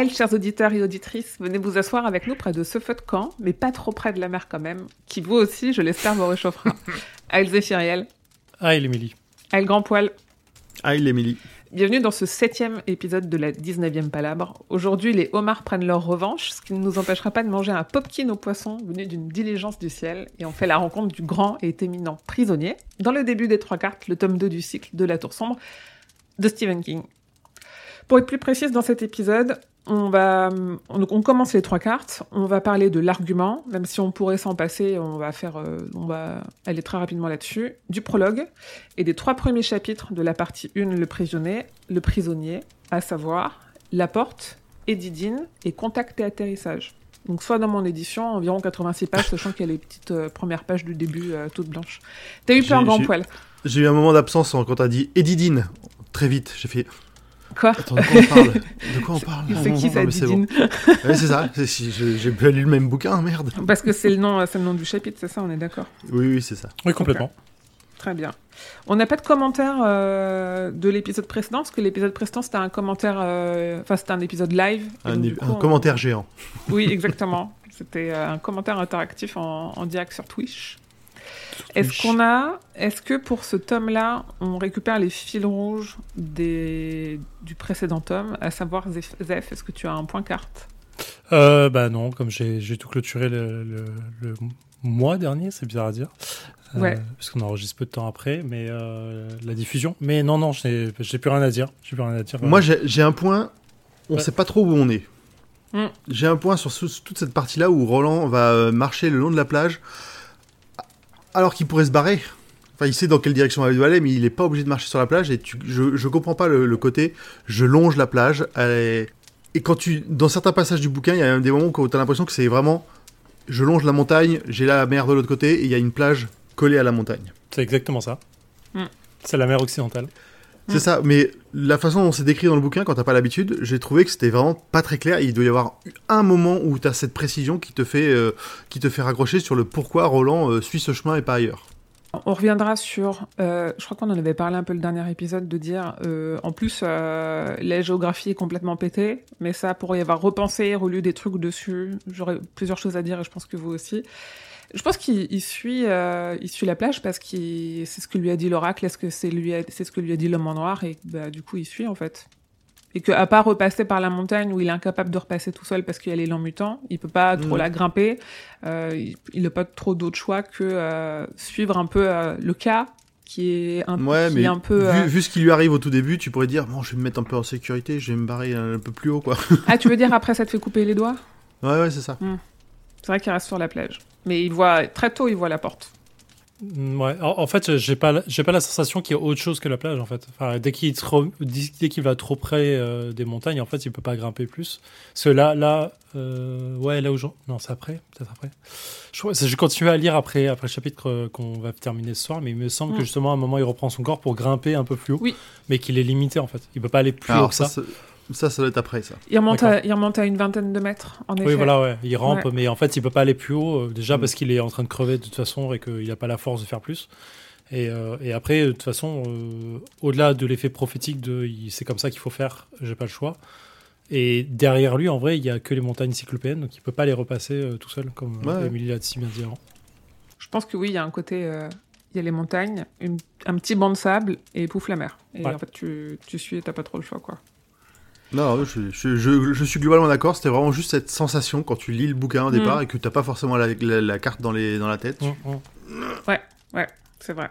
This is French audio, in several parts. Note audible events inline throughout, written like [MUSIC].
Aïe, chers auditeurs et auditrices, venez vous asseoir avec nous près de ce feu de camp, mais pas trop près de la mer quand même, qui vous aussi, je l'espère, vous réchauffera. [LAUGHS] Aïe Zéphiriel, et l'Émilie. Aïe Grand Poil, Ah, l'Émilie. Bienvenue dans ce septième épisode de la 19e palabre. Aujourd'hui, les homards prennent leur revanche, ce qui ne nous empêchera pas de manger un popkin au poisson venu d'une diligence du ciel, et on fait la rencontre du grand et éminent prisonnier, dans le début des trois cartes, le tome 2 du cycle de la Tour Sombre, de Stephen King. Pour être plus précise dans cet épisode, on va, on, on commence les trois cartes, on va parler de l'argument, même si on pourrait s'en passer, on va faire, euh, on va aller très rapidement là-dessus, du prologue, et des trois premiers chapitres de la partie 1, le prisonnier, le prisonnier, à savoir la porte, Edidine et contact et atterrissage. Donc soit dans mon édition, environ 86 pages, sachant qu'il y a les petites euh, premières pages du début euh, toutes blanches. T'as eu peur, grand poil J'ai eu un moment d'absence quand t'as dit Edidine. Très vite, j'ai fait. Quoi Attends, de quoi on parle? De quoi on parle C'est qui ça, c'est bon. Ouais, c'est ça. J'ai pas lu le même bouquin, merde. Parce que c'est le nom, c'est le nom du chapitre, c'est ça, on est d'accord? Oui, oui, c'est ça. Oui, complètement. Très bien. On n'a pas de commentaire euh, de l'épisode précédent, parce que l'épisode précédent c'était un commentaire, euh, enfin c'était un épisode live. Un, donc, du coup, un on- commentaire géant. Oui, exactement. C'était euh, un commentaire interactif en, en direct sur Twitch. Est-ce qu'on a, est-ce que pour ce tome-là, on récupère les fils rouges des, du précédent tome, à savoir Zef, Zef, est-ce que tu as un point carte? Euh, bah non, comme j'ai tout clôturé le, le, le mois dernier, c'est bizarre à dire. Euh, Ouais. Parce qu'on enregistre peu de temps après, mais euh, la diffusion. Mais non, non, j'ai plus rien à dire. J'ai plus rien à dire. Moi, j'ai j'ai un point. On Ouais. sait pas trop où on est. Hmm. J'ai un point sur ce- toute cette partie-là où Roland va euh, marcher le long de la plage, alors qu'il pourrait se barrer. Enfin, il sait dans quelle direction il doit aller, mais il est pas obligé de marcher sur la plage. Et tu, je, je comprends pas le, le côté. Je longe la plage. est- Et quand tu, dans certains passages du bouquin, il y a des moments où tu as l'impression que c'est vraiment, je longe la montagne, j'ai la mer de l'autre côté, et il y a une plage collée à la montagne. C'est exactement ça. Hmm. C'est la mer occidentale. C'est ça, mais la façon dont c'est décrit dans le bouquin, quand t'as pas l'habitude, j'ai trouvé que c'était vraiment pas très clair. Il doit y avoir un moment où t'as cette précision qui te fait, euh, qui te fait raccrocher sur le pourquoi Roland euh, suit ce chemin et pas ailleurs. On reviendra sur, euh, je crois qu'on en avait parlé un peu le dernier épisode, de dire, en plus, la géographie est complètement pétée, mais ça, pour y avoir repensé, relu des trucs dessus, j'aurais plusieurs choses à dire et je pense que vous aussi. Je pense qu'il il suit, euh, il suit la plage parce que c'est ce que lui a dit l'oracle, est-ce que c'est lui, a- c'est ce que lui a dit l'homme en noir et bah, du coup il suit en fait. Et qu'à part repasser par la montagne où il est incapable de repasser tout seul parce qu'il y a l'élan mutant, il peut pas trop Mm. la grimper. Euh, il- n'a pas trop d'autre choix que euh, suivre un peu le cas qui est un, Ouais, qui mais est un peu. vu, euh, vu ce qui lui arrive au tout début, tu pourrais dire, bon, je vais me mettre un peu en sécurité, je vais me barrer un peu plus haut, quoi. Ah, tu veux dire après ça te fait couper les doigts? Ouais, ouais, c'est ça. C'est vrai qu'il reste sur la plage, mais il voit très tôt, il voit la porte. Mm, Ouais. En, en fait, j'ai pas, la- j'ai pas la sensation qu'il y a autre chose que la plage. En fait, enfin, dès qu'il est trop, dès qu'il va trop près euh, des montagnes, en fait, il peut pas grimper plus. Parce que là, là, euh, ouais, là où j'en- non, c'est après, peut-être après. Je je continue à lire après, après le chapitre euh, qu'on va terminer ce soir, mais il me semble Mm. que justement à un moment, il reprend son corps pour grimper un peu plus haut. Oui. Mais qu'il est limité en fait. Il peut pas aller plus haut que ça, ça. Ça, ça, doit être après, ça. Il remonte, à, il remonte à une vingtaine de mètres, en effet. Oui, voilà, ouais. Il rampe, Ouais. mais en fait, il peut pas aller plus haut, euh, déjà Mm. parce qu'il est en train de crever de toute façon et qu'il n'a pas la force de faire plus. Et, euh, et après, de toute façon, euh, au-delà de l'effet prophétique de c'est comme ça qu'il faut faire, j'ai pas le choix. Et derrière lui, en vrai, il y a que les montagnes cyclopéennes, donc il peut pas les repasser euh, tout seul, comme Ouais. Émilie l'a si bien dit avant. Je pense que oui, il y a un côté. euh, il y a les montagnes, une- un petit banc de sable et pouf la mer. Et Ouais. en fait, tu, tu suis et t'as pas trop le choix, quoi. Non, je, je, je, je suis globalement d'accord. C'était vraiment juste cette sensation quand tu lis le bouquin au départ Mm. et que t'as pas forcément la, la- la carte dans, les, dans la tête. Mm, mm. Ouais, c'est vrai.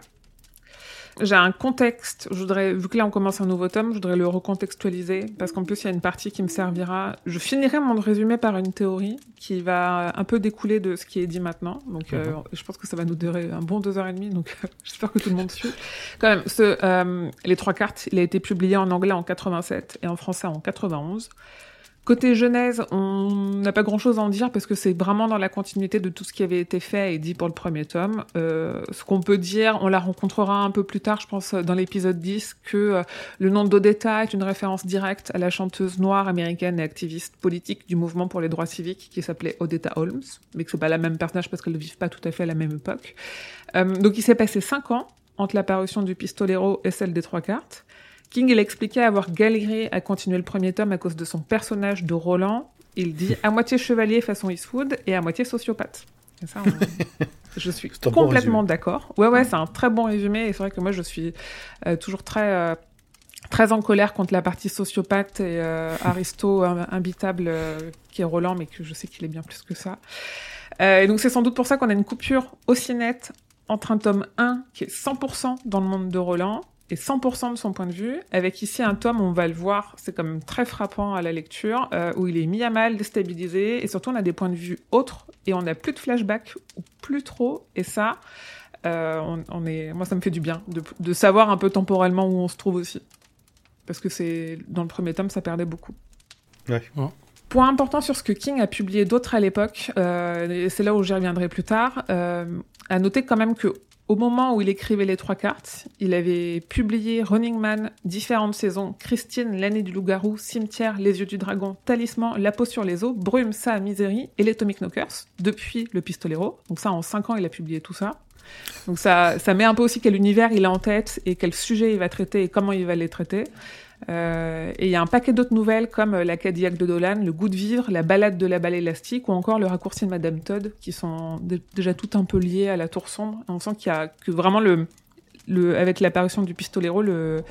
J'ai un contexte, je voudrais, vu que là on commence un nouveau tome, je voudrais le recontextualiser, parce qu'en plus il y a une partie qui me servira. Je finirai mon résumé par une théorie qui va un peu découler de ce qui est dit maintenant. Donc euh, je pense que ça va nous durer un bon deux heures et demie, donc [LAUGHS] j'espère que tout le monde suit. Quand même, ce, euh, les trois cartes, il a été publié en anglais en 87 et en français en 91. Côté Genèse, on n'a pas grand-chose à en dire parce que c'est vraiment dans la continuité de tout ce qui avait été fait et dit pour le premier tome. Euh, ce qu'on peut dire, on la rencontrera un peu plus tard, je pense, dans l'épisode 10, que euh, le nom d'Odetta est une référence directe à la chanteuse noire américaine et activiste politique du mouvement pour les droits civiques qui s'appelait Odetta Holmes, mais que c'est pas la même personnage parce qu'elles ne vivent pas tout à fait à la même époque. Euh, donc il s'est passé cinq ans entre l'apparition du Pistolero et celle des trois cartes. King, il expliquait avoir galéré à continuer le premier tome à cause de son personnage de Roland. Il dit à moitié chevalier façon Eastwood et à moitié sociopathe. Et ça, on- [LAUGHS] je suis bon complètement d'accord. Ouais, ouais, c'est un très bon résumé. Et c'est vrai que moi, je suis euh, toujours très, euh, très en colère contre la partie sociopathe et euh, aristo im- imbitable euh, qui est Roland, mais que je sais qu'il est bien plus que ça. Euh, et donc, c'est sans doute pour ça qu'on a une coupure aussi nette entre un tome 1 qui est 100% dans le monde de Roland et 100% de son point de vue, avec ici un tome, on va le voir, c'est quand même très frappant à la lecture, euh, où il est mis à mal, déstabilisé, et surtout on a des points de vue autres, et on n'a plus de flashback, ou plus trop, et ça, euh, on, on est, moi ça me fait du bien, de, de savoir un peu temporellement où on se trouve aussi. Parce que c'est dans le premier tome, ça perdait beaucoup. Ouais. Ouais. Point important sur ce que King a publié d'autres à l'époque, euh, et c'est là où j'y reviendrai plus tard, euh, à noter quand même que au moment où il écrivait les trois cartes, il avait publié Running Man, différentes saisons, Christine, l'année du loup-garou, Cimetière, Les yeux du dragon, Talisman, La peau sur les os, Brume, Ça, Misery et les Atomic Knockers, depuis le Pistolero. Donc ça, en cinq ans, il a publié tout ça. Donc ça, ça met un peu aussi quel univers il a en tête et quel sujet il va traiter et comment il va les traiter. Euh, et il y a un paquet d'autres nouvelles comme euh, La Cadillac de Dolan, Le goût de vivre, La balade de la balle élastique ou encore Le raccourci de Madame Todd qui sont dé- déjà tout un peu liés à la tour sombre. On sent qu'il y a que vraiment le, le avec l'apparition du pistolero, le,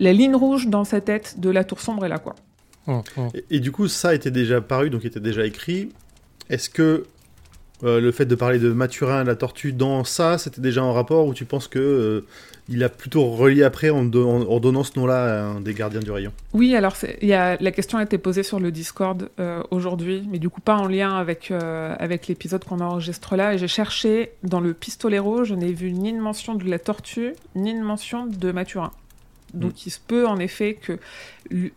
la ligne rouge dans sa tête de la tour sombre est là quoi. Hum, hum. Et, et du coup, ça était déjà paru, donc était déjà écrit. Est-ce que euh, le fait de parler de Mathurin et la tortue dans ça, c'était déjà en rapport ou tu penses que euh, il a plutôt relié après en, en- donnant ce nom-là à un des gardiens du rayon Oui, alors la question a été posée sur le Discord euh, aujourd'hui, mais du coup pas en lien avec, euh, avec l'épisode qu'on enregistre là. Et j'ai cherché dans le pistolero, je n'ai vu ni une mention de la tortue, ni une mention de Mathurin. Donc il se peut en effet que je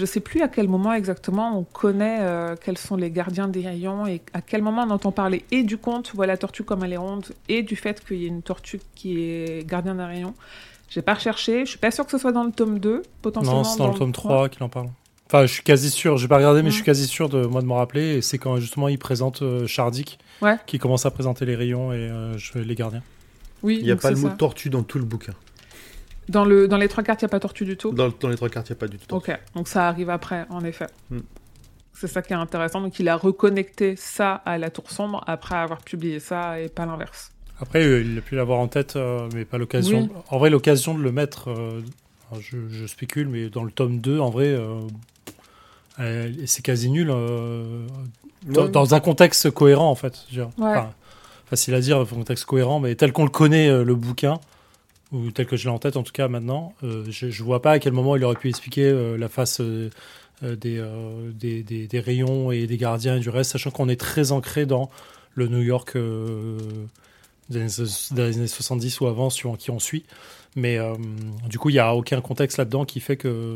ne sais plus à quel moment exactement on connaît euh, quels sont les gardiens des rayons et à quel moment on entend parler et du conte voilà la tortue comme elle est ronde et du fait qu'il y ait une tortue qui est gardien d'un rayon. J'ai pas recherché, je suis pas sûre que ce soit dans le tome 2, potentiellement Non, c'est dans, le tome 3. 3 qu'il en parle. Enfin, je suis quasi sûr, j'ai pas regardé, mais Mm. je suis quasi sûr de moi de me rappeler. Et c'est quand justement il présente euh, Chardic, Ouais. qui commence à présenter les rayons et euh, je- les gardiens. Oui, Il n'y a pas le mot ça. tortue dans tout le bouquin. Dans, le, dans les trois cartes, il n'y a pas tortue du tout. Dans, dans les trois cartes, il n'y a pas du tout. Ok, donc ça arrive après, en effet. Hmm. C'est ça qui est intéressant. Donc il a reconnecté ça à la tour sombre après avoir publié ça et pas l'inverse. Après, euh, il a pu l'avoir en tête, euh, mais pas l'occasion. Oui. En vrai, l'occasion de le mettre, euh, je, je spécule, mais dans le tome 2, en vrai, c'est quasi nul. euh, dans, un contexte cohérent, en fait. je veux dire. Ouais. Enfin, facile à dire, un contexte cohérent, mais tel qu'on le connaît, le bouquin, ou tel que je l'ai en tête en tout cas maintenant, euh, je, je vois pas à quel moment il aurait pu expliquer euh, la face euh, des, des, des- rayons et des gardiens et du reste, sachant qu'on est très ancré dans le New York des, années, des années 70 ou avant, suivant qui on suit. Mais du coup, il n'y a aucun contexte là-dedans qui fait que.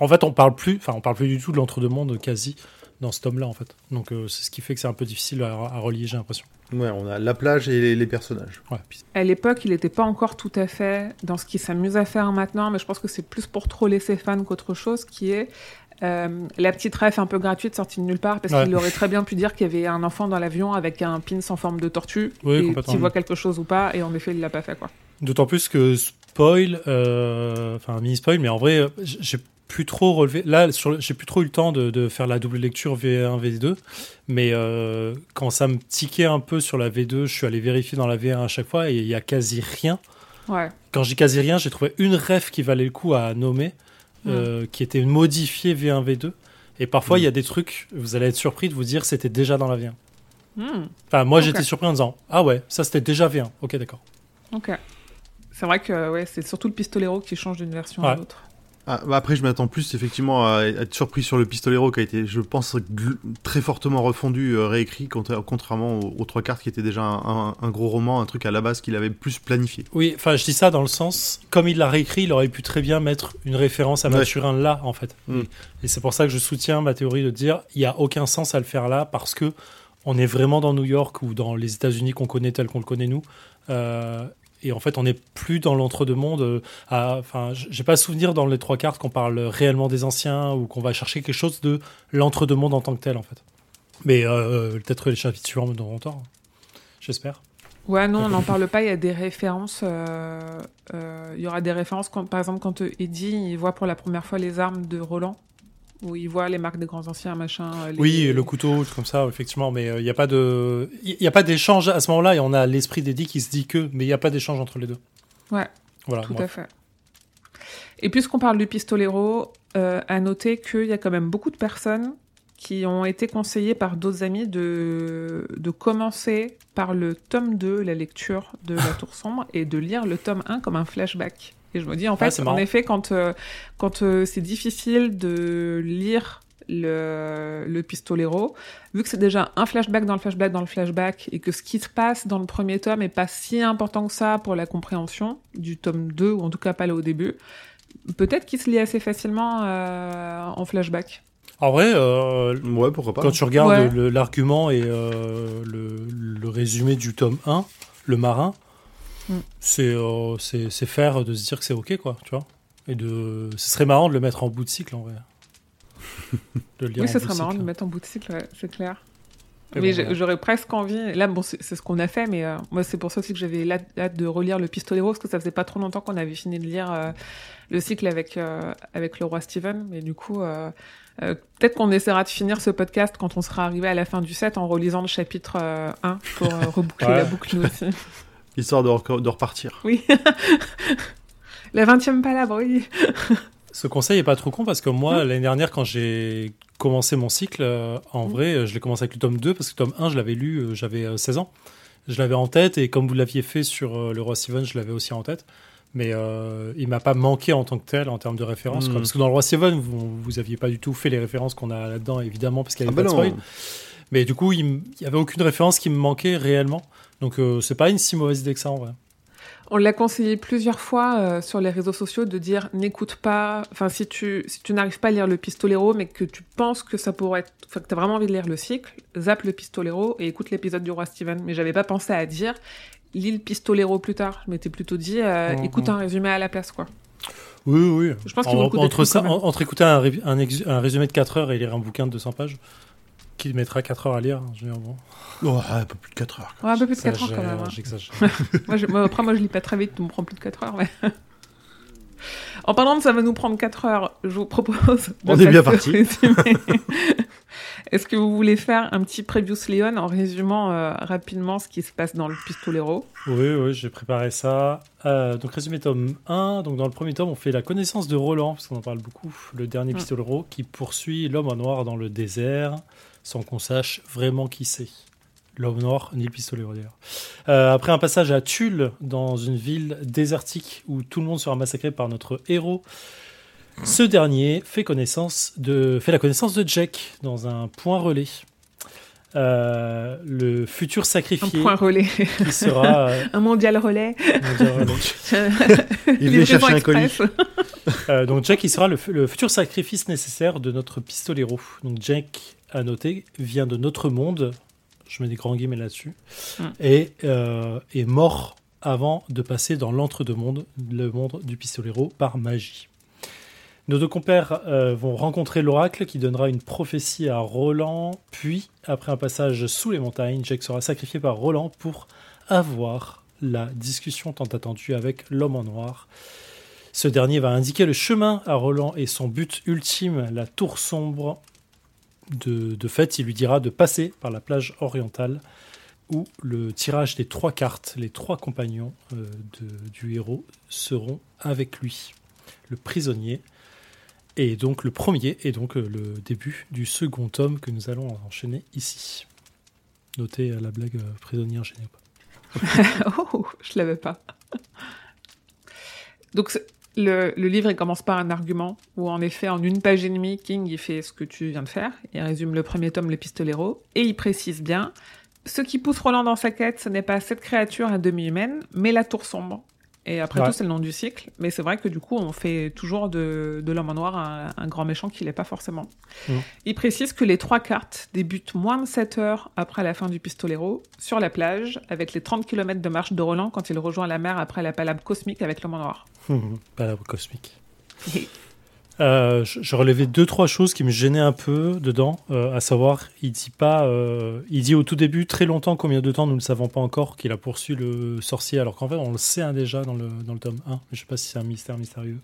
en fait, on parle plus, enfin, on parle plus du tout de l'entre-deux-mondes quasi dans ce tome-là, en fait. Donc, euh, c'est ce qui fait que c'est un peu difficile à, à relier, j'ai l'impression. Ouais, on a la plage et les, les personnages. Ouais. À l'époque, il n'était pas encore tout à fait dans ce qu'il s'amuse à faire maintenant, mais je pense que c'est plus pour troller ses fans qu'autre chose, qui est euh, la petite ref un peu gratuite sortie de nulle part, parce Ouais. qu'il aurait très bien pu dire qu'il y avait un enfant dans l'avion avec un pin en forme de tortue, Oui, et qui voit quelque chose ou pas, et en effet, il l'a pas fait, quoi. D'autant plus que spoil, euh, enfin mini spoil, mais en vrai, j'ai plus trop relevé. Là, j'ai plus trop eu le temps de, de faire la double lecture V1, V2, mais euh, quand ça me tiquait un peu sur la V2, je suis allé vérifier dans la V1 à chaque fois et il y a quasi rien. Ouais. Quand j'ai quasi rien, j'ai trouvé une ref qui valait le coup à nommer, euh, qui était modifiée V1, V2. Et parfois, il y a des trucs, vous allez être surpris de vous dire c'était déjà dans la V1. Hmm. Enfin, moi, j'étais surpris en disant Ah ouais, ça c'était déjà V1. Ok, d'accord. Ok. C'est vrai que ouais, c'est surtout le pistolero qui change d'une version à l'autre. Ah, bah après, je m'attends plus effectivement à être surpris sur le Pistolero qui a été, je pense, très fortement refondu, euh, réécrit, contrairement aux, trois cartes qui étaient déjà un, gros roman, un truc à la base qu'il avait plus planifié. Oui, enfin, je dis ça dans le sens, comme il l'a réécrit, il aurait pu très bien mettre une référence à Mathurin là, en fait. Mm. Et c'est pour ça que je soutiens ma théorie de dire, il n'y a aucun sens à le faire là parce que on est vraiment dans New York ou dans les États-Unis qu'on connaît tel qu'on le connaît nous. Euh, et en fait, on n'est plus dans l'entre-deux-mondes. Euh, enfin, j'ai pas souvenir dans les trois cartes qu'on parle réellement des anciens ou qu'on va chercher quelque chose de l'entre-deux-mondes en tant que tel, en fait. Mais euh, peut-être que les chapitres suivants me donneront tort. J'espère. Ouais, non, on n'en parle pas. Il y a des références. Euh, il y aura des références, par exemple, quand Eddie voit pour la première fois les armes de Roland où il voit les marques des grands anciens, machin. Oui, le couteau, comme ça, effectivement, mais il n'y a pas de, il a pas d'échange à ce moment-là, et on a l'esprit d'Eddie qui se dit que, mais il n'y a pas d'échange entre les deux. Ouais. Voilà. Tout à fait. Et puisqu'on parle du pistolero, euh, à noter qu'il y a quand même beaucoup de personnes qui ont été conseillées par d'autres amis de, de commencer par le tome 2, la lecture de La Tour Sombre, et de lire le tome 1 comme un flashback. Et je me dis, en fait, en effet, quand, euh, quand euh, c'est difficile de lire le, le pistolero, vu que c'est déjà un flashback dans le flashback dans le flashback, et que ce qui se passe dans le premier tome est pas si important que ça pour la compréhension du tome 2, ou en tout cas pas là au début, peut-être qu'il se lit assez facilement euh, en flashback. En vrai, ouais, pourquoi pas. quand tu regardes l'argument et le, le, résumé du tome 1, le marin, Mm. Euh, c'est c'est faire de se dire que c'est ok quoi, tu vois. Et de, ce serait marrant de le mettre en bout de cycle en vrai. de le lire oui, ce serait marrant de le mettre en bout de cycle, c'est clair. Mais, j'aurais presque envie. Là, bon, c'est ce qu'on a fait, mais euh, moi, c'est pour ça aussi que j'avais hâte de relire le Pistolero, parce que ça faisait pas trop longtemps qu'on avait fini de lire euh, le cycle avec, avec le roi Steven. Mais du coup, peut-être qu'on essaiera de finir ce podcast quand on sera arrivé à la fin du set en relisant le chapitre 1 pour reboucler la boucle nous aussi. [LAUGHS] Histoire de, de repartir. Oui. [LAUGHS] La 20 palabre, oui. Ce conseil est pas trop con parce que moi, l'année dernière, quand j'ai commencé mon cycle, euh, en mm. vrai, je l'ai commencé avec le tome 2 parce que le tome 1, je l'avais lu, euh, j'avais 16 euh, ans. Je l'avais en tête et comme vous l'aviez fait sur Le Roi Steven, je l'avais aussi en tête. Mais il m'a pas manqué en tant que tel en termes de références. Mm. Parce que dans Le Roi Steven, vous, vous aviez pas du tout fait les références qu'on a là-dedans, évidemment, parce qu'il y avait ah pas de spoil. Mais du coup, il n'y avait aucune référence qui me manquait réellement. Donc euh, c'est pas une si mauvaise idée que ça en vrai. On l'a conseillé plusieurs fois euh, sur les réseaux sociaux de dire n'écoute pas, enfin si tu, si tu n'arrives pas à lire le pistolero mais que tu penses que ça pourrait être, enfin que tu as vraiment envie de lire le cycle, zappe le pistolero et écoute l'épisode du roi Steven. Mais j'avais pas pensé à dire lis le pistolero plus tard. Je m'étais plutôt dit euh, mmh, écoute mmh. un résumé à la place quoi. Oui, oui. Je pense entre, ça, entre écouter un, un, résumé de 4 heures et lire un bouquin de 200 pages, qui mettra 4 heures à lire, bon. Oh, un peu plus de 4 heures. Ouais, un peu plus de 4 heures quand même. Hein. [LAUGHS] moi, je, moi, après, moi, je lis pas très vite, ça me prend plus de 4 heures. Mais... en parlant de ça va nous prendre 4 heures, je vous propose. On est bien parti. [LAUGHS] Est-ce que vous voulez faire un petit preview Leon en résumant euh, rapidement ce qui se passe dans le Pistolero? Oui, oui, j'ai préparé ça. Euh, donc, résumé tome 1. Donc, dans le premier tome, on fait la connaissance de Roland, parce qu'on en parle beaucoup, le dernier. Pistolero, qui poursuit l'homme en noir dans le désert, sans qu'on sache vraiment qui c'est l'homme noir, ni le pistolet d'ailleurs. Euh, après un passage à Tulle, dans une ville désertique où tout le monde sera massacré par notre héros, ce dernier fait, connaissance de, fait la connaissance de Jack dans un point relais. Euh, le futur sacrifié. Un point relais. Qui sera. Euh, [LAUGHS] un mondial relais. [LAUGHS] il vient chercher un colis. donc Jack, il sera le, le, futur sacrifice nécessaire de notre pistolero. Donc Jack, à noter, vient de notre monde, je mets des grands guillemets là-dessus, mm. et euh, est mort avant de passer dans l'entre-deux-mondes, le monde du pistolero, par magie. Nos deux compères euh, vont rencontrer l'oracle qui donnera une prophétie à Roland, puis, après un passage sous les montagnes, Jack sera sacrifié par Roland pour avoir la discussion tant attendue avec l'homme en noir. Ce dernier va indiquer le chemin à Roland et son but ultime, la tour sombre, de, fait, il lui dira de passer par la plage orientale où le tirage des trois cartes, les trois compagnons euh, du héros seront avec lui. Le prisonnier et donc le premier et donc euh, le début du second tome que nous allons enchaîner ici. Notez euh, la blague prisonnier enchaîné [LAUGHS] oh, je l'avais pas. Donc Le, le livre, il commence par un argument où, en effet, en une page et demie, King, il fait ce que tu viens de faire. Il résume le premier tome, le pistolero, et il précise bien ce qui pousse Roland dans sa quête, ce n'est pas cette créature à demi humaine, mais la tour sombre. Et après Ouais. tout, c'est le nom du cycle. Mais c'est vrai que du coup, on fait toujours de, de l'homme en noir un, un grand méchant qu'il n'est pas forcément. Mhm. Il précise que les trois cartes débutent moins de 7 heures après la fin du pistolero, sur la plage, avec les 30 km de marche de Roland quand il rejoint la mer après la palabre cosmique avec l'homme en noir. Palabre cosmique. Euh, je, je relevais deux trois choses qui me gênaient un peu dedans, euh, à savoir, il dit pas, euh, il dit au tout début très longtemps combien de temps nous ne savons pas encore qu'il a poursu le sorcier, alors qu'en fait on le sait hein, déjà dans le dans le tome 1, mais je sais pas si c'est un mystère mystérieux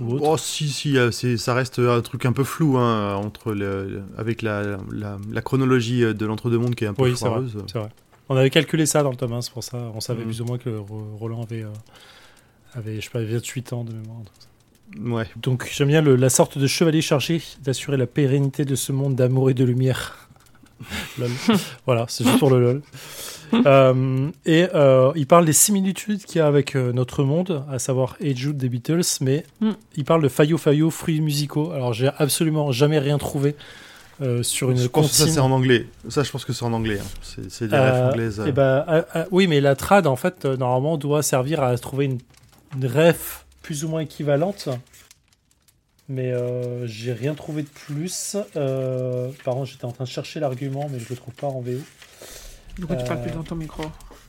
ou autre. Oh si si, euh, c'est ça reste un truc un peu flou hein, entre le, avec la, la, la chronologie de l'entre-deux-mondes qui est un peu oui, c'est vrai, foireuse. c'est vrai. On avait calculé ça dans le tome 1, c'est pour ça, on savait Mhm. plus ou moins que Ro- Roland avait euh, avait je sais pas 28 ans de mémoire. ça. Ouais. Donc j'aime bien le- la sorte de chevalier chargé d'assurer la pérennité de ce monde d'amour et de lumière. [LAUGHS] Lol. voilà, c'est juste pour le lol. [LAUGHS] Euh, et euh, il parle des similitudes qu'il y a avec euh, notre monde, à savoir Hey Jude des Beatles, mais Mm. il parle de Fayo Fayo, fruits musicaux. Alors j'ai absolument jamais rien trouvé euh, sur une je pense que ça c'est en anglais. Ça je pense que c'est en anglais. hein. C'est des Euh, refs anglaises. Eh ben, euh, euh, oui, mais la trad, en fait, euh, normalement, doit servir à trouver une, une ref plus ou moins équivalente. Mais euh, j'ai rien trouvé de plus. Euh, par contre, j'étais en train de chercher l'argument, mais je le trouve pas en VO. Du coup, tu parles Euh, plus dans ton micro.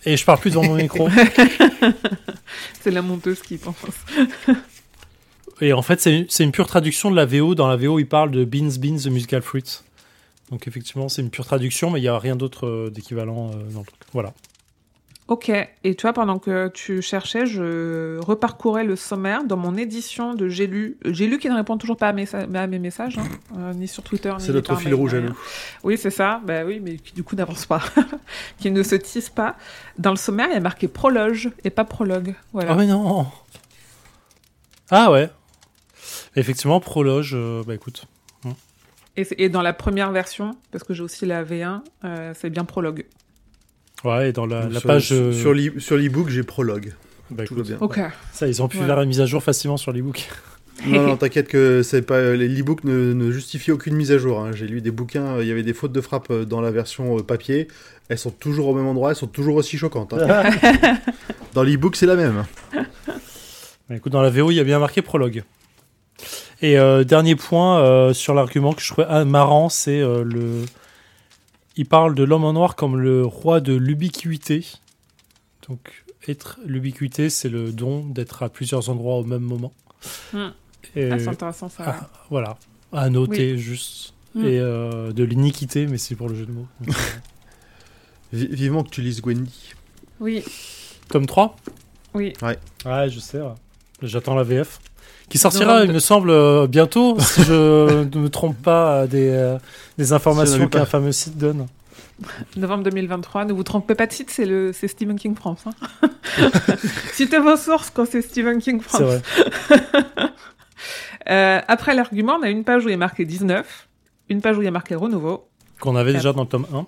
Et je parle plus devant mon [LAUGHS] micro. [LAUGHS] C'est la monteuse qui pense. [LAUGHS] Et en fait, c'est une, pure traduction de la VO. Dans la VO, il parle de Beans Beans, the Musical Fruit. Donc, effectivement, c'est une pure traduction, mais il n'y a rien d'autre euh, d'équivalent euh, dans le truc. Voilà. Ok, et tu vois, pendant que tu cherchais, je reparcourais le sommaire dans mon édition de J'ai lu. J'ai lu qui ne répond toujours pas à mes, à mes messages, hein, euh, ni sur Twitter, ni C'est notre fil rouge à nous. Oui, c'est ça, bah oui, mais qui du coup n'avance pas, [LAUGHS] qui ne se tisse pas. Dans le sommaire, il y a marqué prologe et pas prologue. Voilà. Ah mais non Ah ouais Effectivement, prologe, euh, bah écoute. Et, et dans la première version, parce que j'ai aussi la V1, euh, c'est bien prologue. Ouais, et dans la, sur- page... euh, Sur l'e- sur l'e-book, j'ai prologue. bah, Tout va écoute, bien. Ok. Ça, ils ont pu faire la mise à jour facilement sur l'ebook. Non, non, t'inquiète que c'est pas l'e-book ne, ne justifie aucune mise à jour. hein. J'ai lu des bouquins, euh, il y avait des fautes de frappe euh, dans la version papier. Elles sont toujours au même endroit, elles sont toujours aussi choquantes. hein. [LAUGHS] dans l'e-book, c'est la même. Bah, écoute, dans la VO, il y a bien marqué prologue. Et euh, dernier point euh, sur l'argument que je trouvais ah, marrant, c'est euh, le... Il parle de l'homme en noir comme le roi de l'ubiquité. Donc, être l'ubiquité, c'est le don d'être à plusieurs endroits au même moment. Hmm. Et- Ah, c'est intéressant ça. ouais. Ah, voilà, à noter juste. Mm. Et euh, de l'iniquité, mais c'est pour le jeu de mots. [LAUGHS] Donc, vivement que tu lises Gwendy. Oui, Tome 3 oui. Ouais, je sais. ouais. J'attends la VF. Qui sortira, Non, il me semble, euh, bientôt, si je [LAUGHS] ne me trompe pas, des, euh, des informations qu'un fameux site donne. Novembre 2023, ne vous trompez pas de site, c'est le c'est Stephen King France. Hein. [LAUGHS] Citez vos sources quand c'est Stephen King C'est France. vrai. [LAUGHS] Euh, après l'argument, on a une page où il est marqué 19, une page où il y a marqué renouveau, Qu'on avait déjà dans le tome 1.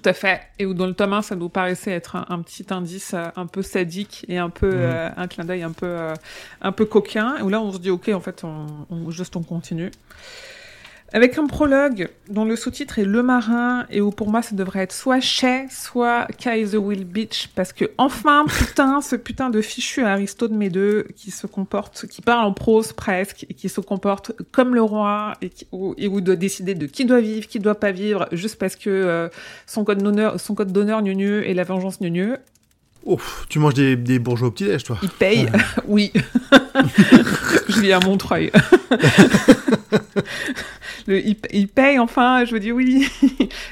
Tout à fait, et où dans le tome 1, ça nous paraissait être un, un petit indice euh, un peu sadique et un peu Mhm. euh, un clin d'œil un peu euh, un peu coquin, et où là on se dit ok, en fait, on, on- juste on continue. Avec un prologue dont le sous-titre est Le Marin et où pour moi ça devrait être soit Chez, soit Kaiser Will Beach parce que enfin [LAUGHS] putain ce putain de fichu Aristote Médeux qui se comporte, qui parle en prose presque et qui se comporte comme le roi et, qui, où, et où doit décider de qui doit vivre, qui doit pas vivre juste parce que euh, son code d'honneur, son code d'honneur gneu et la vengeance gneu, Ouf, tu manges des, des bourgeois au petit-déj, toi. il paye, [LAUGHS] oui. [LAUGHS] je vis à Montreuil. Le, il, il paye enfin, je me dis oui.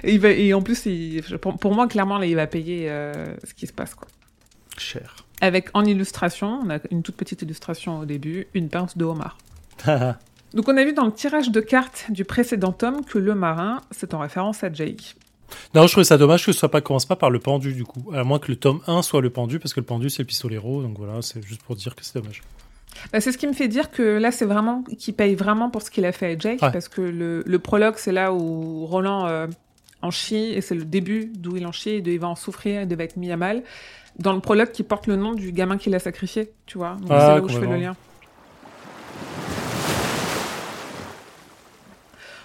et, [LAUGHS] il va, et en plus, il- pour, pour moi, clairement, là, il va payer euh, ce qui se passe. Quoi. Cher. Avec en illustration, on a une toute petite illustration au début, une pince de homard. [LAUGHS] Donc on a vu dans le tirage de cartes du précédent tome que le marin, c'est en référence à Jake. non, je trouvais ça dommage que ce soit pas commence pas par le pendu, du coup. À moins que le tome 1 soit le pendu, parce que le pendu, c'est le pistolero. Donc voilà, c'est juste pour dire que c'est dommage. Bah, c'est ce qui me fait dire que là, c'est vraiment qu'il paye vraiment pour ce qu'il a fait à Jake, parce que le, prologue, c'est là où Roland euh, en chie, et c'est le début d'où il en chie, et il va en souffrir, et de va être mis à mal. Dans le prologue qui porte le nom du gamin qu'il a sacrifié, tu vois. Donc ah, c'est là où je fais le lien.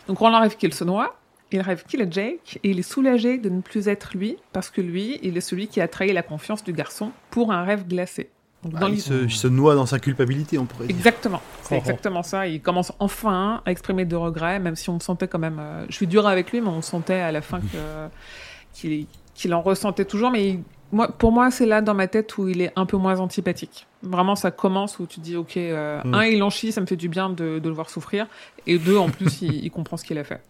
Donc Roland rêve qu'il se noie, il rêve qu'il est Jake, et il est soulagé de ne plus être lui, parce que lui, il est celui qui a trahi la confiance du garçon pour un rêve glacé. Donc, Ah, dans il, se, il se noie dans sa culpabilité, on pourrait dire. Exactement, c'est Oh, oh. exactement ça. Il commence enfin à exprimer de regrets, même si on sentait quand même. euh, je suis dur avec lui, mais on sentait à la fin [LAUGHS] qu'il en ressentait toujours. Mais il- moi, pour moi, c'est là dans ma tête où il est un peu moins antipathique. Vraiment, ça commence où tu dis, ok, euh, Mm. un, il en chie, ça me fait du bien de, de le voir souffrir, et deux, en plus, il, il comprend ce qu'il a fait.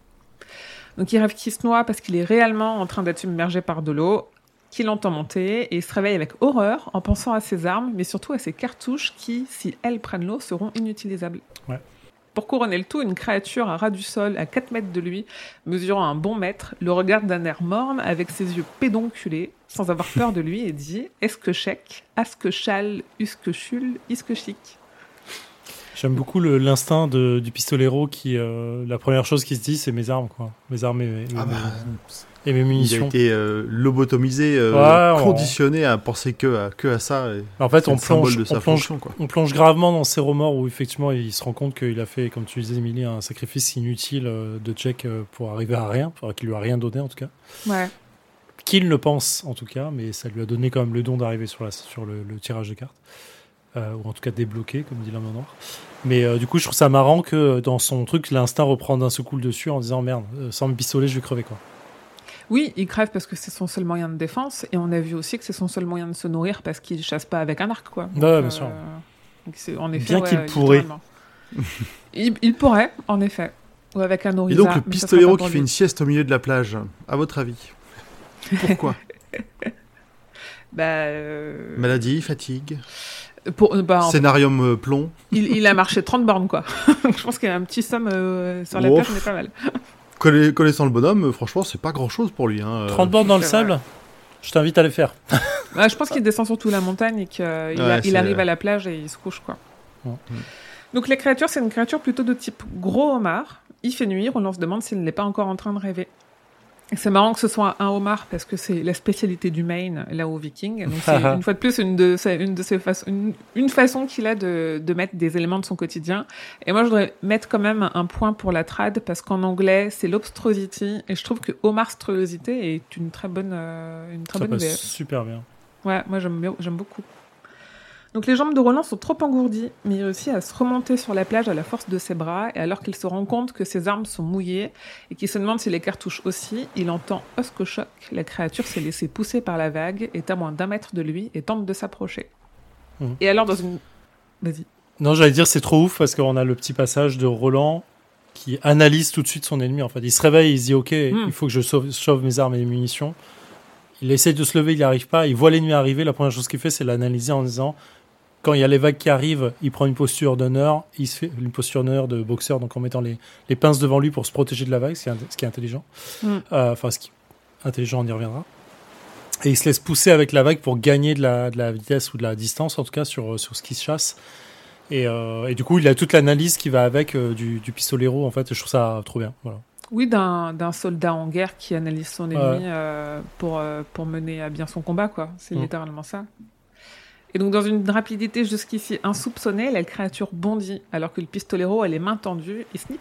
Donc, il rêve qu'il se noie parce qu'il est réellement en train d'être submergé par de l'eau qu'il entend monter et se réveille avec horreur en pensant à ses armes, mais surtout à ses cartouches qui, si elles prennent l'eau, seront inutilisables. Ouais. Pour couronner le tout, une créature à ras du sol, à 4 mètres de lui, mesurant un bon mètre, le regarde d'un air morne avec ses yeux pédonculés, sans avoir peur de lui, et dit Est-ce que chèque? Est-ce que châle? Est-ce que chule Est-ce que chic? J'aime beaucoup l'instinct du pistolero qui, euh, la première chose qu'il se dit, c'est mes armes, quoi. Mes armes et, Ah bah, et mes il a munitions. été euh, lobotomisé, euh, Ouais, on- conditionné à penser que à, que à ça. En fait, on plonge, de sa on, plonge, fonction, quoi. on plonge gravement dans ses remords où effectivement il se rend compte qu'il a fait, comme tu disais, Émilie, un sacrifice inutile euh, de Jack pour arriver à rien, pour qu'il lui a rien donné en tout cas. Ouais. Qu'il le pense en tout cas, mais ça lui a donné quand même le don d'arriver sur, la, sur le, le tirage de cartes. Euh, ou en tout cas débloqué, comme dit l'homme en noir. Mais euh, du coup, je trouve ça marrant que dans son truc, l'instinct reprend d'un seul coup le dessus en disant merde, sans me pistolet, je vais crever quoi. Oui, il crève parce que c'est son seul moyen de défense, et on a vu aussi que c'est son seul moyen de se nourrir parce qu'il chasse pas avec un arc, quoi. Ouais, bien sûr. donc c'est- en effet, Bien ouais, qu'il euh, pourrait. il, il pourrait, en effet. Ou avec un Et nourrisard. donc le pistolero qui fait une sieste au milieu de la plage, à votre avis? Pourquoi? [LAUGHS] Bah, euh, Maladie, fatigue, pour, euh, bah, scénarium euh, plomb? il, il a marché 30 bornes, quoi. [LAUGHS] je pense qu'il y a un petit somme euh, sur la Oh. plage, mais pas mal. Conna- Connaissant le bonhomme, euh, franchement, c'est pas grand chose pour lui. Hein. euh. 30 bornes dans le sable, je t'invite à les faire. [LAUGHS] Ouais, je pense qu'il descend surtout la montagne et qu'il Ouais, arrive à la plage et il se couche, quoi. Ouais. Donc les créatures, c'est une créature plutôt de type gros homard. Il fait nuit, on se demande s'il n'est pas encore en train de rêver. C'est marrant que ce soit un homard parce que c'est la spécialité du Maine, là au Viking. Donc c'est une fois de plus une de ses, une de ses façons, une, une façon qu'il a de, de mettre des éléments de son quotidien. Et moi, je voudrais mettre quand même un point pour la trad parce qu'en anglais, c'est l'obstrosity et je trouve que homarstrosité est une très bonne, euh, une très Ça bonne passe VF. super bien. Ouais, moi j'aime beaucoup. Donc les jambes de Roland sont trop engourdies, mais il réussit à se remonter sur la plage à la force de ses bras, et alors qu'il se rend compte que ses armes sont mouillées, et qu'il se demande si les cartouches aussi, il entend Oscochoc, la créature s'est laissée pousser par la vague, est à moins d'un mètre de lui, et tente de s'approcher. Mhm. Et alors dans une... Vas-y. Non, j'allais dire c'est trop ouf parce qu'on a le petit passage de Roland qui analyse tout de suite son ennemi. En fait, il se réveille, il se dit ok, Mm. il faut que je sauve, sauve mes armes et mes munitions. Il essaie de se lever, il n'y arrive pas. Il voit l'ennemi arriver. La première chose qu'il fait, c'est l'analyser en disant quand il y a les vagues qui arrivent, il prend une posture d'honneur. Il se fait une posture d'honneur de boxeur, donc en mettant les, les pinces devant lui pour se protéger de la vague, ce qui est, ce qui est intelligent. Mm. Euh, Enfin, ce qui intelligent, on y reviendra. Et il se laisse pousser avec la vague pour gagner de la, de la vitesse ou de la distance, en tout cas sur, sur ce qui se chasse. Et, euh, et du coup, il a toute l'analyse qui va avec euh, du, du pistolero, en fait. Je trouve ça trop bien. Voilà. Oui, d'un d'un soldat en guerre qui analyse son ennemi Ouais. euh, pour, pour mener à bien son combat, quoi. C'est Mm. littéralement ça. Et donc, dans une rapidité jusqu'ici insoupçonnée, la créature bondit, alors que le pistolero a les mains tendues, il snip.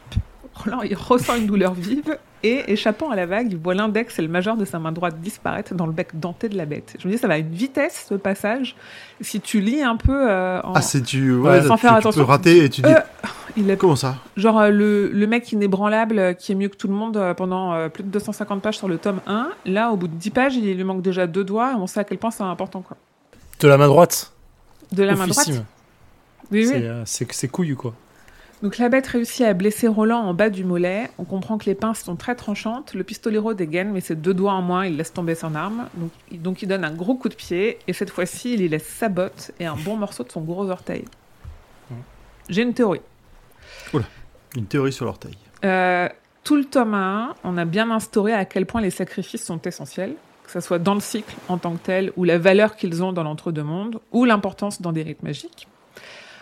Roland, il ressent une douleur vive, et échappant à la vague, il voit l'index et le majeur de sa main droite disparaître dans le bec denté de la bête. Je me dis, ça va à une vitesse, ce passage. Si tu lis un peu euh, en... Ah, c'est tu. Ouais, Ouais, sans tu, faire tu attention. peux rater et tu dis. Euh, il a Comment ça? Genre euh, le, le mec inébranlable qui est mieux que tout le monde pendant plus de 250 pages sur le tome 1. Là, au bout de 10 pages, il lui manque déjà deux doigts et on sait à quel point c'est important. Quoi. De la main droite. De la main droite. Oui, C'est oui. euh, c'est c'est couillu, quoi. Donc la bête réussit à blesser Roland en bas du mollet. On comprend que les pinces sont très tranchantes. Le pistolero dégaine, mais ses deux doigts en moins, il laisse tomber son arme. Donc, il- donc il donne un gros coup de pied et cette fois-ci, il y laisse sa botte et un bon morceau de son gros orteil. J'ai une théorie. Une théorie sur l'orteil. Euh, tout le tome 1, on a bien instauré à quel point les sacrifices sont essentiels, que ce soit dans le cycle en tant que tel, ou la valeur qu'ils ont dans l'entre-deux-mondes, ou l'importance dans des rites magiques.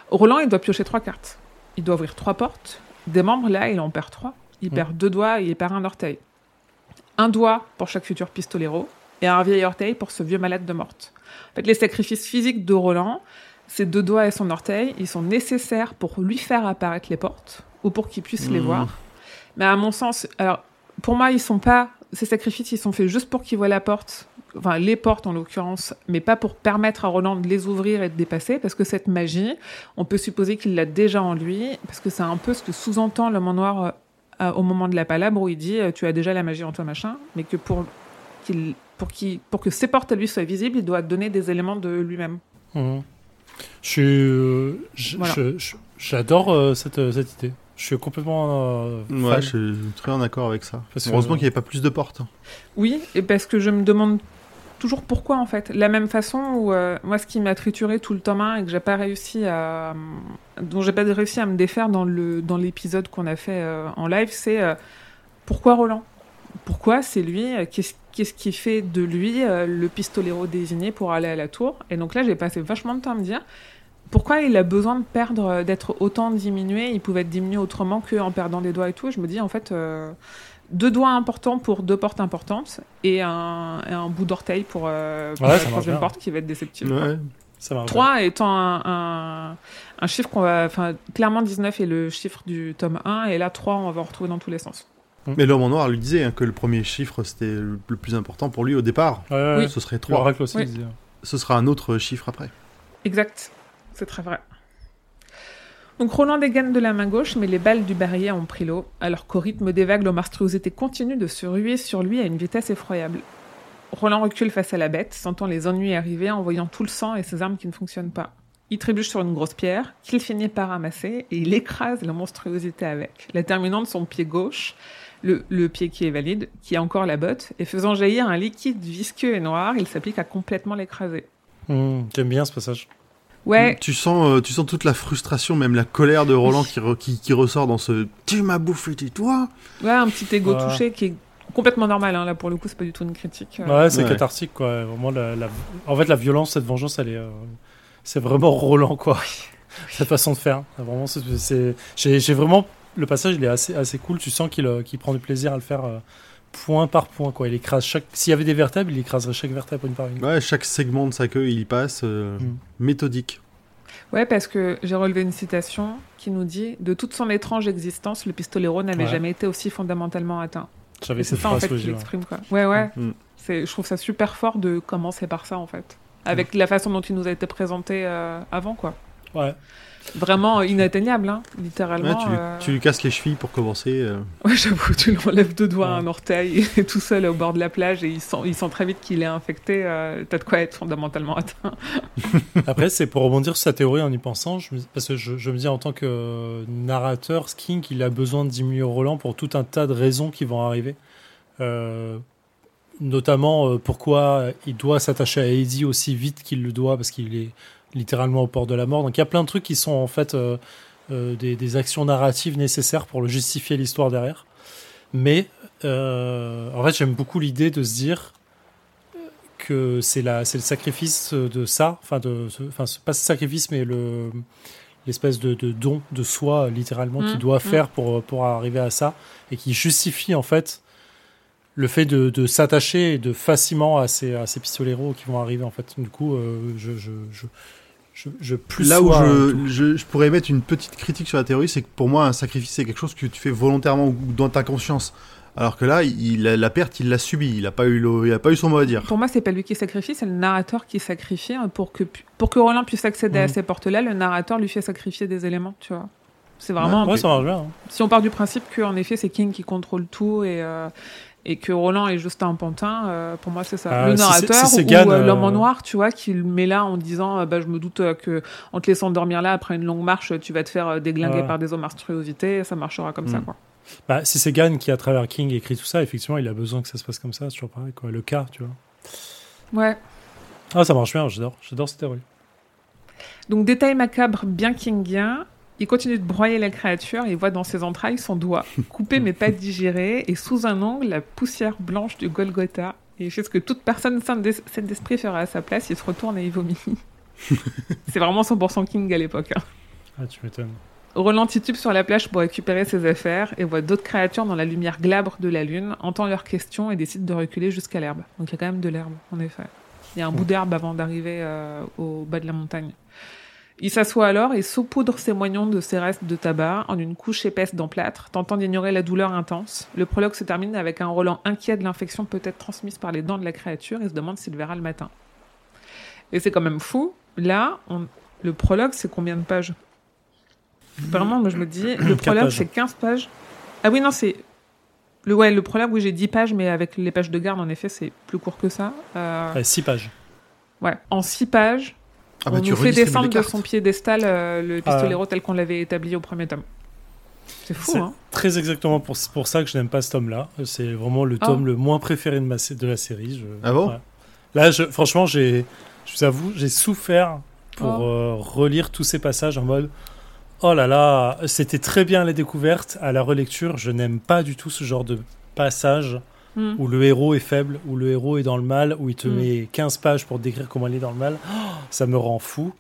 Roland, il doit piocher trois cartes. Il doit ouvrir trois portes. Des membres, là, il en perd trois. Il Mm. perd deux doigts et il perd un orteil. Un doigt pour chaque futur pistolero, et un vieil orteil pour ce vieux malade de morte. En fait, les sacrifices physiques de Roland, ses deux doigts et son orteil, ils sont nécessaires pour lui faire apparaître les portes, ou pour qu'il puisse les Mm. voir. Mais à mon sens, alors pour moi, ils sont pas ces sacrifices, ils sont faits juste pour qu'il voit la porte, enfin les portes en l'occurrence, mais pas pour permettre à Roland de les ouvrir et de dépasser, parce que cette magie, on peut supposer qu'il l'a déjà en lui, parce que c'est un peu ce que sous-entend l'homme en noir euh, au moment de la palabre où il dit euh, tu as déjà la magie en toi machin, mais que pour qu'il pour, qu'il pour que ses portes à lui soient visibles, il doit donner des éléments de lui-même. Je suis, euh, je- Voilà. je- je- j'adore euh, cette, euh, cette idée. Je suis complètement euh. Ouais, je suis très en accord avec ça. Parce Heureusement qu'il n'y avait pas plus de portes. Oui, et parce que je me demande toujours pourquoi en fait. La même façon où euh, moi ce qui m'a trituré tout le tome 1 et que j'ai pas réussi à dont j'ai pas réussi à me défaire dans le dans l'épisode qu'on a fait euh, en live, c'est euh, pourquoi Roland? Pourquoi c'est lui? Qu'est-ce qu'est-ce qui fait de lui euh, le pistolero désigné pour aller à la tour? Et donc là, j'ai passé vachement de temps à me dire pourquoi il a besoin de perdre, d'être autant diminué? Il pouvait être diminué autrement qu'en perdant des doigts et tout. Je me dis en fait, euh, deux doigts importants pour deux portes importantes et un, et un bout d'orteil pour, euh, pour Ouais, la troisième porte qui va être déceptive. Ouais. Ça marche. 3 étant un, un, un chiffre qu'on va. Enfin, clairement, 19 est le chiffre du tome 1, et là, 3, on va en retrouver dans tous les sens. Mais l'homme en noir lui disait hein, que le premier chiffre c'était le plus important pour lui au départ. Ouais, ouais, ouais. Ce serait Le 3. Oracle aussi Oui. disait. Ce sera un autre chiffre après. Exact. C'est très vrai. Donc Roland dégaine de la main gauche, mais les balles du barillet ont pris l'eau, alors qu'au rythme des vagues, l'homarstruosité continue de se ruer sur lui à une vitesse effroyable. Roland recule face à la bête, sentant les ennuis arriver en voyant tout le sang et ses armes qui ne fonctionnent pas. Il trébuche sur une grosse pierre, qu'il finit par ramasser, et il écrase la monstruosité avec, la terminant de son pied gauche, le, le pied qui est valide, qui a encore la botte, et faisant jaillir un liquide visqueux et noir, il s'applique à complètement l'écraser. Mmh, J'aime bien ce passage. Ouais, Tu sens, euh, tu sens toute la frustration, même la colère de Roland qui, re- qui, qui ressort dans ce Tu m'as bouffé, tu toi Ouais, un petit ego Voilà. touché qui est complètement normal. Hein. Là, pour le coup, c'est pas du tout une critique. euh. Ouais, c'est Ouais. cathartique, quoi. Vraiment, la, la- En fait, la violence, cette vengeance, elle est. euh, C'est vraiment Roland, quoi. cette [LAUGHS] façon de faire. Vraiment, c'est. c'est- J'ai j'ai vraiment. Le passage, il est assez, assez cool. Tu sens qu'il euh, qu'il prend du plaisir à le faire euh, point par point, quoi. Il écrase chaque. S'il y avait des vertèbres, il écraserait chaque vertèbre une par une. Ouais, chaque segment de sa queue, il y passe. euh, Mm. Méthodique. Ouais, parce que j'ai relevé une citation qui nous dit De toute son étrange existence, le pistolero n'avait Ouais. jamais été aussi fondamentalement atteint. J'avais cette ça, en fait, qu'il exprime, quoi. Ouais, ouais. Mm. C'est, je trouve ça super fort de commencer par ça, en fait. Avec la façon dont il nous a été présenté euh, avant, quoi. Ouais. Vraiment inatteignable, hein, Ouais, littéralement. tu, lui- euh. tu lui casses les chevilles pour commencer. euh. Ouais, j'avoue, tu lui enlèves deux doigts, Ouais. un orteil, [LAUGHS] et tout seul au bord de la plage, et il sent, il sent très vite qu'il est infecté. euh, T'as de quoi être fondamentalement atteint. [LAUGHS] [LAUGHS] Après, c'est pour rebondir sur sa théorie en y pensant, je me- parce que je, je me dis en tant que euh, narrateur, Skink, il a besoin de diminuer Roland pour tout un tas de raisons qui vont arriver. Euh, notamment euh, pourquoi il doit s'attacher à Eddie aussi vite qu'il le doit, parce qu'il est littéralement au port de la mort. Donc il y a plein de trucs qui sont en fait euh, euh, des, des actions narratives nécessaires pour le justifier l'histoire derrière. Mais euh, en fait, j'aime beaucoup l'idée de se dire que c'est la c'est le sacrifice de ça enfin de enfin pas ce sacrifice mais le l'espèce de, de don de soi littéralement Mm, qu'il doit mm. faire pour pour arriver à ça et qui justifie en fait le fait de, de s'attacher de facilement à ces à ces pistoleros qui vont arriver en fait du coup euh, je, je, je je je plus Là où je, je, je pourrais mettre une petite critique sur la théorie, c'est que pour moi, un sacrifice, c'est quelque chose que tu fais volontairement ou dans ta conscience. Alors que là, il, la, la perte, il l'a subie. Il n'a pas, eu le- il a pas eu son mot à dire. Pour moi, c'est pas lui qui sacrifie, c'est le narrateur qui sacrifie hein, pour que pour que Roland puisse accéder à Mhm. ces portes-là. Le narrateur lui fait sacrifier des éléments, tu vois. C'est vraiment. ouais ça marche bien hein. Si on part du principe que en effet c'est King qui contrôle tout et euh, et que Roland est juste un pantin, euh, pour moi c'est ça. Ah, le narrateur c'est ou Gann, euh, l'homme en euh, noir, tu vois, qui le met là en disant, euh, bah je me doute euh, que en te laissant dormir là après une longue marche, tu vas te faire euh, déglinguer par des eaux monstruosités, ça marchera comme ça Mhm. quoi. bah, si c'est Gann qui à travers King écrit tout ça effectivement il a besoin que ça se passe comme ça c'est toujours pareil quoi le cas tu vois Ouais. ah ça marche bien j'adore j'adore cette théorie Donc détail macabre bien kingien, il continue de broyer la créature et voit dans ses entrailles son doigt, coupé mais pas digéré, et sous un ongle la poussière blanche du Golgotha. Et fait ce que toute personne saine d'es- saine d'esprit ferait à sa place, il se retourne et il vomit. [LAUGHS] C'est vraiment 100% King à l'époque. hein. ah tu m'étonnes Roland titube sur la plage pour récupérer ses affaires et voit d'autres créatures dans la lumière glabre de la lune, entend leurs questions et décide de reculer jusqu'à l'herbe. Donc il y a quand même de l'herbe, en effet. Il y a un bout d'herbe avant d'arriver euh, au bas de la montagne. Il s'assoit alors et saupoudre ses moignons de ses restes de tabac en une couche épaisse d'emplâtre, tentant d'ignorer la douleur intense. Le prologue se termine avec un Roland inquiet de l'infection peut-être transmise par les dents de la créature et se demande s'il verra le matin. Et c'est quand même fou. Là, on- le prologue, c'est combien de pages? Vraiment, moi je me dis, le prologue, c'est 15 pages. Ah oui, non, c'est. Le, ouais, le prologue, oui, j'ai 10 pages, mais avec les pages de garde, en effet, c'est plus court que ça. Euh, Ouais, six pages. ouais. En 6 pages, Ah bah, on tu nous fait descendre de son piédestal euh, le Ah pistolero tel qu'on l'avait établi au premier tome. C'est fou, C'est hein très exactement pour, pour ça que je n'aime pas ce tome-là. C'est vraiment le Ah. tome le moins préféré de, ma, sé- de la série. Je- Ah bon? ouais. Là, je, franchement, j'ai, je vous avoue, j'ai souffert pour Oh. euh, relire tous ces passages en mode Oh là là, c'était très bien les découvertes. À la relecture, je n'aime pas du tout ce genre de passage Où le héros est faible, où le héros est dans le mal, où il te Mm. met 15 pages pour décrire comment il est dans le mal. Oh, ça me rend fou.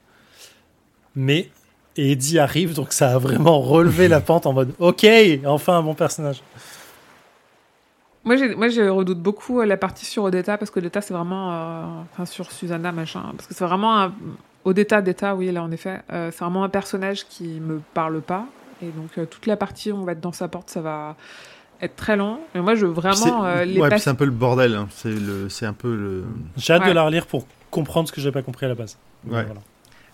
Mais Eddie arrive, donc ça a vraiment relevé la pente en mode Ok, enfin un bon personnage. Moi, moi, je redoute beaucoup euh, la partie sur Odetta parce que Odetta, c'est vraiment. euh, Enfin, sur Susanna, machin. Parce que c'est vraiment un. Odetta, oui, là, en effet. euh, c'est vraiment un personnage qui me parle pas. Et donc, euh, toute la partie où on va être dans sa porte, ça va être très long. Mais moi, je veux Puis vraiment. euh, les ouais, pas- puis c'est un peu le bordel. hein. C'est le, c'est un peu le. J'ai hâte de la relire pour comprendre ce que j'ai pas compris à la base. Ouais. Voilà.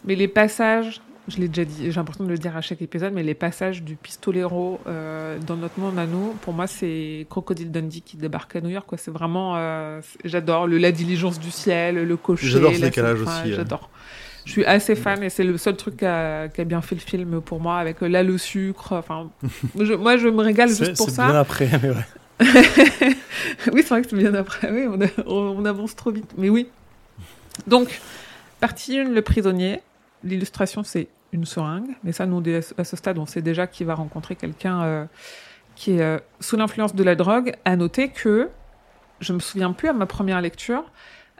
Mais les passages, je l'ai déjà dit, j'ai l'impression de le dire à chaque épisode, mais les passages du pistolero euh, dans notre monde à nous, pour moi, c'est Crocodile Dundee qui débarque à New York. Quoi. C'est vraiment, euh, c'est- j'adore le la diligence du ciel, le cocher. J'adore ce la- décalage aussi, euh. J'adore. Je suis assez fan et c'est le seul truc qui a, bien fait le film pour moi, avec euh, là le sucre. Enfin, [LAUGHS] je- moi, je me régale C'est juste pour c'est ça. bien après, mais ouais. [LAUGHS] oui, c'est vrai que c'est bien après. Oui, on, a- on- on avance trop vite. Mais oui. Donc, partie 1, le prisonnier. L'illustration, c'est une seringue. Mais ça, nous, à ce stade, on sait déjà qu'il va rencontrer quelqu'un euh, qui est euh, sous l'influence de la drogue. À noter que, je me souviens plus à ma première lecture,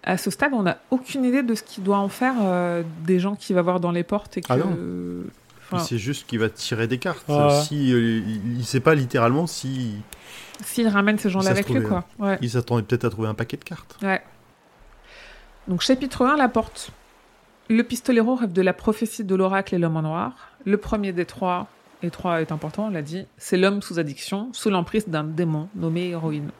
à ce stade, on n'a aucune idée de ce qu'il doit en faire euh, des gens qu'il va voir dans les portes. Et que, Ah non. C'est juste qu'il va tirer des cartes. Ouais. Si, euh, il, il sait pas littéralement si s'il ramène ces gens-là avec lui, quoi. Ouais. il s'attendait peut-être à trouver un paquet de cartes. Ouais. Donc, chapitre 1, la porte. Le pistolero rêve de la prophétie de l'oracle et l'homme en noir. Le premier des trois, et trois est important, on l'a dit, c'est l'homme sous addiction, sous l'emprise d'un démon nommé héroïne.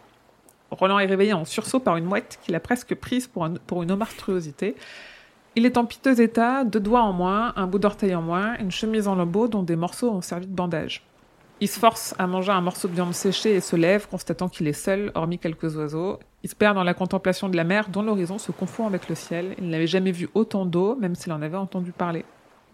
Roland est réveillé en sursaut par une mouette qu'il a presque prise pour, un- pour une monstruosité. Il est en piteux état, deux doigts en moins, un bout d'orteil en moins, une chemise en lambeaux dont des morceaux ont servi de bandage. Il se force à manger un morceau de viande séchée et se lève, constatant qu'il est seul, hormis quelques oiseaux. Il se perd dans la contemplation de la mer, dont l'horizon se confond avec le ciel. Il n'avait jamais vu autant d'eau, même s'il en avait entendu parler.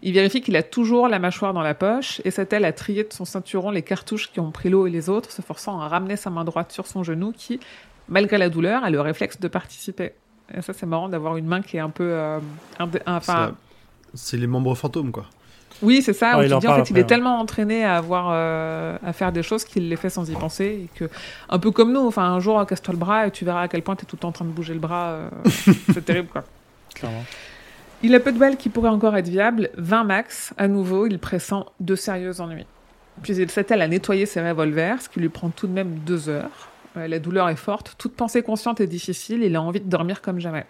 Il vérifie qu'il a toujours la mâchoire dans la poche et s'attelle à trier de son ceinturon les cartouches qui ont pris l'eau et les autres, se forçant à ramener sa main droite sur son genou qui, malgré la douleur, a le réflexe de participer. Et ça, c'est marrant d'avoir une main qui est un peu... euh, enfin, C'est les membres fantômes, quoi. oui, c'est ça. Où il en dis, en fait, il est ouais. tellement entraîné à avoir, euh, à faire des choses qu'il les fait sans y penser. Et que, un peu comme nous. Enfin, un jour, casse-toi le bras et tu verras à quel point tu es tout le temps en train de bouger le bras. euh, [LAUGHS] c'est terrible, quoi. Clairement. Il a peu de balles qui pourraient encore être viables. 20 max. À nouveau, il pressent de sérieux ennuis. Puis il s'attelle à nettoyer ses revolvers, ce qui lui prend tout de même deux heures. Euh, la douleur est forte. Toute pensée consciente est difficile. Il a envie de dormir comme jamais.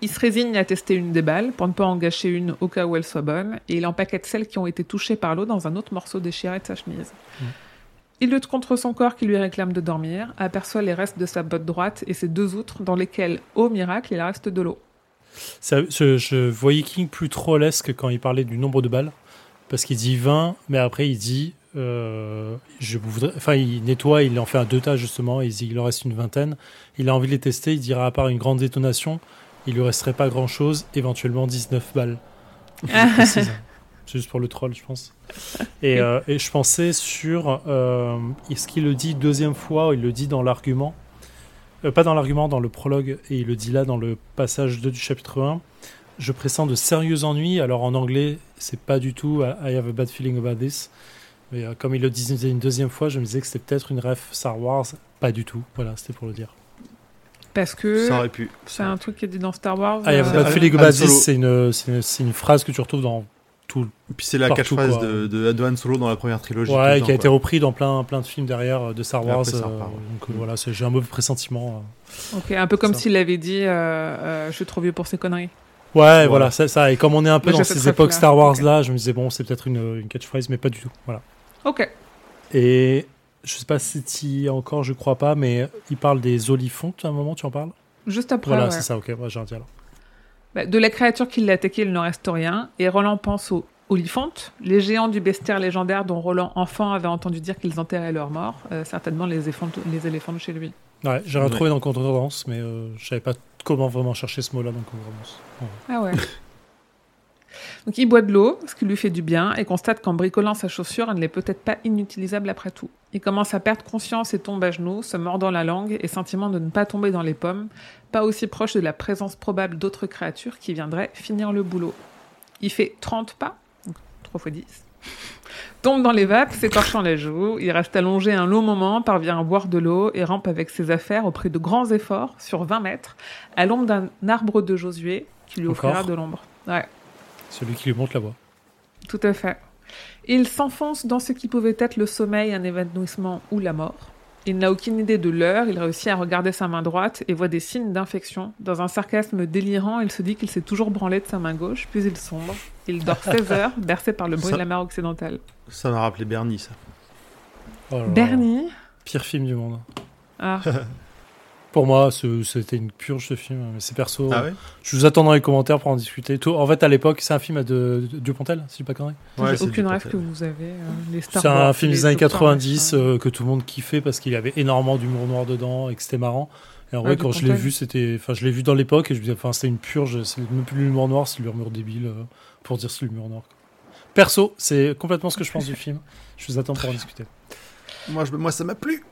Il se résigne à tester une des balles pour ne pas en gâcher une au cas où elle soit bonne, et il empaquette celles qui ont été touchées par l'eau dans un autre morceau déchiré de sa chemise. Mm. Il lutte contre son corps qui lui réclame de dormir, aperçoit les restes de sa botte droite et ses deux outres dans lesquelles, au miracle, il reste de l'eau. Ça- je, je voyais King plus trollesque quand il parlait du nombre de balles. Parce qu'il dit 20, mais après il dit. euh, je voudrais, enfin, il nettoie, il en fait un deux tas justement. Il dit il en reste une vingtaine. Il a envie de les tester. Il dira à part une grande détonation, il lui resterait pas grand chose. Éventuellement 19 balles. [LAUGHS] C'est juste pour le troll, je pense. Et, euh, et je pensais sur. Euh, Est-ce qu'il le dit deuxième fois ou il le dit dans l'argument? Euh, Pas dans l'argument, dans le prologue, et il le dit là dans le passage 2 du chapitre 1. Je pressens de sérieux ennuis. Alors en anglais, c'est pas du tout I have a bad feeling about this. Mais euh, comme il le disait une deuxième fois, je me disais que c'était peut-être une ref Star Wars. Pas du tout. Voilà, c'était pour le dire. Parce que Ça aurait pu. c'est un truc qui est dit dans Star Wars. I have a euh, bad feeling about this, c'est une, c'est une, c'est une phrase que tu retrouves dans tout. Et puis c'est la catchphrase de, de, de Han Solo dans la première trilogie. Ouais, temps, qui a été repris dans plein, plein de films derrière euh, de Star Wars. après, ça euh, repart, ouais. donc euh, voilà, c'est- j'ai un mauvais pressentiment. Ok, un peu comme Ça. s'il avait dit euh, euh, Je suis trop vieux pour ces conneries. Ouais, voilà, c'est ça. Et comme on est un peu dans ces époques. Star Wars Ok. là, je me disais bon, c'est peut-être une, une catchphrase, mais pas du tout. Voilà. Ok. Et je sais pas si tu encore, je crois pas, mais il parle des olifantes à un moment, tu en parles? Juste après, Voilà, ouais. c'est ça, ok, moi j'ai un alors. Bah, de la créature qui l'a attaqué, il ne reste rien. Et Roland pense aux Oliphantes, les géants du bestiaire légendaire dont Roland, enfant, avait entendu dire qu'ils enterraient leurs morts. Euh, certainement les éléphants, les éléphants de chez lui. Ouais, j'ai Ouais. retrouvé dans Contredanse, mais euh, je savais pas comment vraiment chercher ce mot-là dans Contredanse. Ouais. Ah ouais. [LAUGHS] Donc il boit de l'eau, ce qui lui fait du bien, et constate qu'en bricolant sa chaussure, elle n'est peut-être pas inutilisable après tout. Il commence à perdre conscience et tombe à genoux, se mordant la langue et sentiment de ne pas tomber dans les pommes, pas aussi proche de la présence probable d'autres créatures qui viendraient finir le boulot. Il fait 30 pas, donc 3 fois 10, [LAUGHS] tombe dans les vapes, s'écorchant les joues, il reste allongé un long moment, parvient à boire de l'eau et rampe avec ses affaires au prix de grands efforts, sur 20 mètres, à l'ombre d'un arbre de Josué qui lui offrira Encore de l'ombre. Ouais. Celui qui lui montre la voie. Tout à fait. Il s'enfonce dans ce qui pouvait être le sommeil, un évanouissement ou la mort. Il n'a aucune idée de l'heure, il réussit à regarder sa main droite et voit des signes d'infection. Dans un sarcasme délirant, il se dit qu'il s'est toujours branlé de sa main gauche, puis il sombre. Il dort [LAUGHS] 16 heures, bercé par le bruit Ça- de la mer occidentale. Ça m'a rappelé Bernie, ça. Oh là là. Bernie Pire film du monde. Ah, [LAUGHS] Pour moi, ce- c'était une purge ce film, c'est perso. Ah ouais? Je vous attends dans les commentaires pour en discuter. Tout- En fait, à l'époque, c'est un film de, de Dupontel, si je dis pas connerie. Ouais, aucune rêve que vous avez. euh, les C'est un film des années Doctor 90 machin. euh, que tout le monde kiffait parce qu'il y avait énormément d'humour noir dedans et que c'était marrant. Et en Ouais, vrai, quand je l'ai vu, c'était, enfin, je l'ai vu dans l'époque et je me disais, enfin, c'était une purge. C'est même plus l'humour noir, c'est l'humour débile euh, pour dire c'est l'humour noir. quoi. Perso, c'est complètement ce que je pense du [LAUGHS] film. Je vous attends pour en discuter. Moi, je- moi, ça m'a plu.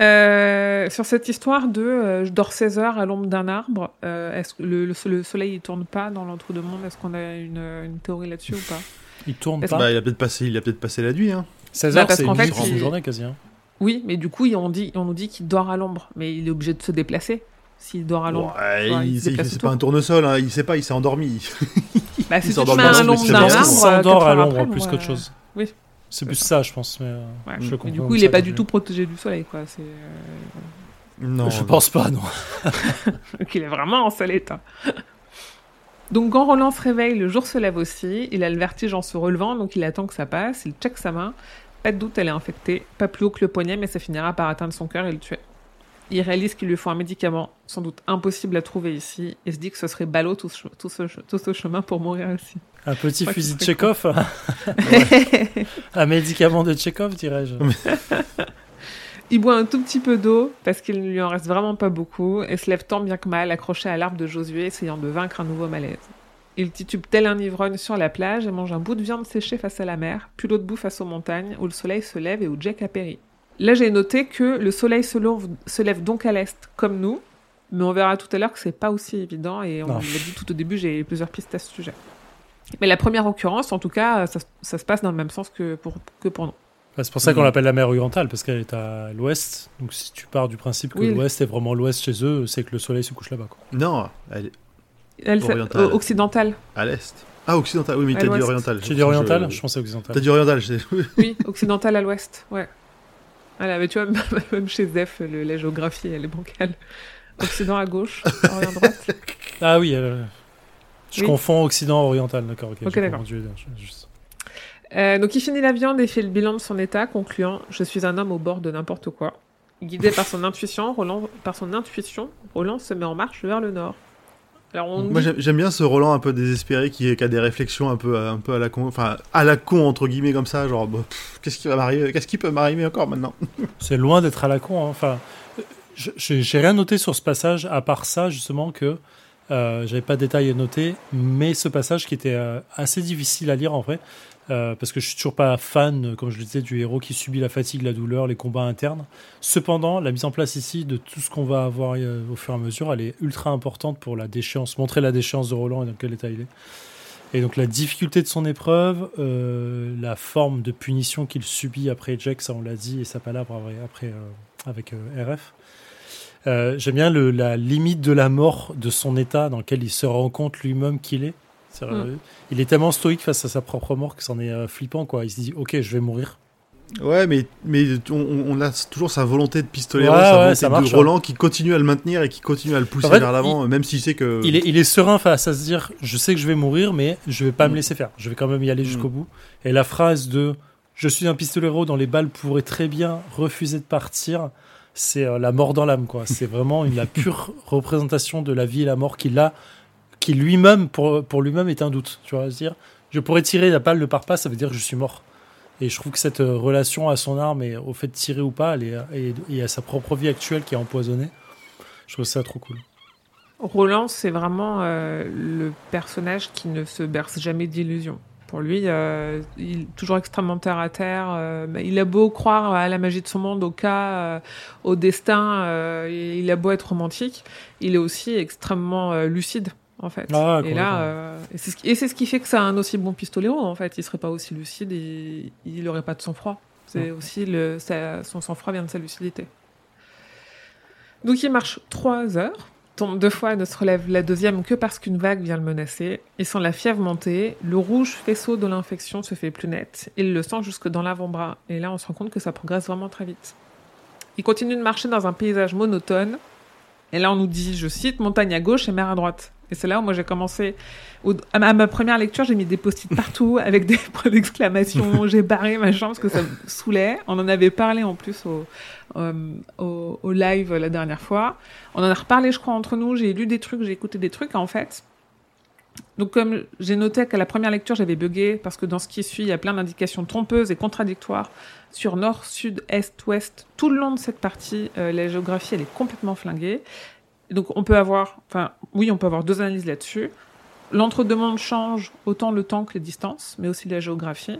Euh, sur cette histoire de euh, je dors 16 heures à l'ombre d'un arbre, euh, est-ce que le, le- le soleil il tourne pas dans l'entre-deux-mondes? Est-ce qu'on a une, une théorie là-dessus ou pas? Il tourne pas. Bah, il a peut-être passé, il a peut-être passé la nuit. Hein. 16 Bah, heures, c'est une, fait, c'est une il- journée quasi. hein. Oui, mais du coup, on, dit, on nous dit qu'il dort à l'ombre, mais il est obligé de se déplacer s'il dort à l'ombre. Ouais, il il- c'est pas un tournesol, hein, il sait pas, il s'est endormi. Bah, [LAUGHS] te s'endort à l'ombre, c'est euh, s'endort à l'ombre plus qu'autre chose. oui. C'est plus ça. ça, je pense. Mais, euh, ouais. je Mais le Mais du coup, il ça, est pas du tout protégé du soleil, quoi. C'est euh, Non, Je pense pas, non. [LAUGHS] qu'il est vraiment en sale état. Donc quand Roland se réveille, le jour se lève aussi. Il a le vertige en se relevant, donc il attend que ça passe. Il check sa main. Pas de doute, elle est infectée. Pas plus haut que le poignet, mais ça finira par atteindre son cœur et le tuer. Il réalise qu'il lui faut un médicament, sans doute impossible à trouver ici, et se dit que ce serait ballot tout ce, tout ce, tout ce chemin pour mourir aussi. Un petit fusil de Tchekhov. [LAUGHS] un médicament de Tchekhov, dirais-je. [LAUGHS] Il boit un tout petit peu d'eau, parce qu'il ne lui en reste vraiment pas beaucoup, et se lève tant bien que mal, accroché à l'arbre de Josué, essayant de vaincre un nouveau malaise. Il titube tel un ivrogne sur la plage et mange un bout de viande séchée face à la mer, puis l'autre bout face aux montagnes, où le soleil se lève et où Jack a péri. Là, j'ai noté que le soleil se lève, se lève donc à l'est, comme nous, mais on verra tout à l'heure que c'est pas aussi évident, et on l'a dit tout au début, j'ai plusieurs pistes à ce sujet. Mais la première occurrence, en tout cas, ça, ça se passe dans le même sens que pour, que pour nous. Bah, c'est pour ça qu'on Mhm. l'appelle la mer orientale, parce qu'elle est à l'ouest. Donc si tu pars du principe que Oui. l'ouest est vraiment l'ouest chez eux, c'est que le soleil se couche là-bas. quoi. non, elle est Elle, Orientale. euh, occidentale. à l'est. Ah, occidental, oui, mais t'as dit l'ouest. oriental. J'ai dit oriental, Je- je pensais occidental. T'as dit oriental, je sais. Oui, occidentale à l'ouest, ouais. Voilà, mais tu vois, [LAUGHS] même chez Zef, le- la géographie, elle est bancale. Occident à gauche, Orient à droite. [LAUGHS] Ah oui, euh, je Oui. confonds occident oriental, d'accord. Ok, d'accord. juste- Euh, donc il finit la viande et fait le bilan de son état, concluant « Je suis un homme au bord de n'importe quoi ». Guidé par son intuition, Roland, par son intuition, Roland se met en marche vers le nord. Alors on Moi, dit- j'aime- bien ce Roland un peu désespéré qui, qui a des réflexions un peu, un peu à la con, enfin à la con entre guillemets comme ça, genre bah, qu'est-ce qui va m'arriver, qu'est-ce qui peut m'arriver encore maintenant? [LAUGHS] C'est loin d'être à la con. hein. Enfin, j'ai rien noté sur ce passage, à part ça, justement, que euh, j'avais pas de détails à noter, mais ce passage qui était euh, assez difficile à lire en vrai, euh, parce que je suis toujours pas fan, euh, comme je le disais, du héros qui subit la fatigue, la douleur, les combats internes. Cependant, la mise en place ici de tout ce qu'on va avoir euh, au fur et à mesure, elle est ultra importante pour la déchéance, montrer la déchéance de Roland et dans quel état il est. Et donc la difficulté de son épreuve, la forme de punition qu'il subit après Jack, ça on l'a dit, et sa palabre après, avec RF. J'aime bien la limite de la mort de son état dans lequel il se rend compte lui-même qu'il est. Euh, Il est tellement stoïque face à sa propre mort que c'en est euh, flippant quoi. Il se dit ok je vais mourir. Ouais, mais, mais on, on a toujours sa volonté de pistolet, Ouais, sa ouais, volonté ça de Roland qui continue à le maintenir et qui continue à le pousser En fait, vers l'avant, même s'il sait que. Il est, il est serein face à se dire je sais que je vais mourir, mais je vais pas me Mm. laisser faire. Je vais quand même y aller jusqu'au Mm. bout. Et la phrase de je suis un pistolero dont les balles pourraient très bien refuser de partir, c'est euh, la mort dans l'âme. quoi. C'est vraiment une, la pure [LAUGHS] représentation de la vie et la mort qu'il a, qui lui-même, pour, pour lui-même, est un doute. Tu vois, dire je pourrais tirer, la balle ne part pas, ça veut dire que je suis mort. Et je trouve que cette euh, relation à son arme et au fait de tirer ou pas, elle et, à sa propre vie actuelle qui est empoisonnée, je trouve ça trop cool. Roland, c'est vraiment euh, le personnage qui ne se berce jamais d'illusions. Pour lui, euh, il est toujours extrêmement terre à terre. il a beau croire à la magie de son monde, au cas, au destin, il a beau être romantique, il est aussi extrêmement lucide, en fait. Ah, et là, euh, et c'est ce qui- ce fait que c'est un aussi bon pistolero, en fait. Il serait pas aussi lucide et il n'aurait pas de sang-froid. C'est aussi le, son sang-froid vient de sa lucidité. Donc il marche trois heures tombe deux fois et ne se relève la deuxième que parce qu'une vague vient le menacer. Et sans la fièvre monter, le rouge faisceau de l'infection se fait plus net. Il le sent jusque dans l'avant-bras. Et là, on se rend compte que ça progresse vraiment très vite. Il continue de marcher dans un paysage monotone. Et là, on nous dit, je cite, montagne à gauche et mer à droite. Et c'est là où moi j'ai commencé. à, ma, ma première lecture, j'ai mis des post-it partout [LAUGHS] avec des points d'exclamation. [LAUGHS] j'ai barré machin parce que ça me saoulait. On en avait parlé en plus au, euh, au, au live la dernière fois. On en a reparlé, je crois, entre nous. J'ai lu des trucs, j'ai écouté des trucs. En fait, donc comme j'ai noté qu'à la première lecture, j'avais bugué parce que dans ce qui suit, il y a plein d'indications trompeuses et contradictoires sur nord, sud, est, ouest. Tout le long de cette partie, euh, la géographie, elle est complètement flinguée. Donc on peut avoir, enfin oui, on peut avoir deux analyses là-dessus. L'entre-deux-mondes change autant le temps que les distances, mais aussi la géographie.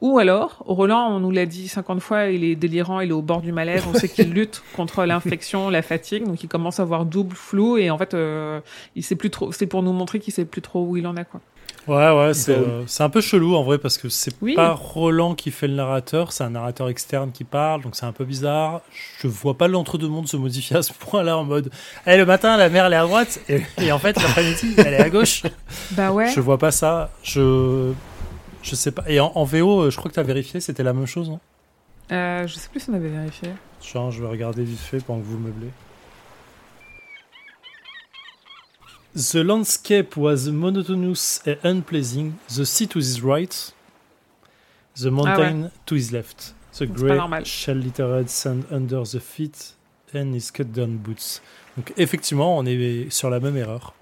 Ou alors, Roland, on nous l'a dit 50 fois, il est délirant, il est au bord du malaise, on sait qu'il [LAUGHS] lutte contre l'infection, la fatigue, donc il commence à avoir double flou et en fait, euh, il sait plus trop. C'est pour nous montrer qu'il sait plus trop où il en est, quoi. Ouais, ouais, c'est euh, c'est un peu chelou en vrai parce que c'est Oui. pas Roland qui fait le narrateur, c'est un narrateur externe qui parle, donc c'est un peu bizarre. Je vois pas l'entre-deux-mondes se modifier à ce point-là en mode Eh, le matin, la mer elle est à droite et, et en fait, l'après-midi, [LAUGHS] elle est à gauche. Bah ouais. Je vois pas ça. Je. Je sais pas. Et en, en VO, euh, je crois que t'as vérifié, c'était la même chose, non? Euh, je sais plus si on avait vérifié. Genre, je vais regarder vite fait pendant que vous le meublez. The landscape was monotonous and unpleasing. The sea to his right, the mountain to his left. The grey normal. shell-littered sand under the feet and his cut-down boots. Donc effectivement, on est sur la même erreur.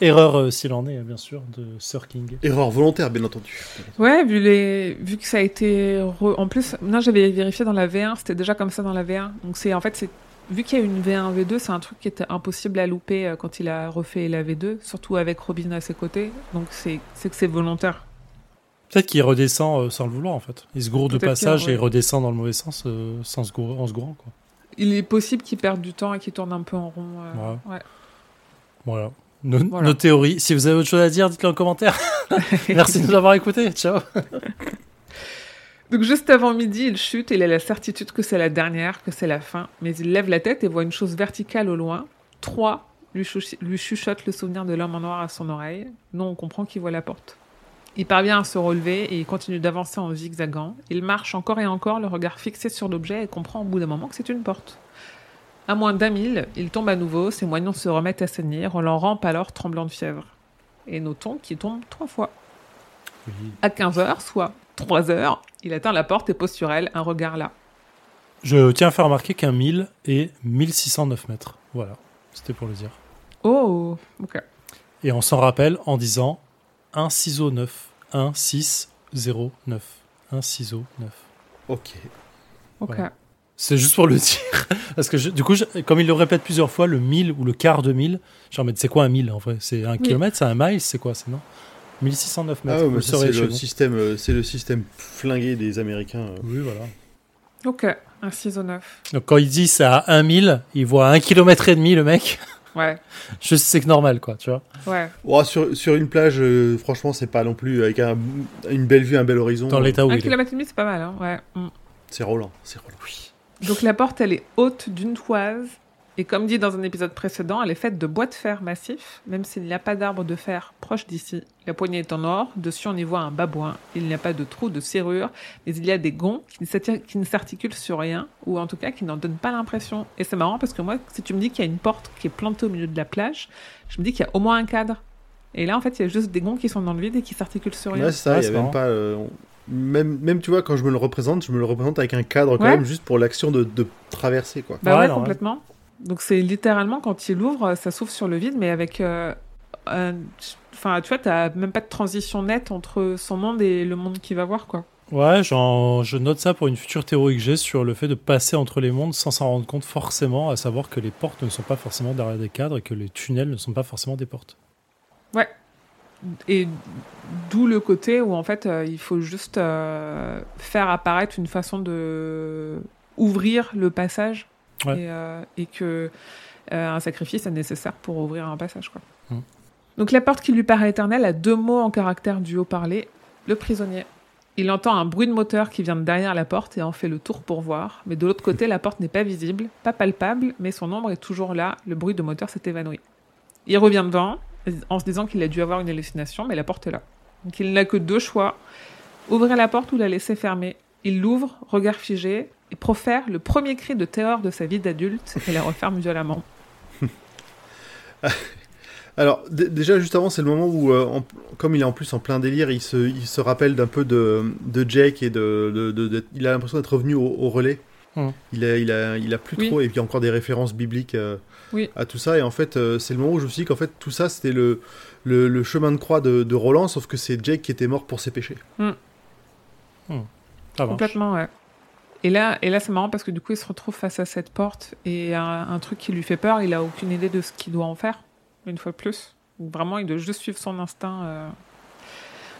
Erreur euh, s'il en est, bien sûr, de Sir King. Erreur volontaire, bien entendu. Ouais, vu, les... vu que ça a été. re- En plus, non, j'avais vérifié dans la V1, c'était déjà comme ça dans la V1. Donc, c'est en fait, c'est. Vu qu'il y a une V1, V2, c'est un truc qui était impossible à louper euh, quand il a refait la V2, surtout avec Robin à ses côtés. Donc, c'est c'est que c'est volontaire. Peut-être qu'il redescend euh, sans le vouloir, en fait. Il se gourde de passage et redescend dans le mauvais sens euh, sans se gourrer- en se gourant, quoi. Il est possible qu'il perde du temps et qu'il tourne un peu en rond. euh, ouais. Voilà. Nos, Voilà. nos théories. Si vous avez autre chose à dire, dites-le en commentaire. [LAUGHS] Merci de nous avoir écoutés. Ciao. [LAUGHS] Donc juste avant midi, il chute et il a la certitude que c'est la dernière, que c'est la fin. Mais il lève la tête et voit une chose verticale au loin. Trois lui, chuch- lui chuchote le souvenir de l'homme en noir à son oreille. Non, on comprend qu'il voit la porte. Il parvient à se relever et il continue d'avancer en zigzagant. Il marche encore et encore, le regard fixé sur l'objet et comprend au bout d'un moment que c'est une porte. À moins d'un mille, il tombe à nouveau, ses moignons se remettent à saigner, Roland rampe alors tremblant de fièvre. Et notons qu'il tombe trois fois. À 15 heures, soit 3 heures, il atteint la porte et pose sur elle un regard là. Je tiens à faire remarquer qu'un 1000 est 1609 mètres. Voilà. C'était pour le dire. Oh, ok. Et on s'en rappelle en disant 1 ciseau 9. 1 6 0 9. 1 ciseau 9. Ok. Ok. Voilà. C'est juste pour le [LAUGHS] dire. Parce que je- du coup, je- comme il le répète plusieurs fois, le 1000 ou le quart de 1000, genre, mais c'est quoi un 1000 en vrai? C'est un kilomètre, c'est un mile, c'est quoi C'est non? 1609 mètres. Ah ouais, saurez c'est chez le système, euh, c'est le système flingué des Américains. euh. Oui, voilà. Ok, un 6 au 9. Donc quand il dit c'est à 1 1000, il voit 1 km et demi le mec. Ouais, [LAUGHS] Je sais que normal quoi, tu vois. ouais. Oh, sur, sur une plage, euh, franchement, c'est pas non plus avec un- une belle vue, un bel horizon. Dans l'état où Un il est. kilomètre et demi, c'est pas mal, hein. Ouais. mm. C'est Roland. C'est Roland. Donc la porte, elle est haute d'une toise Et comme dit dans un épisode précédent, elle est faite de bois de fer massif, même s'il n'y a pas d'arbre de fer proche d'ici. La poignée est en or, dessus on y voit un babouin. Il n'y a pas de trou de serrure, mais il y a des gonds qui ne s'articulent sur rien, ou en tout cas qui n'en donnent pas l'impression. Et c'est marrant parce que moi, si tu me dis qu'il y a une porte qui est plantée au milieu de la plage, je me dis qu'il y a au moins un cadre. Et là, en fait, il y a juste des gonds qui sont dans le vide et qui s'articulent sur rien. Ouais, c'est ça, Ouais, il y a c'est même marrant. pas. euh, même, même, tu vois, quand je me le représente, je me le représente avec un cadre quand Ouais. même, juste pour l'action de, de traverser, quoi. Bah Ouais, ouais, non, ouais. Donc c'est littéralement quand il ouvre, ça s'ouvre sur le vide, mais avec, euh, un- enfin, tu vois, t'as même pas de transition nette entre son monde et le monde qu'il va voir, quoi. Ouais, j'en- je note ça pour une future théorie que j'ai sur le fait de passer entre les mondes sans s'en rendre compte forcément, à savoir que les portes ne sont pas forcément derrière des cadres et que les tunnels ne sont pas forcément des portes. Et d'où le côté où en fait, euh, il faut juste euh, faire apparaître une façon de ouvrir le passage Ouais. et, euh, et que euh, un sacrifice est nécessaire pour ouvrir un passage, quoi. Mm. Donc la porte qui lui paraît éternelle a deux mots en caractère du haut-parler le prisonnier. Il entend un bruit de moteur qui vient de derrière la porte et en fait le tour pour voir. Mais de l'autre côté, la porte n'est pas visible, pas palpable, mais son ombre est toujours là. Le bruit de moteur s'est évanoui. Il revient devant en se disant qu'il a dû avoir une hallucination, mais la porte est là. Donc il n'a que deux choix ouvrir la porte ou la laisser fermer. Il l'ouvre, regard figé, profère le premier cri de terreur de sa vie d'adulte et la referme violemment. [LAUGHS] Alors, d- déjà, juste avant, c'est le moment où, euh, en- comme il est en plus en plein délire, il se, il se rappelle d'un peu de, de Jake et de. de- de- de- il a l'impression d'être revenu au, au relais. Hmm. Il, a, il, a, il a plus Oui. trop, et puis il y a encore des références bibliques euh, Oui. à tout ça. Et en fait, euh, c'est le moment où je me suis dit qu'en fait, tout ça, c'était le, le, le chemin de croix de, de Roland, sauf que c'est Jake qui était mort pour ses péchés. Ça marche. Complètement, ouais. Et là, et là c'est marrant parce que du coup, il se retrouve face à cette porte et un, un truc qui lui fait peur. Il a aucune idée de ce qu'il doit en faire, une fois de plus. Vraiment, il doit juste suivre son instinct. euh.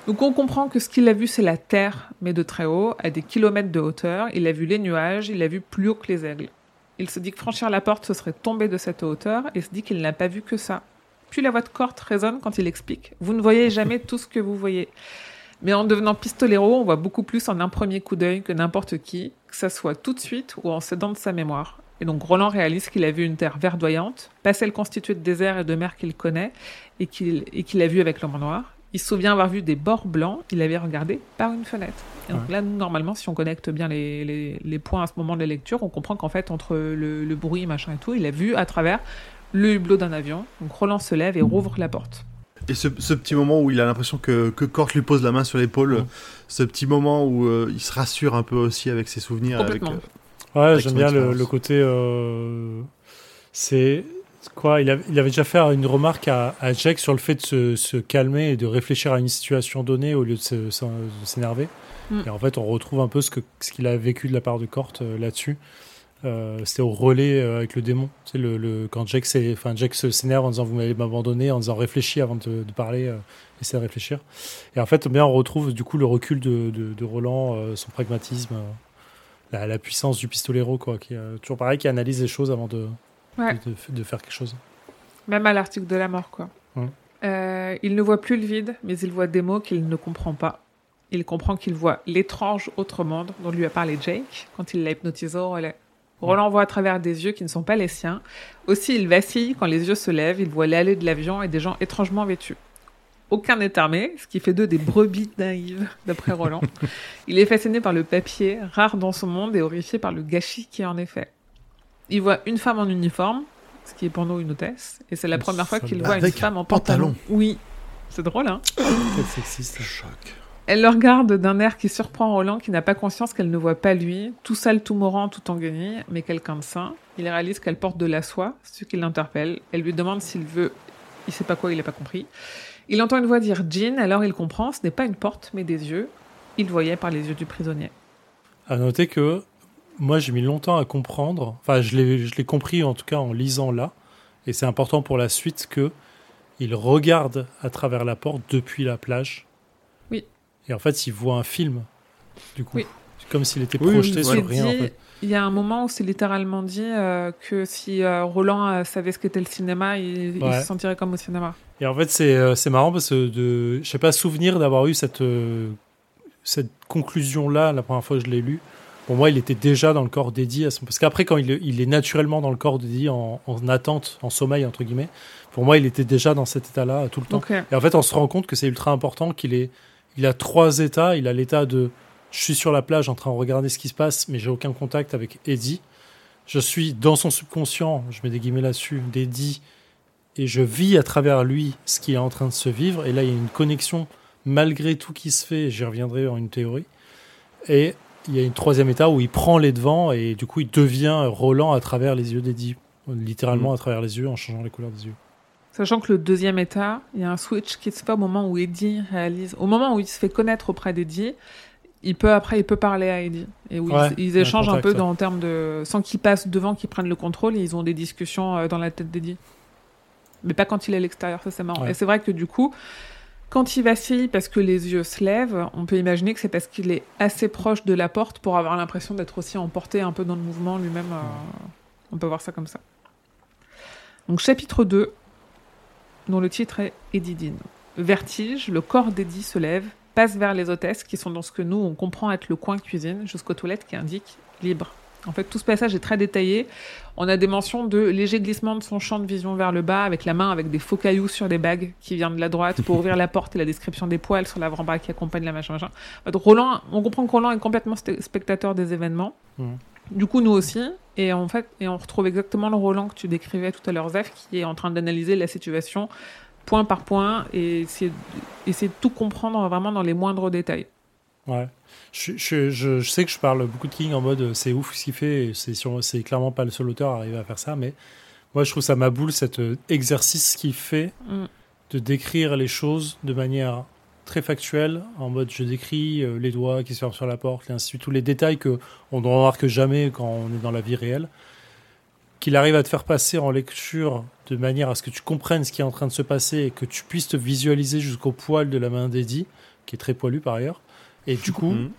Donc on comprend que ce qu'il a vu, c'est la Terre, mais de très haut, à des kilomètres de hauteur. Il a vu les nuages, il a vu plus haut que les aigles. Il se dit que franchir la porte, ce serait tomber de cette hauteur, et se dit qu'il n'a pas vu que ça. Puis la voix de Cort résonne quand il explique Vous ne voyez jamais tout ce que vous voyez. Mais en devenant pistolero, on voit beaucoup plus en un premier coup d'œil que n'importe qui, que ça soit tout de suite ou en s'aidant de sa mémoire. Et donc Roland réalise qu'il a vu une terre verdoyante, pas celle constituée de désert et de mer qu'il connaît et qu'il a vu avec l'homme noir. Il se souvient avoir vu des bords blancs, il avait regardé par une fenêtre. Et donc Ouais. là, normalement, si on connecte bien les, les, les points à ce moment de la lecture, on comprend qu'en fait, entre le, le bruit, machin et tout, il a vu à travers le hublot d'un avion. Donc Roland se lève et rouvre la porte. Et ce, ce petit moment où il a l'impression que, que Kort lui pose la main sur l'épaule, ce petit moment où euh, il se rassure un peu aussi avec ses souvenirs. Avec, Complètement. euh, Ouais, j'aime bien le, côté. euh, c'est quoi il, avait- il avait déjà fait une remarque à, à Jack sur le fait de se, se calmer et de réfléchir à une situation donnée au lieu de se- se- de s'énerver. Mm. Et en fait, on retrouve un peu ce que ce qu'il a vécu de la part de Cort euh, là-dessus. Euh, C'était au relais euh, avec le démon. Tu sais, le, le- quand Jack, s'est- enfin, Jack se s'énerve en disant vous m'avez abandonné, en disant réfléchis avant de, de parler, euh, essaie de réfléchir. Et en fait, bien, on retrouve du coup le recul de, de, de Roland, euh, son pragmatisme, euh, la, la puissance du pistolero, quoi, qui toujours pareil, qui analyse les choses avant de, Ouais. faire quelque chose. Même à l'article de la mort, quoi. Ouais. Euh, il ne voit plus le vide, mais il voit des mots qu'il ne comprend pas. Il comprend qu'il voit l'étrange autre monde dont lui a parlé Jake quand il l'a hypnotisé au relais. Roland voit à travers des yeux qui ne sont pas les siens. Aussi, il vacille quand les yeux se lèvent, il voit l'allée de l'avion et des gens étrangement vêtus. Aucun n'est armé, ce qui fait d'eux des brebis naïves, [LAUGHS] d'après Roland. il est fasciné par le papier, rare dans ce monde, et horrifié par le gâchis qui en est fait. Il voit une femme en uniforme, ce qui est pour nous une hôtesse, et c'est la première fois qu'il voit une femme en pantalon. pantalon. Oui, c'est drôle, hein Peut-être sexiste. Choc. Elle le regarde d'un air qui surprend Roland, qui n'a pas conscience qu'elle ne voit pas lui, tout sale, tout mourant, tout en guenille, mais quelqu'un de sain. Il réalise qu'elle porte de la soie, ce qui l'interpelle. Elle lui demande s'il veut. Il sait pas quoi, il n'a pas compris. Il entend une voix dire Jean, alors il comprend, ce n'est pas une porte, mais des yeux. Il voyait par les yeux du prisonnier. À noter que moi, j'ai mis longtemps à comprendre. Enfin, je l'ai je l'ai compris en tout cas en lisant là. Et c'est important pour la suite que il regarde à travers la porte depuis la plage. Et en fait, il voit un film. Du coup, Oui. C'est comme s'il était projeté oui. sur rien. En dit- fait. Il y a un moment où c'est littéralement dit euh, que si euh, Roland euh, savait ce qu'était le cinéma, il, se sentirait comme au cinéma. Et en fait, c'est euh, c'est marrant parce que de, je sais pas souvenir d'avoir eu cette euh, cette conclusion là la première fois que je l'ai lu Pour moi, il était déjà dans le corps d'Eddie. Parce qu'après, quand il, il, est naturellement dans le corps d'Eddie en, en, attente, en sommeil, entre guillemets, pour moi, il était déjà dans cet état-là tout le temps. Et en fait, on se rend compte que c'est ultra important qu'il ait, il a trois états. Il a l'état de, je suis sur la plage en train de regarder ce qui se passe, mais j'ai aucun contact avec Eddie. Je suis dans son subconscient, je mets des guillemets là-dessus, d'Eddie, et je vis à travers lui ce qui est en train de se vivre. Et là, il y a une connexion malgré tout qui se fait. J'y reviendrai en une théorie. Et il y a une troisième état où il prend les devants et du coup, il devient Roland à travers les yeux d'Eddie, littéralement Mm. à travers les yeux en changeant les couleurs des yeux. Sachant que le deuxième état, il y a un switch qui se fait au moment où Eddie réalise, au moment où il se fait connaître auprès d'Eddie, il peut après il peut parler à Eddie et où Ouais, ils, échangent un peu dans, en termes de sans qu'ils passent devant, qu'ils prennent le contrôle, et ils ont des discussions euh, dans la tête d'Eddie. Mais pas quand il est à l'extérieur, ça c'est marrant. Ouais. Et c'est vrai que du coup, quand il vacille parce que les yeux se lèvent, on peut imaginer que c'est parce qu'il est assez proche de la porte pour avoir l'impression d'être aussi emporté un peu dans le mouvement lui-même. euh, On peut voir ça comme ça. Donc chapitre 2, dont le titre est Eddie Vertige, le corps d'Eddie se lève, passe vers les hôtesses qui sont dans ce que nous on comprend être le coin cuisine, jusqu'aux toilettes qui indiquent libre. En fait, tout ce passage est très détaillé. On a des mentions de léger glissement de son champ de vision vers le bas, avec la main avec des faux cailloux sur des bagues qui viennent de la droite pour ouvrir la porte et la description des poils sur l'avant-bras qui accompagne la machin machin. Donc Roland, on comprend que Roland est complètement spectateur des événements. Mhm. Du coup, nous aussi. Et en fait, et on retrouve exactement le Roland que tu décrivais tout à l'heure, Zef, qui est en train d'analyser la situation point par point et essayer, essayer de tout comprendre vraiment dans les moindres détails. Ouais. Je, je, je, je sais que je parle beaucoup de King en mode c'est ouf ce qu'il fait, et c'est sur- c'est clairement pas le seul auteur à arriver à faire ça, mais moi je trouve ça ma boule cet euh, exercice qu'il fait Mm. de décrire les choses de manière très factuelle, en mode je décris euh, les doigts qui se ferment sur la porte, et ainsi de suite, tous les détails que on ne remarque jamais quand on est dans la vie réelle, qu'il arrive à te faire passer en lecture de manière à ce que tu comprennes ce qui est en train de se passer et que tu puisses te visualiser jusqu'au poil de la main d'Eddie, qui est très poilu par ailleurs. Et du coup, Mhm.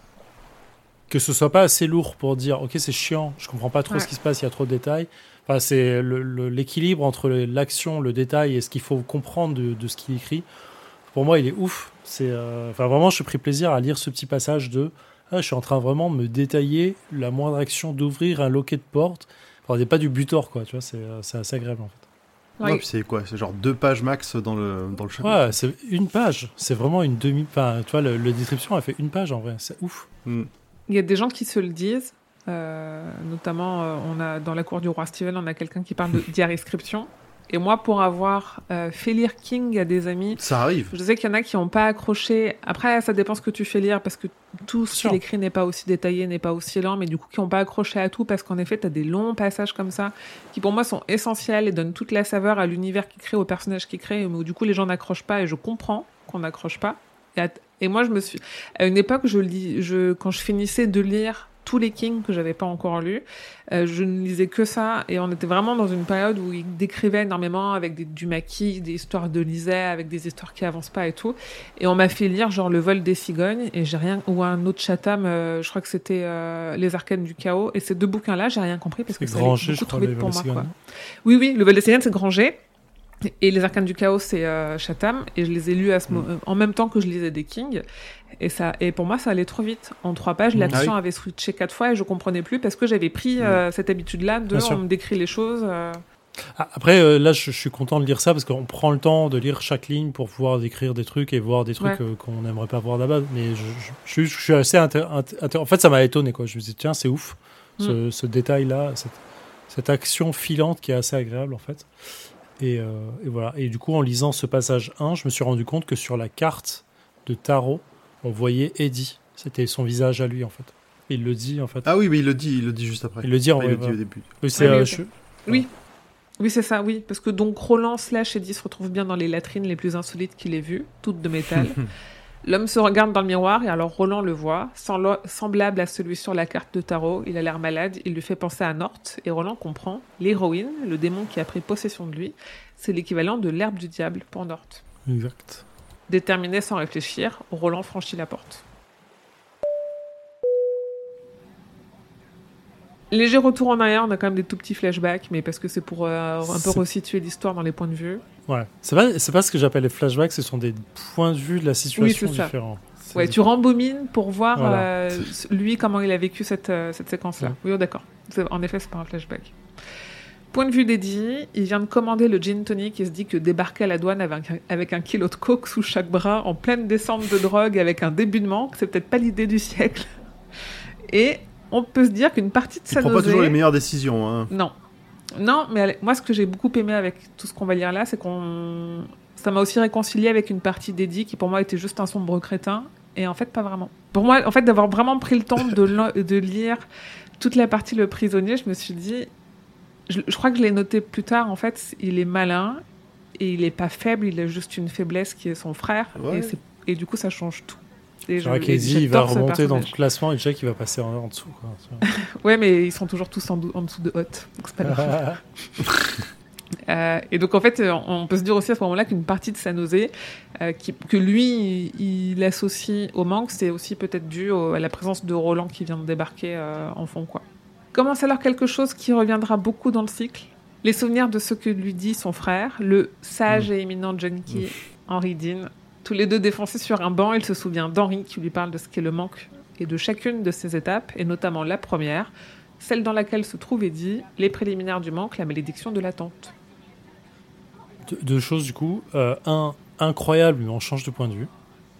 que ce soit pas assez lourd pour dire ok c'est chiant, je comprends pas trop Ouais. ce qui se passe, il y a trop de détails. Enfin, c'est l'équilibre entre l'action, le détail et ce qu'il faut comprendre de, de ce qu'il écrit. Pour moi, il est ouf. C'est euh, enfin vraiment, je suis pris plaisir à lire ce petit passage de ah, je suis en train vraiment de me détailler la moindre action d'ouvrir un loquet de porte. Enfin, c'est pas du butor quoi, tu vois, c'est euh, c'est assez agréable en fait. Ouais. Ouais, puis c'est quoi? C'est genre deux pages max dans le, dans le chapitre. Ouais, c'est une page. C'est vraiment une demi. Enfin, tu vois, le, le description a fait une page en vrai. C'est ouf. Mm. Il y a des gens qui se le disent, euh, notamment euh, on a dans la cour du roi Steven, on a quelqu'un qui parle de [LAUGHS] diarescription. Et moi, pour avoir euh, fait lire King à des amis, Ça arrive. je sais qu'il y en a qui n'ont pas accroché. Après, ça dépend ce que tu fais lire, parce que tout ce qu'il écrit n'est pas aussi détaillé, n'est pas aussi lent, mais du coup, qui n'ont pas accroché à tout, parce qu'en effet, tu as des longs passages comme ça, qui pour moi sont essentiels et donnent toute la saveur à l'univers qu'il crée, au personnage qu'il crée, mais où du coup, les gens n'accrochent pas, et je comprends qu'on n'accroche pas. Et, à- et moi, je me suis. À une époque, je lis, je, quand je finissais de lire tous les Kings que j'avais pas encore lus, euh, je ne lisais que ça, et on était vraiment dans une période où il décrivait énormément avec des, du maquis, des histoires de Lisée, avec des histoires qui avancent pas et tout. Et on m'a fait lire genre Le vol des cigognes, et j'ai rien, ou un autre Chatham, euh, je crois que c'était euh, Les arcanes du chaos, et ces deux bouquins-là, j'ai rien compris parce que C'est beaucoup je crois, trop vite pour moi. Quoi. Oui, oui, Le vol des cigognes, c'est Granger. Et les arcanes du chaos, c'est euh, Chatham. Et je les ai lus à ce mo- euh, en même temps que je lisais des Kings. Et, ça, et pour moi, ça allait trop vite. En trois pages, Mm. l'action Ah oui. avait switché quatre fois et je comprenais plus parce que j'avais pris euh, cette habitude-là de on me décrit les choses. euh, Ah, Après, là, je, suis content de lire ça parce qu'on prend le temps de lire chaque ligne pour pouvoir décrire des trucs et voir des trucs Ouais. qu'on n'aimerait pas voir d'abord. Mais je, je, je suis- assez inté- En fait, ça m'a étonné. Quoi. Je me dit, tiens, c'est ouf, ce, ce détail-là, cette, cette action filante qui est assez agréable, en fait. Et, euh, et voilà. Et du coup, en lisant ce passage 1, je me suis rendu compte que sur la carte de tarot, on voyait Eddie. C'était son visage à lui, en fait. Il le dit, en fait. Ah oui, mais il le dit, il le dit juste après. il le dit en il vrai. le dit au début. Oui, c'est, Ah oui, euh, je- Oui. Oui, c'est ça, oui. Parce que donc Roland slash Eddie se retrouvent bien dans les latrines les plus insolites qu'il ait vues, toutes de métal. [LAUGHS] L'homme se regarde dans le miroir et alors Roland le voit, sembla- semblable à celui sur la carte de tarot. Il a l'air malade, il lui fait penser à North et Roland comprend. L'héroïne, le démon qui a pris possession de lui, c'est l'équivalent de l'herbe du diable pour North. Exact. Déterminé sans réfléchir, Roland franchit la porte. Léger retour en arrière, on a quand même des tout petits flashbacks, mais parce que c'est pour euh, un peu resituer l'histoire dans les points de vue. Ouais. C'est pas, c'est pas ce que j'appelle les flashbacks, ce sont des points de vue de la situation c'est ça. différents. Ouais, tu rembobines pour voir Voilà. euh, lui comment il a vécu cette, euh, cette séquence-là. Ouais. Oui, oh, d'accord. C'est- En effet, c'est pas un flashback. Point de vue d'Eddie, il vient de commander le gin tonic et se dit que débarquer à la douane avec un, avec un kilo de coke sous chaque bras en pleine descente de drogue avec un début de manque, c'est peut-être pas l'idée du siècle. Et on peut se dire qu'une partie de Il sa prend pas toujours les meilleures décisions. Hein. Non. Non, mais elle- moi, ce que j'ai beaucoup aimé avec tout ce qu'on va lire là, c'est qu'on. Ça m'a aussi réconcilié avec une partie d'Eddie qui, pour moi, était juste un sombre crétin. Et en fait, pas vraiment. Pour moi, en fait, d'avoir vraiment pris le temps de, de lire toute la partie Le prisonnier, je me suis dit. Je, je crois que je l'ai noté plus tard. En fait, il est malin et il est pas faible. Il a juste une faiblesse qui est son frère. Ouais. Et, c'est- et du coup, ça change tout. Et je- et il va remonter dans le classement et Jack, il va passer en, en dessous. Quoi, [LAUGHS] Ouais, mais ils sont toujours tous en, dessous de Hot. Donc c'est pas. [LAUGHS] Euh, et donc en fait, euh, on peut se dire aussi à ce moment-là qu'une partie de sa nausée, euh, qui- que lui, il, il associe au manque, c'est aussi peut-être dû au- à la présence de Roland qui vient de débarquer euh, en fond. Quoi. Commence alors quelque chose qui reviendra beaucoup dans le cycle? Les souvenirs de ce que lui dit son frère, le sage et éminent junkie Henry Dean. Tous les deux défoncés sur un banc, il se souvient d'Henry qui lui parle de ce qu'est le manque et de chacune de ces étapes, et notamment la première, celle dans laquelle se trouve Eddie, les préliminaires du manque, la malédiction de l'attente. deux, deux choses du coup. Euh, un, incroyable, mais on change de point de vue.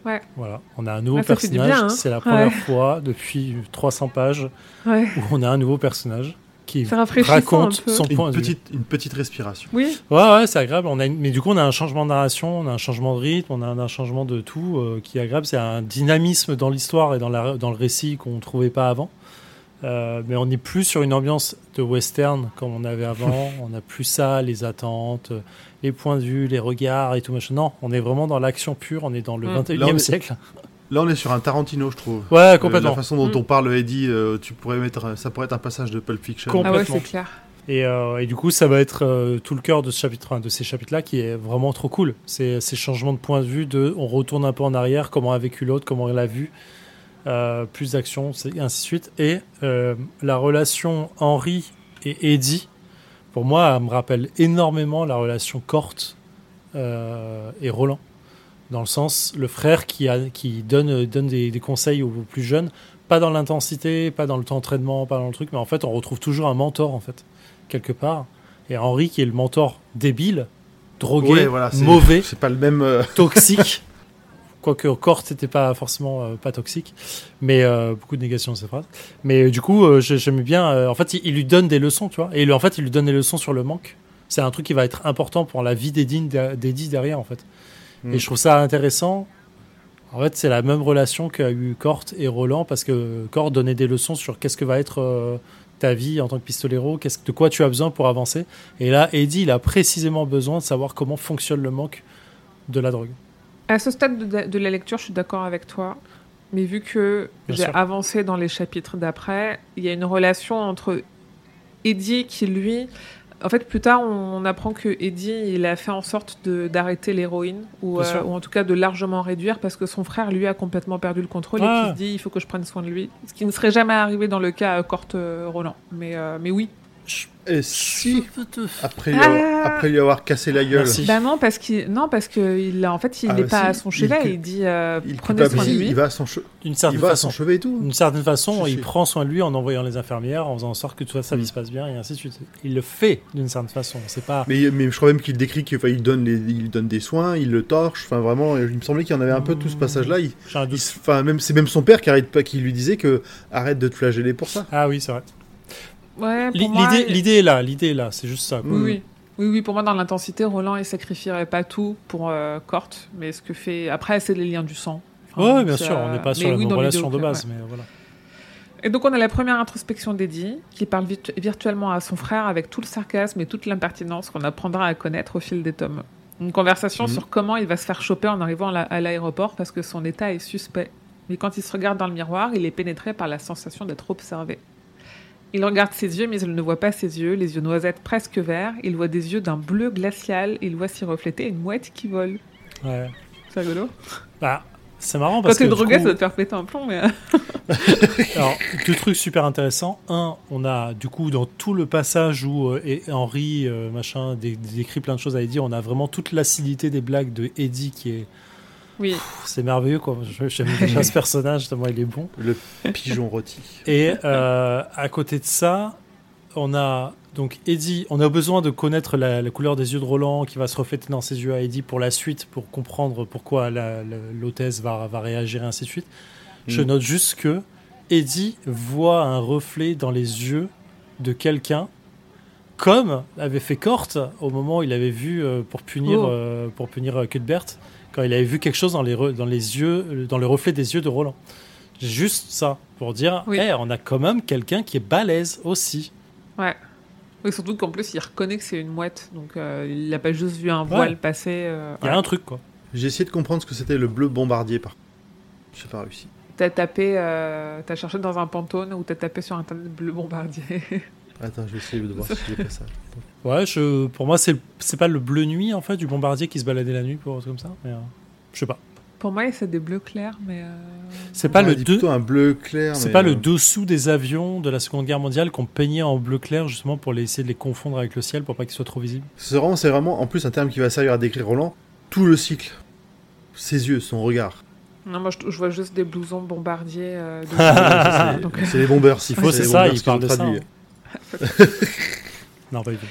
Ouais. Voilà, on a un nouveau personnage. hein. C'est la Ouais. première fois depuis 300 pages Ouais. où on a un nouveau personnage qui raconte un peu. son point Une de vue. petite, une petite respiration. Oui, Ouais, ouais, c'est agréable. On a une- Mais du coup, on a un changement de narration, on a un changement de rythme, on a un, changement de tout euh, qui est agréable. C'est un dynamisme dans l'histoire et dans, la... dans le récit qu'on ne trouvait pas avant. Euh, mais on n'est plus sur une ambiance de western comme on avait avant. [LAUGHS] on n'a plus ça, les attentes, les points de vue, les regards et tout machin. Non, on est vraiment dans l'action pure. On est dans le Mm. 21e Là, on est- siècle. Là, on est sur un Tarantino, je trouve. Ouais, Euh, complètement. la façon dont Mm. on parle, Eddie, euh, tu pourrais mettre, ça pourrait être un passage de Pulp Fiction. Com- ah ouais, Complètement. c'est clair. Et, euh, et du coup, ça va être euh, tout le cœur de ce chapitre, enfin, de ces chapitres-là, qui est vraiment trop cool. C'est ces changements de point de vue, de, on retourne un peu en arrière, comment a vécu l'autre, comment il l'a vu, euh, plus d'action, c'est- et ainsi de suite. Et euh, la relation Henri et Eddie, pour moi, elle me rappelle énormément la relation Corte euh, et Roland. Dans le sens, le frère qui, a, qui donne, donne des, des conseils aux plus jeunes, pas dans l'intensité, pas dans le temps d'entraînement, pas dans le truc, mais en fait, on retrouve toujours un mentor, en fait, quelque part. Et Henri, qui est le mentor débile, drogué, Ouais, voilà, c'est- mauvais, C'est pas le même. euh, [LAUGHS] toxique. Quoique Corte n'était pas forcément euh, pas toxique, mais euh, beaucoup de négation de ces phrases. Mais euh, du coup, euh, j'ai- j'aimais bien. euh, en fait, il, il lui donne des leçons, tu vois. Et lui, en fait, il lui donne des leçons sur le manque. C'est un truc qui va être important pour la vie d'Eddie derrière, en fait. Mm. Et je trouve ça intéressant. En fait, c'est la même relation qu'a eu Corte et Roland, parce que Corte donnait des leçons sur qu'est-ce que va être euh, ta vie en tant que pistolero, qu'est-ce, de quoi tu as besoin pour avancer. Et là, Eddie, il a précisément besoin de savoir comment fonctionne le manque de la drogue. À ce stade de, de la lecture, je suis d'accord avec toi. Mais vu que j'ai avancé dans les chapitres d'après, il y a une relation entre Eddie qui, lui. En fait, plus tard, on, on apprend que Eddie, il a fait en sorte d'arrêter l'héroïne, ou, euh, ou en tout cas de largement réduire, parce que son frère, lui, a complètement perdu le contrôle et Ah. qui se dit il faut que je prenne soin de lui. Ce qui ne serait jamais arrivé dans le cas euh, Corte euh, Roland. Mais, euh, mais oui. Et si, après Ah. Après lui avoir cassé la gueule, Merci. Bah non, parce qu'il non parce que il a- en fait il Ah n'est bah pas si, à son il chevet. cul- Il, dit euh, il prenez soin de lui. il va à son, che- D'une il certaine va à façon. son chevet et tout. D'une certaine façon, il prend soin de lui en envoyant les infirmières, en faisant en sorte que toute sa vie Mm. se passe bien, et ainsi de suite. Il le fait d'une certaine façon. C'est pas. Mais, mais je crois même qu'il décrit qu'il il donne, les, il donne des soins, il le torche. Enfin, vraiment, il me semblait qu'il y en avait un peu tout ce passage-là. Il, il doute. se- enfin, même, c'est même son père qui, arrête pas, qui lui disait que arrête de te flageller pour ça. Ah oui, c'est vrai. Ouais, L'idée, il- l'idée est là, l'idée est là. C'est juste ça. quoi. Oui, Mm. Oui. Oui, oui, pour moi, dans l'intensité, Roland, il sacrifierait pas tout pour euh, Corte, mais ce que fait. Après, c'est les liens du sang. Enfin, Ouais, bien sûr, on n'est pas mais sur la oui, relation de base, ouais. mais voilà. Et donc, on a la première introspection d'Eddie, qui parle virtu- virtuellement à son frère avec tout le sarcasme et toute l'impertinence qu'on apprendra à connaître au fil des tomes. Une conversation Mhm. sur comment il va se faire choper en arrivant à la- à l'aéroport parce que son état est suspect. Mais quand il se regarde dans le miroir, il est pénétré par la sensation d'être observé. Il regarde ses yeux, mais il ne voit pas ses yeux, les yeux noisettes presque verts. Il voit des yeux d'un bleu glacial. Il voit s'y refléter une mouette qui vole. Ouais. C'est rigolo. Bah, c'est marrant Quand parce que. t'es du drogué, coup- ça va te faire péter un plomb, mais. euh, [LAUGHS] Alors, deux trucs super intéressants. Un, on a du coup dans tout le passage où euh, et Henri euh, machin dé- décrit plein de choses à Eddie, on a vraiment toute l'acidité des blagues de Eddie qui est Oui. C'est merveilleux, quoi. Je- J'aime déjà ce [LAUGHS] personnage, tellement il est bon. Le pigeon rôti. Et euh, à côté de ça, on a donc Eddie. On a besoin de connaître la, la couleur des yeux de Roland qui va se refléter dans ses yeux à Eddie pour la suite, pour comprendre pourquoi la- la- l'hôtesse va, va réagir et ainsi de suite. Je Mm. note juste que Eddie voit un reflet dans les yeux de quelqu'un, comme avait fait Cort au moment où il avait vu euh, pour punir Oh. euh, pour punir Cuthbert, quand il avait vu quelque chose dans les re- dans les yeux dans le reflet des yeux de Roland. Juste ça pour dire, Oui. Eh, on a quand même quelqu'un qui est balèze aussi. Ouais. Oui, surtout qu'en plus, il reconnaît que c'est une mouette. Donc, euh, il n'a pas juste vu un voile Ouais. passer. euh, Il y a ouais. un truc quoi. J'ai essayé de comprendre ce que c'était le bleu bombardier par J'ai pas réussi. T'as tapé, euh, t'as cherché dans un pantone ou t'as tapé sur internet bleu bombardier. Attends, je vais essayer de voir si j'ai ça. [LAUGHS] Ouais, je, pour moi c'est c'est pas le bleu nuit en fait du bombardier qui se baladait la nuit pour comme ça, mais euh, je sais pas. Pour moi, c'est des bleus clairs, mais. euh, C'est pas On le deux- plutôt un bleu clair. C'est pas euh, le dessous des avions de la Seconde Guerre mondiale qu'on peignait en bleu clair justement pour les- essayer de les confondre avec le ciel pour pas qu'ils soient trop visibles. C'est vraiment, c'est vraiment, en plus, un terme qui va servir à décrire Roland. Tout le cycle. Ses yeux, son regard. Non, moi, je, je vois juste des blousons bombardiers. euh, [LAUGHS] de- c'est- les bombers. S'il faut, c'est les ça, bombers il qui parle ont de ça. hein. [LAUGHS] non, pas du tout.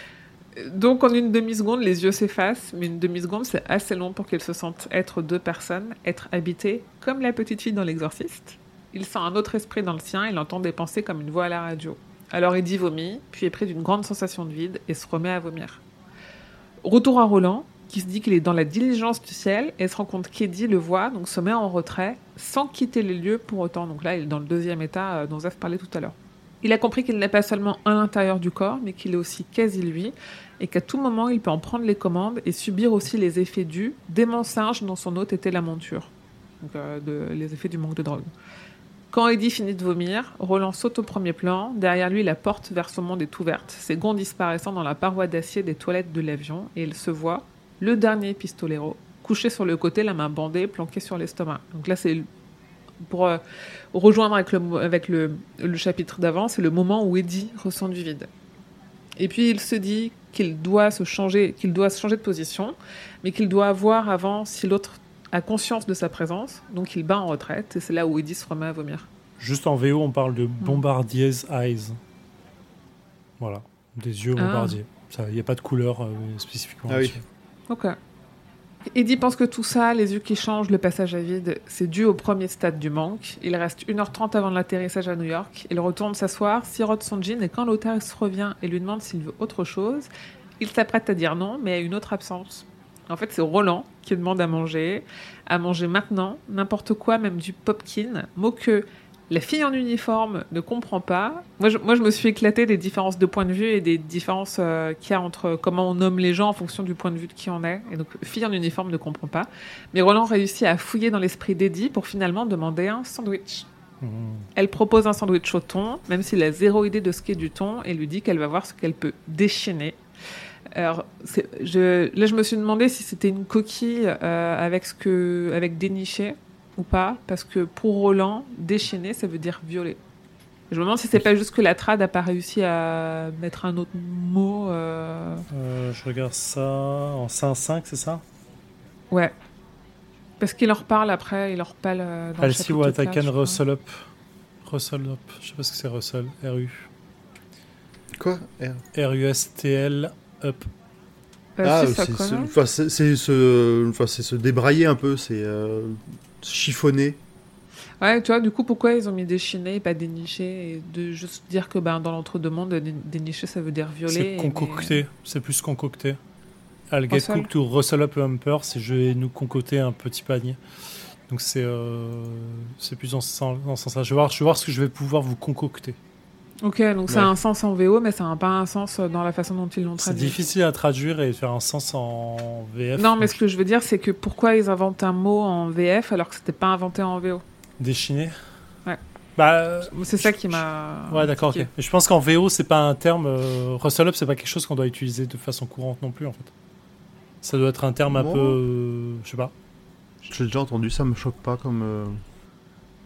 Donc en une demi-seconde, les yeux s'effacent, mais une demi-seconde, c'est assez long pour qu'il se sente être deux personnes, être habité, comme la petite fille dans l'exorciste. Il sent un autre esprit dans le sien, il entend des pensées comme une voix à la radio. Alors Eddie vomit, puis est pris d'une grande sensation de vide et se remet à vomir. Retour à Roland, qui se dit qu'il est dans la diligence du ciel et se rend compte qu'Eddie le voit, donc se met en retrait, sans quitter les lieux pour autant. Donc là, il est dans le deuxième état euh, dont Zef parlait tout à l'heure. Il a compris qu'il n'est pas seulement à l'intérieur du corps, mais qu'il est aussi quasi lui, et qu'à tout moment, il peut en prendre les commandes et subir aussi les effets dus des mensonges dont son hôte était la monture. Donc, euh, les effets du manque de drogue. Quand Eddie finit de vomir, Roland saute au premier plan. Derrière lui, la porte vers son monde est ouverte, ses gonds disparaissant dans la paroi d'acier des toilettes de l'avion, et il se voit, le dernier pistolero, couché sur le côté, la main bandée, planqué sur l'estomac. Donc là, c'est pour euh, rejoindre avec le, avec le, le chapitre d'avant, c'est le moment où Eddie ressent du vide. Et puis il se dit qu'il doit se changer, qu'il doit se changer de position, mais qu'il doit voir avant si l'autre a conscience de sa présence. Donc il bat en retraite et c'est là où Eddie se remet à vomir. Juste en VO, on parle de Bombardier's Eyes. Voilà, des yeux Ah. bombardiers. Il n'y a pas de couleur euh, spécifiquement. Ah oui. Ok. Eddie pense que tout ça, les yeux qui changent, le passage à vide, c'est dû au premier stade du manque. Il reste 1h30 avant l'atterrissage à New York. Il retourne s'asseoir, sirote son gin et quand l'hôtesse revient et lui demande s'il veut autre chose, il s'apprête à dire non, mais à une autre absence. En fait, c'est Roland qui demande à manger, à manger maintenant, n'importe quoi, même du popkin, mot que la fille en uniforme ne comprend pas. Moi je, moi, je me suis éclaté des différences de point de vue et des différences euh, qu'il y a entre comment on nomme les gens en fonction du point de vue de qui on est. Et donc, fille en uniforme ne comprend pas. Mais Roland réussit à fouiller dans l'esprit d'Eddie pour finalement demander un sandwich. Mmh. Elle propose un sandwich au thon, même s'il a zéro idée de ce qu'est du thon, et lui dit qu'elle va voir ce qu'elle peut déchaîner. Alors, je, là, je me suis demandé si c'était une coquille euh, avec ce que, avec déniché ou pas, parce que pour Roland, déchaîner, ça veut dire violer. Je me demande si c'est pas juste que la trad a pas réussi à mettre un autre mot. euh, Euh, je regarde ça en 5-5, c'est ça? Ouais. Parce qu'il leur parle après, il leur parle euh, dans chapitre ou 4, Atakan. Russell Up. Russell Up. Je sais pas ce que c'est Russell. R-U. Quoi? R R-U-S-T-L Up. Euh, Ah, c'est enfin, se débrailler un peu, c'est chiffonner. Ouais, tu vois, du coup, pourquoi ils ont mis déchaîner et pas dénicher et de juste dire que ben, dans l'entre-deux-mondes, dé- dénicher, ça veut dire violer. C'est concocté. C'est plus concocté. I'll get Russell. cooked to Russell Up a Humper, c'est je vais nous concocter un petit panier. Donc c'est euh, c'est plus dans ce sens- dans ce sens-là. Je vais voir, je vais voir ce que je vais pouvoir vous concocter. Ok, donc ça a un sens en VO, mais ça n'a pas un sens dans la façon dont ils l'ont C'est traduit. difficile à traduire et faire un sens en VF. Non, mais ce que je veux dire, c'est que pourquoi ils inventent un mot en VF alors que c'était pas inventé en VO Déchiné Ouais. Bah, euh, C'est ça qui m'a. ouais, d'accord, ok. je pense qu'en VO, c'est pas un terme. euh, Russell Up, c'est pas quelque chose qu'on doit utiliser de façon courante non plus, en fait. Ça doit être un terme un peu. euh, je sais pas. J'ai déjà entendu, ça me choque pas comme. euh,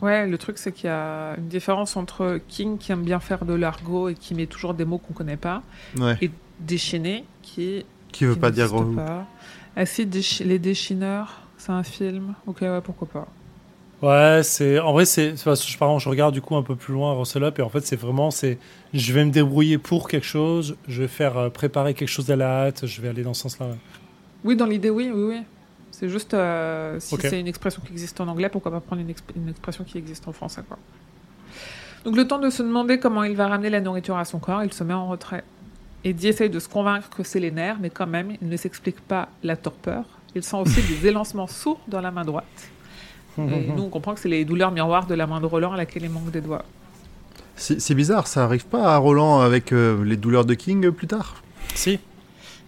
Ouais, le truc, c'est qu'il y a une différence entre King qui aime bien faire de l'argot et qui met toujours des mots qu'on connaît pas, Ouais. et déchaîner qui. Qui veut qui pas dire gros. pas. Ah si, les déchineurs, C'est un film. Ok, ouais, pourquoi pas. Ouais, c'est en vrai c'est je, je regarde du coup un peu plus loin Russell Up et en fait c'est vraiment c'est je vais me débrouiller pour quelque chose, je vais faire euh, préparer quelque chose à la hâte, je vais aller dans ce sens-là. ouais. Oui, dans l'idée, oui, oui, oui. C'est juste euh, si c'est une expression qui existe en anglais, pourquoi pas prendre une, exp- une expression qui existe en français, quoi. Donc le temps de se demander comment il va ramener la nourriture à son corps, il se met en retrait. Eddie essaye de se convaincre que c'est les nerfs, mais quand même, il ne s'explique pas la torpeur. Il sent aussi des élancements sourds dans la main droite. Et nous, on comprend que c'est les douleurs miroirs de la main de Roland à laquelle il manque des doigts. C'est c'est bizarre, ça arrive pas à Roland avec euh, les douleurs de King euh, plus tard? Si,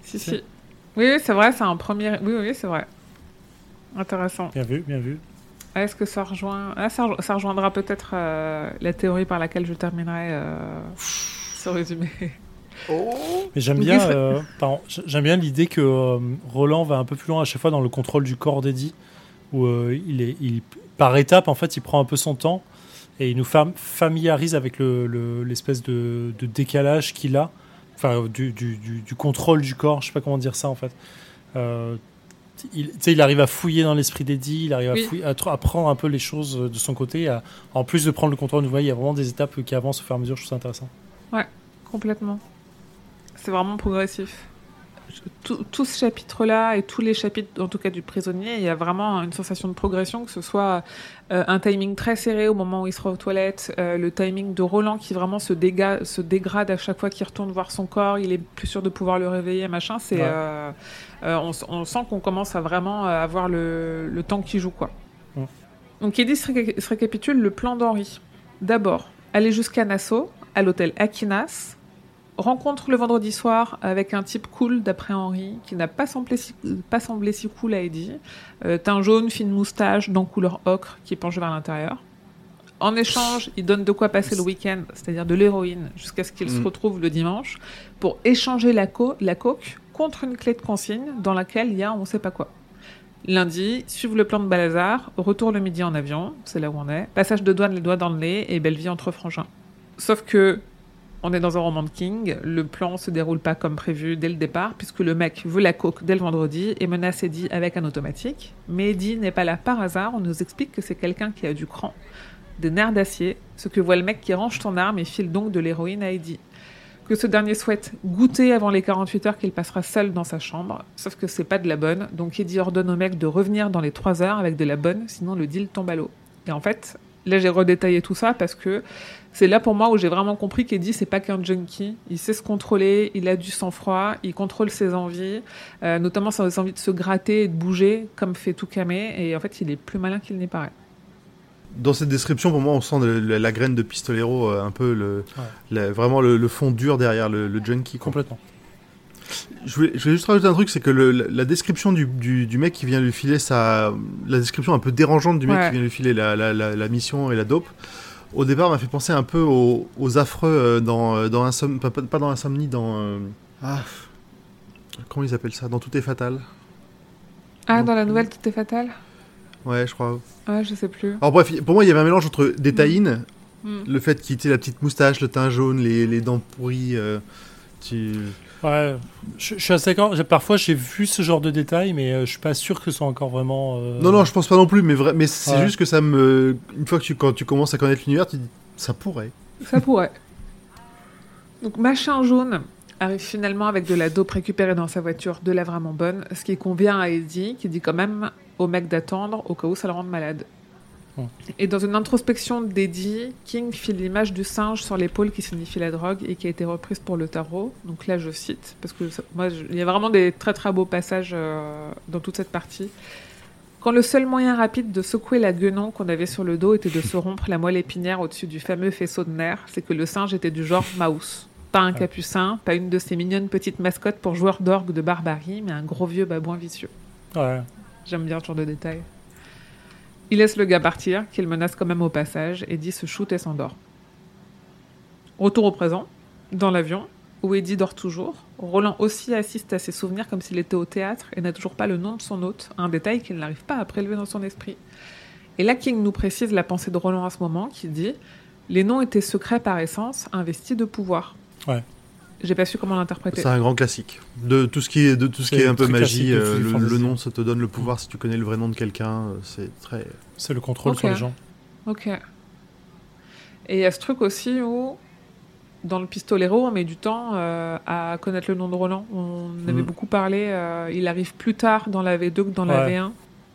Si, Si. si. Oui, oui, c'est vrai, c'est un premier. Oui, oui, c'est vrai. Intéressant. bien vu, bien vu. Est-ce que ça rejoint ah, ça, rejo- ça rejoindra peut-être euh, la théorie par laquelle je terminerai euh, [LAUGHS] ce résumé. Mais j'aime bien, euh, j'aime bien l'idée que euh, Roland va un peu plus loin à chaque fois dans le contrôle du corps d'Eddie, où euh, il est, il, par étape, en fait, il prend un peu son temps et il nous fam- familiarise avec le- le- l'espèce de, de décalage qu'il a, enfin, du, du- du- du contrôle du corps, je sais pas comment dire ça en fait. Euh, il, arrive à fouiller dans l'esprit d'Eddie, il arrive Oui. à, fouiller- à, prendre un peu les choses de son côté, à- en plus de prendre le contrôle. Vous voyez, il y a vraiment des étapes qui avancent au fur et à mesure, je trouve ça intéressant. Complètement. C'est vraiment progressif. Tout, tout ce chapitre-là et tous les chapitres, en tout cas du prisonnier, il y a vraiment une sensation de progression, que ce soit euh, un timing très serré au moment où il sera aux toilettes, euh, le timing de Roland qui vraiment se, déga- se dégrade à chaque fois qu'il retourne voir son corps, il est plus sûr de pouvoir le réveiller, machin. C'est, Ouais. euh, on, sent qu'on commence à vraiment avoir le, le temps qui joue, quoi. Donc, Eddie se, se récapitule le plan d'Henri. D'abord, aller jusqu'à Nassau, à l'hôtel Aquinas, rencontre le vendredi soir avec un type cool d'après Henri, qui n'a pas semblé si, pas semblé si cool à Eddie. Euh, teint jaune, fine moustache, dents couleur ocre, qui penche vers l'intérieur. En échange, il donne de quoi passer le week-end, c'est-à-dire de l'héroïne, jusqu'à ce qu'il se Mm. retrouve le dimanche, pour échanger la, co- la coque contre une clé de consigne dans laquelle il y a on sait pas quoi. Lundi, suivre le plan de Balazar, retour le midi en avion, c'est là où on est, passage de douane les doigts dans le nez et belle vie entre frangins. Sauf que on est dans un roman de King, le plan se déroule pas comme prévu dès le départ, puisque le mec veut la coke dès le vendredi et menace Eddie avec un automatique. Mais Eddie n'est pas là par hasard, on nous explique que c'est quelqu'un qui a du cran, des nerfs d'acier, ce que voit le mec qui range ton arme et file donc de l'héroïne à Eddie. Que ce dernier souhaite goûter avant les 48 heures qu'il passera seul dans sa chambre, sauf que c'est pas de la bonne, donc Eddie ordonne au mec de revenir dans les 3 heures avec de la bonne, sinon le deal tombe à l'eau. Et en fait, là j'ai redétaillé tout ça parce que c'est là pour moi où j'ai vraiment compris qu'Eddie c'est pas qu'un junkie, il sait se contrôler, il a du sang-froid, il contrôle ses envies, euh, notamment ses envies de se gratter et de bouger comme fait Toukame, et en fait il est plus malin qu'il n'y paraît. Dans cette description, pour moi, on sent la, la graine de pistolero, euh, un peu le, Ouais. la- vraiment le, le fond dur derrière le, le junkie. quoi. Complètement. Je voulais, je voulais juste rajouter un truc, c'est que le- la, la description du, du, du mec qui vient lui filer sa, la description un peu dérangeante du mec Ouais. qui vient lui filer la, la, la, la mission et la dope, au départ m'a fait penser un peu aux, aux affreux euh, dans, euh, dans Insom- pas, pas- pas dans Insomnie, dans euh, ah, comment ils appellent ça, dans Tout est fatal. Ah, Non dans la nouvelle Tout est fatal? Ouais, je crois. Ouais, je sais plus. Alors bref, pour moi, il y avait un mélange entre des taïnes, Hmm. le fait qu'il ait la petite moustache, le teint jaune, les, les dents pourries. euh, tu... Ouais, je, je suis assez Parfois, j'ai vu ce genre de détails, mais euh, je suis pas sûr que ce soit encore vraiment. euh, Non, non, je pense pas non plus, mais, vrai, mais c'est Ouais. juste que ça me. Une fois que tu, quand tu commences à connaître l'univers, tu dis ça pourrait. Ça pourrait. Donc, machin jaune arrive finalement avec de la dope récupérée dans sa voiture, de la vraiment bonne, ce qui convient à Eddie, qui dit quand même au mec d'attendre au cas où ça le rende malade. Et dans une introspection d'Eddie, King file l'image du singe sur l'épaule qui signifie la drogue et qui a été reprise pour le tarot. Donc là, je cite, parce que ça- moi, je- il y a vraiment des très très beaux passages euh, dans toute cette partie. Quand le seul moyen rapide de secouer la guenon qu'on avait sur le dos était de se rompre la moelle épinière au-dessus du fameux faisceau de nerfs, c'est que le singe était du genre mouse. Pas un capucin, pas une de ces mignonnes petites mascottes pour joueurs d'orgue de barbarie, mais un gros vieux babouin vicieux. Ouais. J'aime bien ce genre de détails. Il laisse le gars partir, qu'il menace quand même au passage, Eddie se shoot et s'endort. Retour au présent, dans l'avion, où Eddie dort toujours. Roland aussi assiste à ses souvenirs comme s'il était au théâtre et n'a toujours pas le nom de son hôte, un détail qu'il n'arrive pas à prélever dans son esprit. Et là, King nous précise la pensée de Roland à ce moment, qui dit Les noms étaient secrets par essence, investis de pouvoir. Ouais. J'ai pas su comment l'interpréter. C'est un grand classique. De tout ce qui est, de tout ce qui est un peu magie, euh, le, nom, ça te donne le pouvoir si tu connais le vrai nom de quelqu'un. euh, C'est très. C'est le contrôle sur les gens. Ok. Et il y a ce truc aussi où, dans le pistolero, on met du temps euh, à connaître le nom de Roland. On avait Mm. beaucoup parlé. euh, il arrive plus tard dans la V2 que dans la Ouais. V1.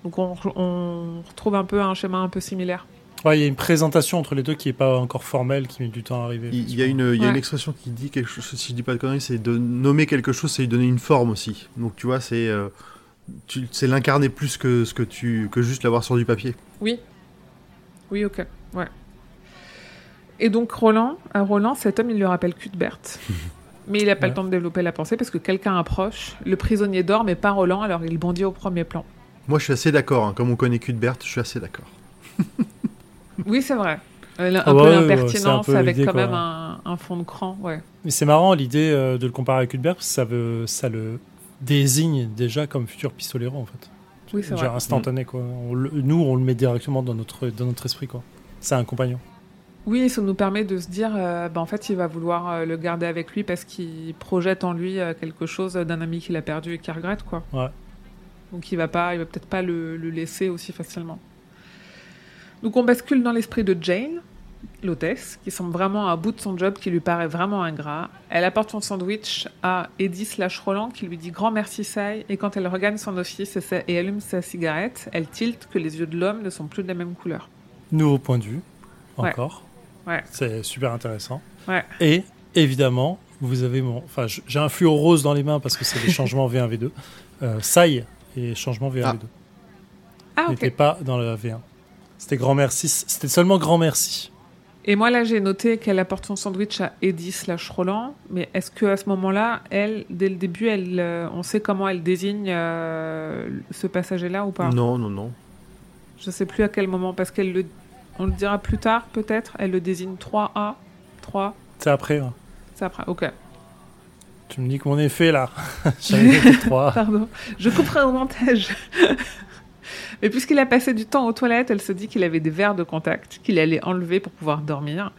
Donc on, on retrouve un peu un schéma un peu similaire. Ouais, il y a une présentation entre les deux qui est pas encore formelle, qui met du temps à arriver. Il y a une, il y a une Ouais. expression qui dit quelque chose. Si je dis pas de conneries, c'est de nommer quelque chose, c'est lui donner une forme aussi. Donc tu vois, c'est euh, c'est l'incarner plus que ce que tu que juste l'avoir sur du papier. Oui. Oui, ok. Ouais. Et donc Roland, à Roland, cet homme, il lui rappelle Cuthbert. [LAUGHS] mais il n'a pas Ouais. le temps de développer la pensée parce que quelqu'un approche. Le prisonnier dort, mais pas Roland, alors il bondit au premier plan. Moi, je suis assez d'accord. hein. Comme on connaît Cuthbert, je suis assez d'accord. [LAUGHS] Oui, c'est vrai. Euh, Un Ah peu ouais, ouais, l'impertinence peu avec quand quoi. même un, un fond de cran, ouais. Mais c'est marrant l'idée euh, de le comparer à Cuthbert, parce que ça, veut, ça le désigne déjà comme futur pistolero en fait. Oui, c'est vrai. instantané quoi. On le- nous, on le met directement dans notre, dans notre esprit quoi. C'est un compagnon. Oui, ça nous permet de se dire, euh, bah, en fait, il va vouloir euh, le garder avec lui parce qu'il projette en lui euh, quelque chose d'un ami qu'il a perdu et qu'il regrette, quoi. Ouais. Donc il va pas, il va peut-être pas le, le laisser aussi facilement. Donc on bascule dans l'esprit de Jane, l'hôtesse, qui semble vraiment à bout de son job, qui lui paraît vraiment ingrat. Elle apporte son sandwich à Eddie slash Roland, qui lui dit grand merci Sai, et quand elle regagne son office et, allume sa cigarette, elle tilte que les yeux de l'homme ne sont plus de la même couleur. Nouveau point de vue, encore. Ouais. C'est super intéressant. Ouais. Et évidemment, vous avez mon. Enfin, j'ai un fluo rose dans les mains parce que c'est des changements V1 V2. Euh, Sai et changement V1 Ah. V2. Ah N'était ok. pas dans la V1. C'était grand merci. C'était seulement grand merci. Et moi là j'ai noté qu'elle apporte son sandwich à Eddie slash Roland, mais est-ce que à ce moment-là, elle, dès le début, elle, euh, on sait comment elle désigne euh, ce passager-là ou pas? Non, non, non. Je sais plus à quel moment, parce qu'elle le, on le dira plus tard peut-être. Elle le désigne 3A, 3, C'est après. hein. c'est après. Ok. Tu me dis que mon effet là. [LAUGHS] J'avais [LAUGHS] fait 3. Pardon. Je couperai au montage. Mais puisqu'il a passé du temps aux toilettes, elle se dit qu'il avait des verres de contact qu'il allait enlever pour pouvoir dormir.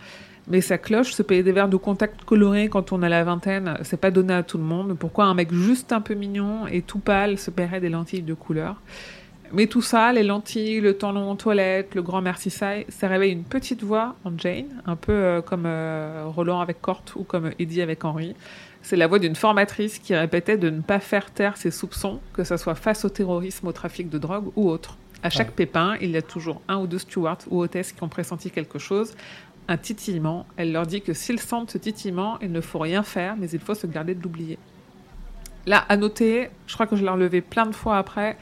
Mais sa cloche, se payer des verres de contact colorés quand on a la vingtaine, c'est pas donné à tout le monde. Pourquoi un mec juste un peu mignon et tout pâle se paierait des lentilles de couleur? Mais tout ça, les lentilles, le temps long aux toilettes, le grand merci Sai, ça réveille une petite voix en Jane, un peu euh, comme euh, Roland avec Cort ou comme Eddie avec Henry. C'est la voix d'une formatrice qui répétait de ne pas faire taire ses soupçons, que ce soit face au terrorisme, au trafic de drogue ou autre. À chaque Ouais. pépin, il y a toujours un ou deux stewards ou hôtesses qui ont pressenti quelque chose, un titillement. Elle leur dit que s'ils sentent ce titillement, il ne faut rien faire, mais il faut se garder de l'oublier. Là, à noter, je crois que je l'ai relevé plein de fois après,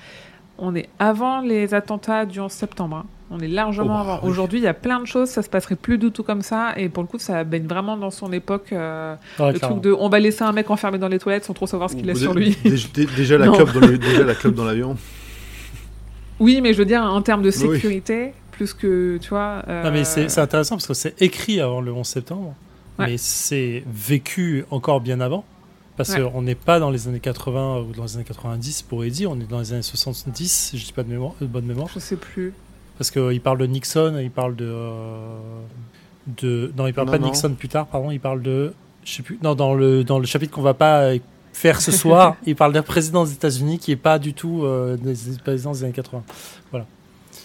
on est avant les attentats du 11 septembre. hein. On est largement Oh, avant. oui. Aujourd'hui, il y a plein de choses, ça se passerait plus du tout comme ça, et pour le coup, ça baigne vraiment dans son époque. euh, Ouais, le clairement. truc de on va laisser un mec enfermé dans les toilettes sans trop savoir ce qu'il a sur lui. dé- dé- Déjà la [LAUGHS] clope dans le- déjà la clope dans l'avion. Oui, mais je veux dire, en termes de Oui. sécurité, plus que, tu vois. euh, Non, mais c'est intéressant parce que c'est écrit avant le 11 septembre, Ouais. mais c'est vécu encore bien avant. Parce Ouais. qu'on n'est pas dans les années 80 ou dans les années 90 pour Eddie, on est dans les années 70, si je dis pas de, mémoire, de bonne mémoire. Je sais plus. Parce qu'il parle de Nixon, il parle de. euh, de non, il parle Non, pas de. Nixon plus tard, pardon, il parle de. Je sais plus. Non, dans le, dans le chapitre qu'on va pas euh, faire ce soir, [LAUGHS] il parle d'un président des États-Unis qui est pas du tout euh, des présidents des années 80.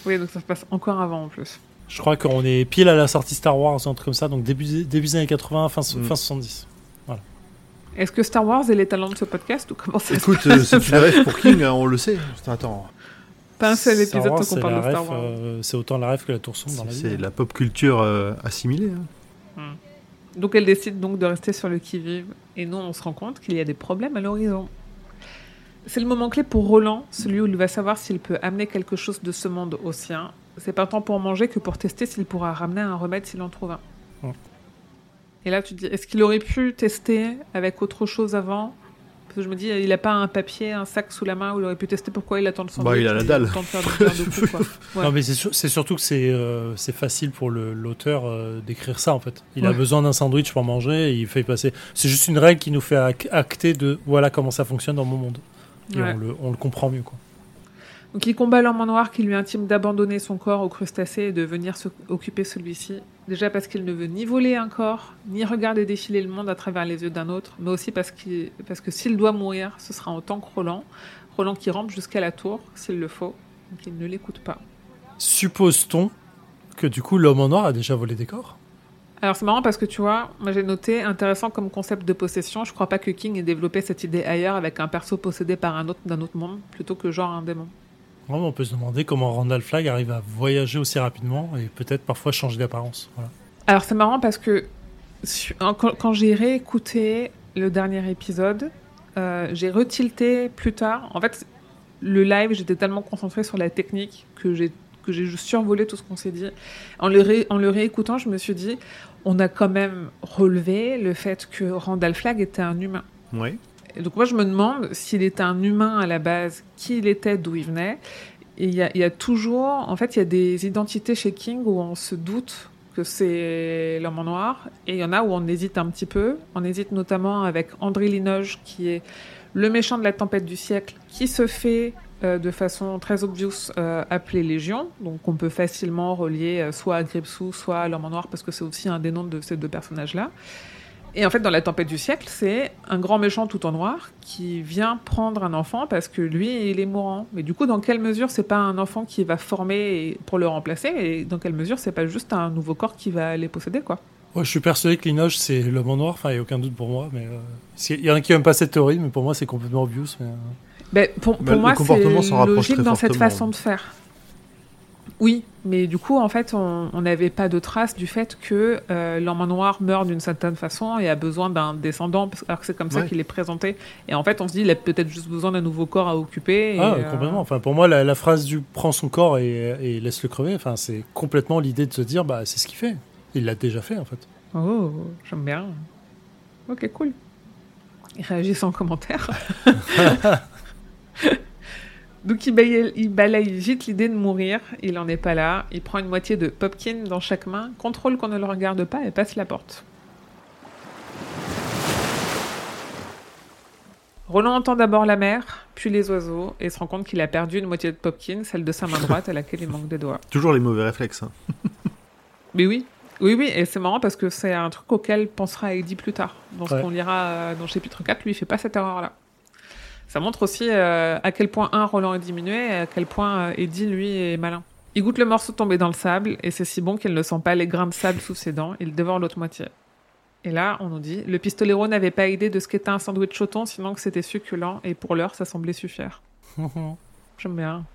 Oui, donc ça se passe encore avant en plus. Je crois qu'on est pile à la sortie Star Wars, un truc comme ça, donc début, début des années 80, fin, Mm. fin 70. Est-ce que Star Wars est les talents de ce podcast ou comment ça se Écoute, euh, c'est une rêve pour King, hein, on le sait. Attends, Pas un seul Star épisode Wars, tant qu'on c'est parle de Star Wars. euh, c'est autant la rêve que la tour sombre dans la vie. c'est la pop culture euh, assimilée. hein. Donc elle décide donc de rester sur le qui-vive. Et nous, on se rend compte qu'il y a des problèmes à l'horizon. C'est le moment clé pour Roland, celui où il va savoir s'il peut amener quelque chose de ce monde au sien. C'est pas tant pour manger que pour tester s'il pourra ramener un remède s'il en trouve un. Ouais. Et là, tu te dis, est-ce qu'il aurait pu tester avec autre chose avant Parce que je me dis, il a pas un papier, un sac sous la main où il aurait pu tester pourquoi il attend le sandwich. Bah, il a la dalle. [LAUGHS] Non, mais c'est sur- c'est surtout que c'est euh, facile pour l'auteur euh, d'écrire ça en fait. Il a besoin d'un sandwich pour manger et il fait passer. C'est juste une règle qui nous fait ac- acter de voilà comment ça fonctionne dans mon monde. Et Ouais. on, le, on le comprend mieux quoi. Donc il combat l'homme en noir qui lui intime d'abandonner son corps au crustacé et de venir se- occuper celui-ci. Déjà parce qu'il ne veut ni voler un corps, ni regarder défiler le monde à travers les yeux d'un autre, mais aussi parce, que s'il doit mourir, ce sera en tant que Roland. Roland qui rampe jusqu'à la tour, s'il le faut, donc il ne l'écoute pas. Suppose-t-on que du coup l'homme en noir a déjà volé des corps? Alors c'est marrant parce que tu vois, moi j'ai noté intéressant comme concept de possession. Je crois pas que King ait développé cette idée ailleurs avec un perso possédé par un autre d'un autre monde plutôt que genre un démon. On peut se demander comment Randall Flagg arrive à voyager aussi rapidement et peut-être parfois changer d'apparence. Voilà. Alors c'est marrant parce que quand, j'ai réécouté le dernier épisode, euh, j'ai retilté plus tard. En fait, le live, j'étais tellement concentrée sur la technique que j'ai que j'ai juste survolé tout ce qu'on s'est dit. En le, ré- en le réécoutant, je me suis dit, on a quand même relevé le fait que Randall Flagg était un humain. Ouais. Donc moi, je me demande s'il était un humain à la base, qui il était, d'où il venait. Et il y, a- il y a toujours, en fait, il y a des identités chez King où on se doute que c'est l'homme en noir, et il y en a où on hésite un petit peu. On hésite notamment avec André Linoge, qui est le méchant de la tempête du siècle, qui se fait euh, de façon très obvious euh, appeler Légion, donc on peut facilement relier euh, soit à Gripsou, soit à l'homme en noir, parce que c'est aussi un des noms de ces deux personnages-là. Et en fait, dans la tempête du siècle, c'est un grand méchant tout en noir qui vient prendre un enfant parce que lui, il est mourant. Mais du coup, dans quelle mesure c'est pas un enfant qui va former pour le remplacer Et dans quelle mesure c'est pas juste un nouveau corps qui va les posséder, quoi? Ouais, je suis persuadé que Linoge c'est l'homme en noir, enfin il n'y a aucun doute pour moi. Mais euh, s'il y en a qui n'aiment pas cette théorie, mais pour moi c'est complètement obvious. mais, euh, Ben, pour pour Bah, moi, c'est logique dans cette façon de faire. Oui, mais du coup, en fait, on n'avait pas de trace du fait que euh, l'homme noir meurt d'une certaine façon et a besoin d'un descendant, alors que c'est comme ça Ouais. qu'il est présenté. Et en fait, on se dit, il a peut-être juste besoin d'un nouveau corps à occuper. et, Ah, euh, complètement. Enfin, pour moi, la, la phrase du prends son corps et, et laisse-le crever, enfin, c'est complètement l'idée de se dire, bah, c'est ce qu'il fait. Il l'a déjà fait, en fait. Oh, j'aime bien. Ok, cool. Réagissez en commentaire. [LAUGHS] [LAUGHS] Donc il balaye, il balaye vite l'idée de mourir, il en est pas là, il prend une moitié de popkin dans chaque main, contrôle qu'on ne le regarde pas et passe la porte. Roland entend d'abord la mer, puis les oiseaux, et se rend compte qu'il a perdu une moitié de popkin, celle de sa main droite à laquelle il manque des doigts. Toujours les mauvais réflexes. hein. [LAUGHS] Mais oui, oui, oui, et c'est marrant parce que c'est un truc auquel pensera Eddie plus tard. Dans ce Ouais. qu'on lira euh, dans le chapitre 4, lui, il fait pas cette erreur-là. Ça montre aussi euh, à quel point, un, Roland est diminué et à quel point euh, Eddie, lui, est malin. Il goûte le morceau tombé dans le sable et c'est si bon qu'il ne sent pas les grains de sable sous ses dents. Il dévore l'autre moitié. Et là, on nous dit, le pistolero n'avait pas idée de ce qu'était un sandwich choton, sinon que c'était succulent et pour l'heure, ça semblait suffire. [LAUGHS] J'aime bien.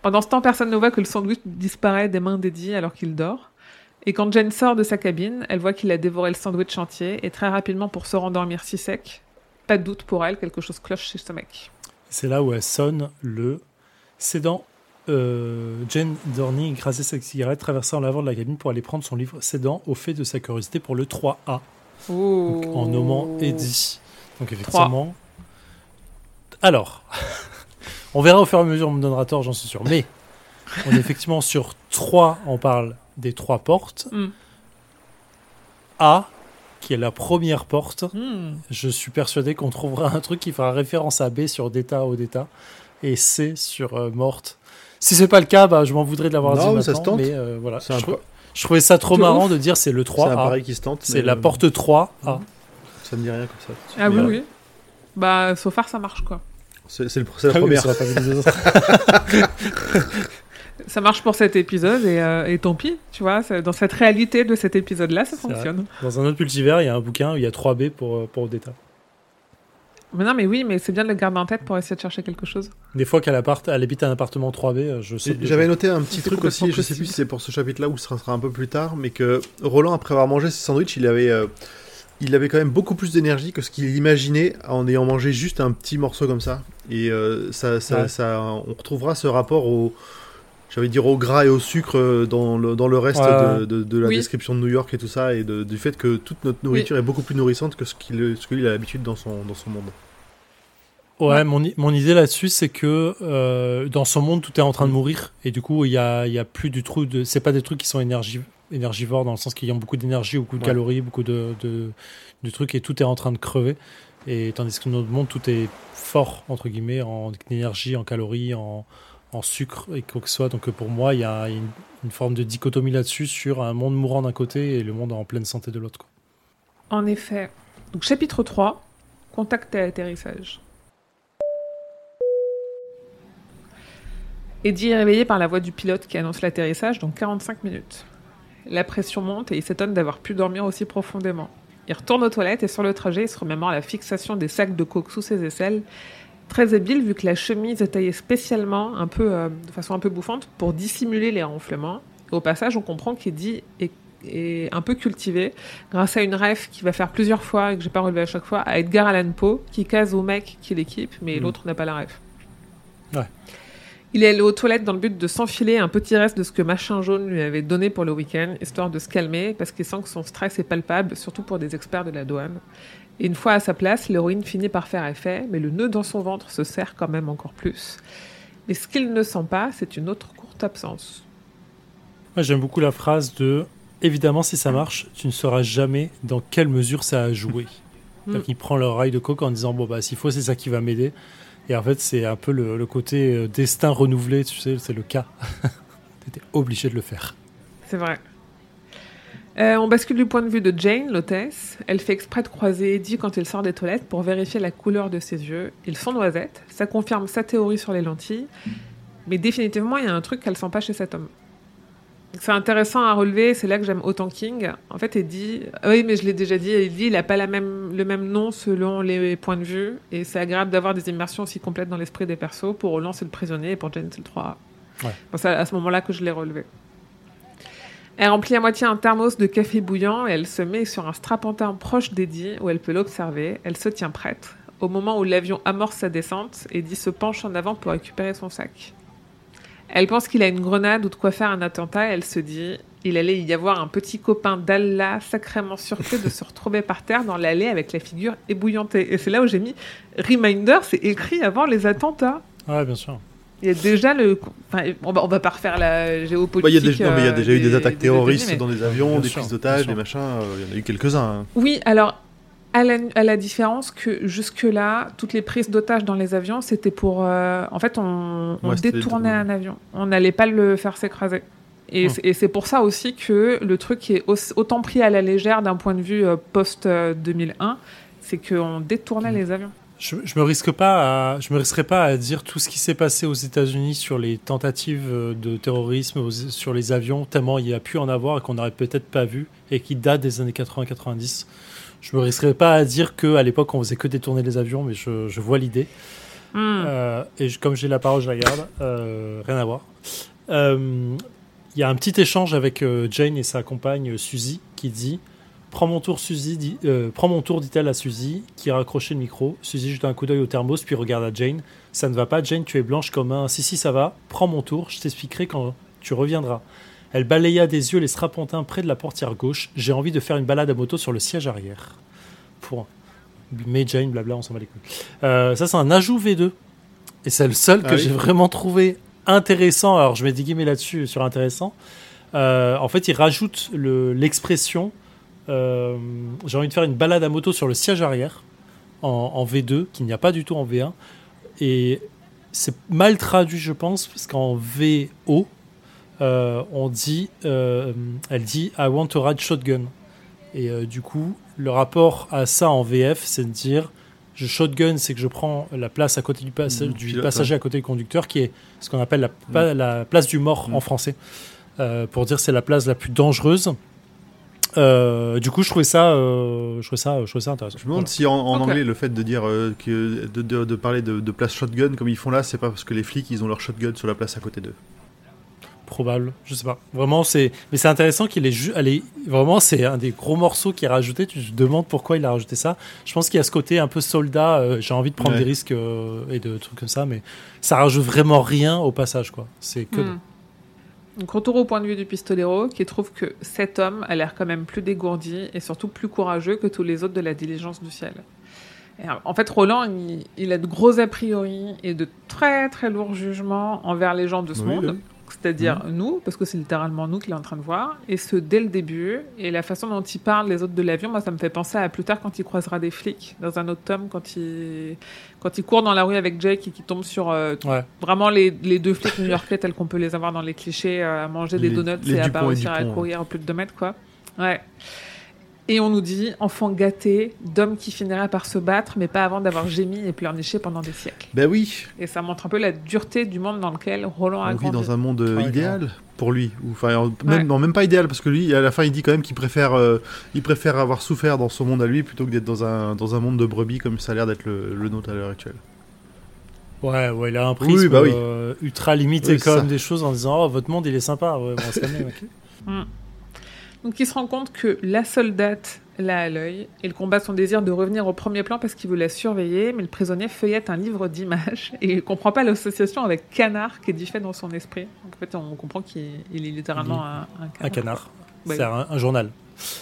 Pendant ce temps, personne ne voit que le sandwich disparaît des mains d'Eddie alors qu'il dort. Et quand Jen sort de sa cabine, elle voit qu'il a dévoré le sandwich entier et très rapidement pour se rendormir si sec, pas de doute pour elle, quelque chose cloche chez ce mec. C'est là où elle sonne le. C'est dans. Euh, Jane Dorney écrasait sa cigarette, traversant l'avant de la cabine pour aller prendre son livre, cédant au fait de sa curiosité pour le 3A, Oh. donc en nommant Eddie. Donc effectivement. Alors, [LAUGHS] on verra au fur et à mesure, on me donnera tort, j'en suis sûr. Mais on est effectivement sur 3, on parle des trois portes. Mm. A, qui est la première porte, Hmm. je suis persuadé qu'on trouvera un truc qui fera référence à B sur Data au Data et C sur euh, Morte. Si c'est pas le cas, bah, je m'en voudrais de l'avoir dit mais ça se tente. mais euh, voilà. Je, peu- trou- je trouvais ça trop marrant ouf. de dire c'est le C'est 3 un A. pari qui se tente. C'est la porte 3 A. Ça me dit rien comme ça. Ah oui, oui. Bah, so far, ça marche, quoi. C'est le- la Ah oui, première. ça va pas vu les autres. [LAUGHS] Ça marche pour cet épisode et, euh, et tant pis, tu vois. Dans cette réalité de cet épisode-là, ça vrai. fonctionne. Dans un autre multivers, il y a un bouquin où il y a 3 B pour, euh, pour Data. Mais non, mais oui, mais c'est bien de le garder en tête pour essayer de chercher quelque chose. Des fois qu'elle appart- elle habite un appartement 3B, euh, je sais. J'avais noté un petit truc aussi, je sais plus si c'est pour ce chapitre-là ou ce sera, sera un peu plus tard, mais que Roland, après avoir mangé ses sandwichs, il avait, euh, il avait quand même beaucoup plus d'énergie que ce qu'il imaginait en ayant mangé juste un petit morceau comme ça. Et euh, ça, ça, Ouais. ça- on retrouvera ce rapport au, j'allais dire au gras et au sucre euh, dans le, dans le reste Ouais, de, de- de la Oui. description de New York et tout ça, et de- du fait que toute notre nourriture est beaucoup plus nourrissante que ce qu'il a l'habitude dans son, dans son monde. Ouais, Ouais. Mon, mon idée là-dessus, c'est que euh, dans son monde, tout est en train de mourir. Et du coup, il y a, il y a plus du tout de. C'est pas des trucs qui sont énergi- énergivores dans le sens qu'ils ont beaucoup d'énergie, beaucoup de Ouais. calories, beaucoup de, de, de trucs. Et tout est en train de crever. Et tandis que dans notre monde, tout est fort, entre guillemets, en énergie, en calories, en, en sucre et quoi que ce soit. Donc pour moi, il y a une, forme de dichotomie là-dessus sur un monde mourant d'un côté et le monde en pleine santé de l'autre. En effet. Donc, chapitre 3, contact et atterrissage. Eddie est réveillé par la voix du pilote qui annonce l'atterrissage dans 45 minutes. La pression monte et il s'étonne d'avoir pu dormir aussi profondément. Il retourne aux toilettes et sur le trajet, il se remémore la fixation des sacs de coke sous ses aisselles. Très habile vu que la chemise est taillée spécialement, un peu, euh, de façon un peu bouffante, pour dissimuler les renflements. Au passage, on comprend qu'Eddie est, est un peu cultivé grâce à une ref qui va faire plusieurs fois et que j'ai pas relevé à chaque fois à Edgar Allan Poe qui case au mec qui l'équipe, mais Mm. l'autre n'a pas la ref. Ouais. Il est allé aux toilettes dans le but de s'enfiler un petit reste de ce que Machin Jaune lui avait donné pour le week-end, histoire de se calmer, parce qu'il sent que son stress est palpable, surtout pour des experts de la douane. Et une fois à sa place, l'héroïne finit par faire effet, mais le nœud dans son ventre se serre quand même encore plus. Mais ce qu'il ne sent pas, c'est une autre courte absence. Moi, j'aime beaucoup la phrase de Évidemment, si ça marche, tu ne sauras jamais dans quelle mesure ça a joué. [LAUGHS] C'est-à-dire qu'il prend le rail de coke en disant Bon, bah, s'il faut, c'est ça qui va m'aider. Et en fait, c'est un peu le, le côté euh, destin renouvelé, tu sais, c'est le cas. [LAUGHS] T'étais obligé de le faire. C'est vrai. Euh, on bascule du point de vue de Jane, l'hôtesse. Elle fait exprès de croiser Eddie quand il sort des toilettes pour vérifier la couleur de ses yeux. Ils sont noisettes. Ça confirme sa théorie sur les lentilles. Mais définitivement, il y a un truc qu'elle sent pas chez cet homme. C'est intéressant à relever, c'est là que j'aime autant King. En fait, Eddie, ah oui, mais je l'ai déjà dit, Eddie, il n'a pas la même, le même nom selon les points de vue. Et c'est agréable d'avoir des immersions aussi complètes dans l'esprit des persos. Pour Roland, c'est le prisonnier, et pour Jane, c'est le 3 Ouais. Bon, c'est à ce moment-là que je l'ai relevé. Elle remplit à moitié un thermos de café bouillant et elle se met sur un strapontin proche d'Eddie où elle peut l'observer. Elle se tient prête. Au moment où l'avion amorce sa descente, Eddie se penche en avant pour récupérer son sac. Elle pense qu'il a une grenade ou de quoi faire un attentat et elle se dit il allait y avoir un petit copain d'Allah sacrément surpris de se [LAUGHS] retrouver par terre dans l'allée avec la figure ébouillantée. Et c'est là où j'ai mis reminder, c'est écrit avant les attentats. Ouais, bien sûr. Il y a déjà le. Enfin, on, va, on va pas refaire la géopolitique. Bah, il y a déjà, non, mais il y a euh, déjà eu des attaques terroristes mais- dans des avions, Bien des sûr, prises d'otages, des machins. euh, Il y en a eu quelques-uns. hein. Oui, alors, à la, à la différence que jusque-là, toutes les prises d'otages dans les avions, c'était pour. euh, en fait, on, on Ouais, c'était détournait un avion. On n'allait pas le faire s'écraser. Et Hmm. c'est- pour ça aussi que le truc est au- autant pris à la légère d'un point de vue euh, post-2001, c'est qu'on détournait Hmm. les avions. Je, je me risque pas à, je me risquerai pas à dire tout ce qui s'est passé aux États-Unis sur les tentatives euh, de terrorisme aux- sur les avions, tellement il y a pu en avoir et qu'on n'aurait peut-être pas vu et qui date des années 80-90. Je me risquerai pas à dire que à l'époque on faisait que détourner les avions, mais je, je vois l'idée. Hmm. Euh, et je- comme j'ai la parole, je la garde. Euh, rien à voir. Euh, Il y a un petit échange avec Jane et sa compagne Suzy qui dit Prends mon tour, Suzy. Dit, euh, Prends mon tour, dit-elle à Suzy, qui a raccroché le micro. Suzy jette un coup d'œil au thermos, puis regarde à Jane. Ça ne va pas, Jane, tu es blanche comme un. Si, si, ça va. Prends mon tour, je t'expliquerai quand tu reviendras. Elle balaya des yeux les strapontins près de la portière gauche. J'ai envie de faire une balade à moto sur le siège arrière. Pour mais Jane, blabla, on s'en va les couilles. Euh, ça, c'est un ajout V2. Et c'est le seul Ah que oui. j'ai vraiment trouvé intéressant. Alors, je mets des guillemets là-dessus sur intéressant. Euh, en fait, il rajoute le- l'expression euh, j'ai envie de faire une balade à moto sur le siège arrière en, en V2, qu'il n'y a pas du tout en V1. Et c'est mal traduit, je pense, parce qu'en VO, euh, on dit, euh, elle dit I want to ride shotgun. Et euh, du coup, le rapport à ça en VF, c'est de dire je shotgun, c'est que je prends la place à côté du, passa- du pilote, passager à côté du conducteur, qui est ce qu'on appelle la, la place du mort en français, Euh, pour dire c'est la place la plus dangereuse. Euh, du coup, je trouvais ça, euh, je trouvais ça, je trouvais ça intéressant. Je me demande Voilà. si en, anglais le fait de dire euh, que de, de- de parler de, de place shotgun comme ils font là, c'est pas parce que les flics ils ont leur shotgun sur la place à côté d'eux. Probable, je sais pas. Vraiment, c'est, mais c'est intéressant qu'il ait, ju- est- vraiment, c'est un des gros morceaux qui est rajouté. Tu te demandes pourquoi il a rajouté ça. Je pense qu'il y a ce côté un peu soldat. euh, j'ai envie de prendre Ouais. des risques euh, et de trucs comme ça, mais ça rajoute vraiment rien au passage, quoi. C'est que. Hmm. Donc retour au point de vue du pistolero qui trouve que cet homme a l'air quand même plus dégourdi et surtout plus courageux que tous les autres de la diligence du ciel. Et, euh, en fait, Roland, il, il a de gros a priori et de très très lourds jugements envers les gens de ce Oui, monde. oui. C'est-à-dire nous, parce que c'est littéralement nous qu'il est en train de voir, et ce dès le début, et la façon dont il parle les autres de l'avion, moi ça me fait penser à plus tard quand il croisera des flics dans un autre tome, quand il, quand il court dans la rue avec Jake et qu'il tombe sur euh, Ouais. vraiment les, les deux flics new-yorkais tels qu'on peut les avoir dans les clichés, euh, à manger des donuts et à pas réussir à courir au plus de 2 mètres, quoi. Ouais. Et on nous dit, enfant gâté, d'homme qui finira par se battre, mais pas avant d'avoir gémi et pleurniché pendant des siècles. Ben oui, Et ça montre un peu la dureté du monde dans lequel Roland a on vit grandi. dans un monde euh, Ouais, idéal pour lui. Ou, Enfin, en- même, Ouais. non, même pas idéal, parce que lui, à la fin, il dit quand même qu'il préfère, euh, il préfère avoir souffert dans son monde à lui plutôt que d'être dans un, dans un monde de brebis comme ça a l'air d'être le, le nôtre à l'heure actuelle. Ouais, ouais, il a un prisme Oui, bah oui. euh, ultra limité Oui, comme ça. des choses en disant Oh, votre monde il est sympa. Ouais, bon, [LAUGHS] on se calme, mec. Donc il se rend compte que la soldate l'a à l'œil et le combat son désir de revenir au premier plan parce qu'il veut la surveiller, mais le prisonnier feuillette un livre d'images [LAUGHS] et il comprend pas l'association avec canard qui est dit fait dans son esprit. Donc, en fait, on comprend qu'il il est littéralement un, un canard. Un canard. Ouais. C'est un, un journal.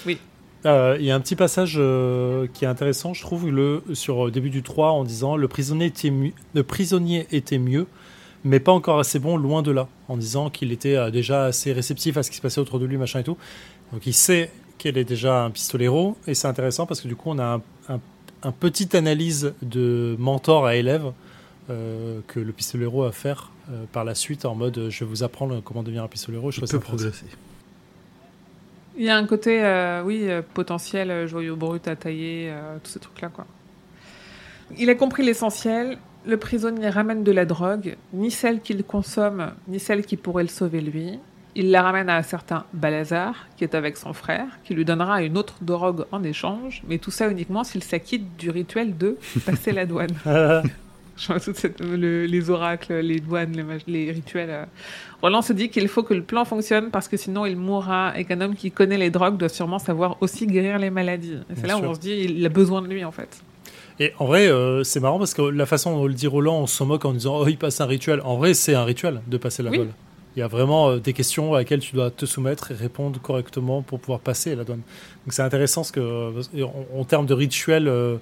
Oui. Euh, Il y a un petit passage euh, qui est intéressant, je trouve, le, sur le début du 3 en disant le prisonnier, était mieux, le prisonnier était mieux, mais pas encore assez bon, loin de là, en disant qu'il était euh, déjà assez réceptif à ce qui se passait autour de lui, machin et tout. Donc il sait qu'elle est déjà un pistolero, et c'est intéressant parce que du coup on a un, un, un petite analyse de mentor à élève euh, que le pistolero va faire euh, par la suite en mode je vais vous apprendre comment devenir un pistolero. Je Il peut progresser. Il y a un côté, euh, oui, potentiel, joyau brut à tailler, euh, tous ces trucs-là, quoi. Il a compris l'essentiel. Le prisonnier ramène de la drogue, ni celle qu'il consomme, ni celle qui pourrait le sauver lui. Il la ramène à un certain Balazar, qui est avec son frère, qui lui donnera une autre drogue en échange, mais tout ça uniquement s'il s'acquitte du rituel de passer la douane. [LAUGHS] Je vois toute cette- le- les oracles, les douanes, les, rituels. euh. Roland se dit qu'il faut que le plan fonctionne parce que sinon il mourra et qu'un homme qui connaît les drogues doit sûrement savoir aussi guérir les maladies. C'est là où sûr. on se dit il a besoin de lui en fait. Et en vrai, euh, c'est marrant parce que la façon dont le dit Roland, on se moque en disant Oh, il passe un rituel. En vrai, c'est un rituel de passer la Oui. douane. Il y a vraiment euh, des questions à laquelle tu dois te soumettre et répondre correctement pour pouvoir passer la douane. Donc c'est intéressant ce que, euh, en, termes de rituel, euh,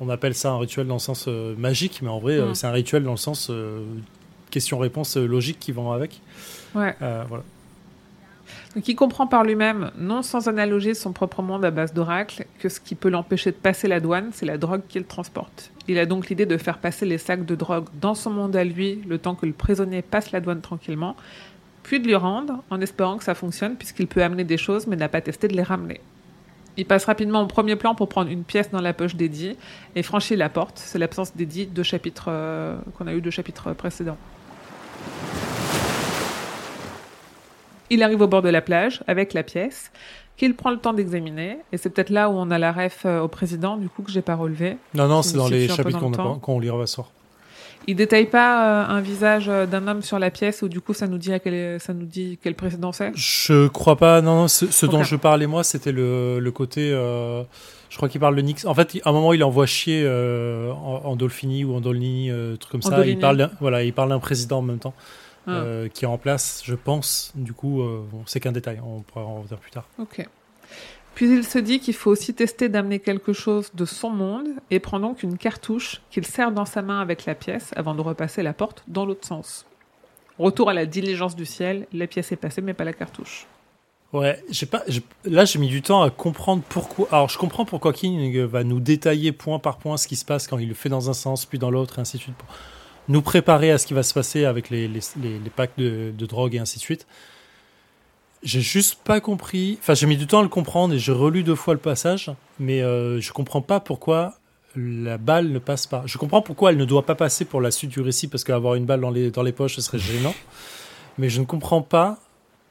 on, appelle ça un rituel dans le sens magique, mais en vrai, c'est un rituel dans le sens question-réponse logique qui vont avec. Ouais. Euh, voilà. Il comprend par lui-même, non sans analogie son propre monde à base d'oracles, que ce qui peut l'empêcher de passer la douane, c'est la drogue qu'il transporte. Il a donc l'idée de faire passer les sacs de drogue dans son monde à lui, le temps que le prisonnier passe la douane tranquillement, puis de lui rendre, en espérant que ça fonctionne, puisqu'il peut amener des choses, mais n'a pas testé de les ramener. Il passe rapidement au premier plan pour prendre une pièce dans la poche d'Eddie et franchit la porte. C'est l'absence d'Eddie deux chapitres euh, qu'on a eu deux chapitres précédents. Il arrive au bord de la plage avec la pièce qu'il prend le temps d'examiner et c'est peut-être là où on a la ref euh, au président du coup que j'ai pas relevé. Non, non, c'est dans les chapitres le qu'on pas- qu'on lira ce soir. Il détaille pas euh, un visage euh, d'un homme sur la pièce où du coup ça nous dit à quel ça nous dit quel président c'est? Je crois pas. Non, non. Ce, ce dont je parlais moi, c'était le, le côté. euh, je crois qu'il parle de Nix. En fait, à un moment, il envoie chier euh, en, en Dolphini ou en Dolini, truc comme ça. Il parle, voilà, il parle d'un président en même temps Ah. euh, qui est en place, je pense. Du coup, euh, bon, c'est qu'un détail. On pourra en revenir plus tard. Ok. Puis il se dit qu'il faut aussi tester d'amener quelque chose de son monde et prend donc une cartouche qu'il serre dans sa main avec la pièce avant de repasser la porte dans l'autre sens. Retour à la diligence du ciel, la pièce est passée mais pas la cartouche. Ouais, j'ai pas. Là, j'ai mis du temps à comprendre pourquoi. Alors, je comprends pourquoi King va nous détailler point par point ce qui se passe quand il le fait dans un sens, puis dans l'autre, et ainsi de suite, pour nous préparer à ce qui va se passer avec les, les, les- packs de, de drogue et ainsi de suite. J'ai juste pas compris. Enfin, j'ai mis du temps à le comprendre et j'ai relu deux fois le passage, mais euh, je comprends pas pourquoi la balle ne passe pas. Je comprends pourquoi elle ne doit pas passer pour la suite du récit, parce qu'avoir une balle dans les, dans les poches, ce serait gênant. Mais je ne comprends pas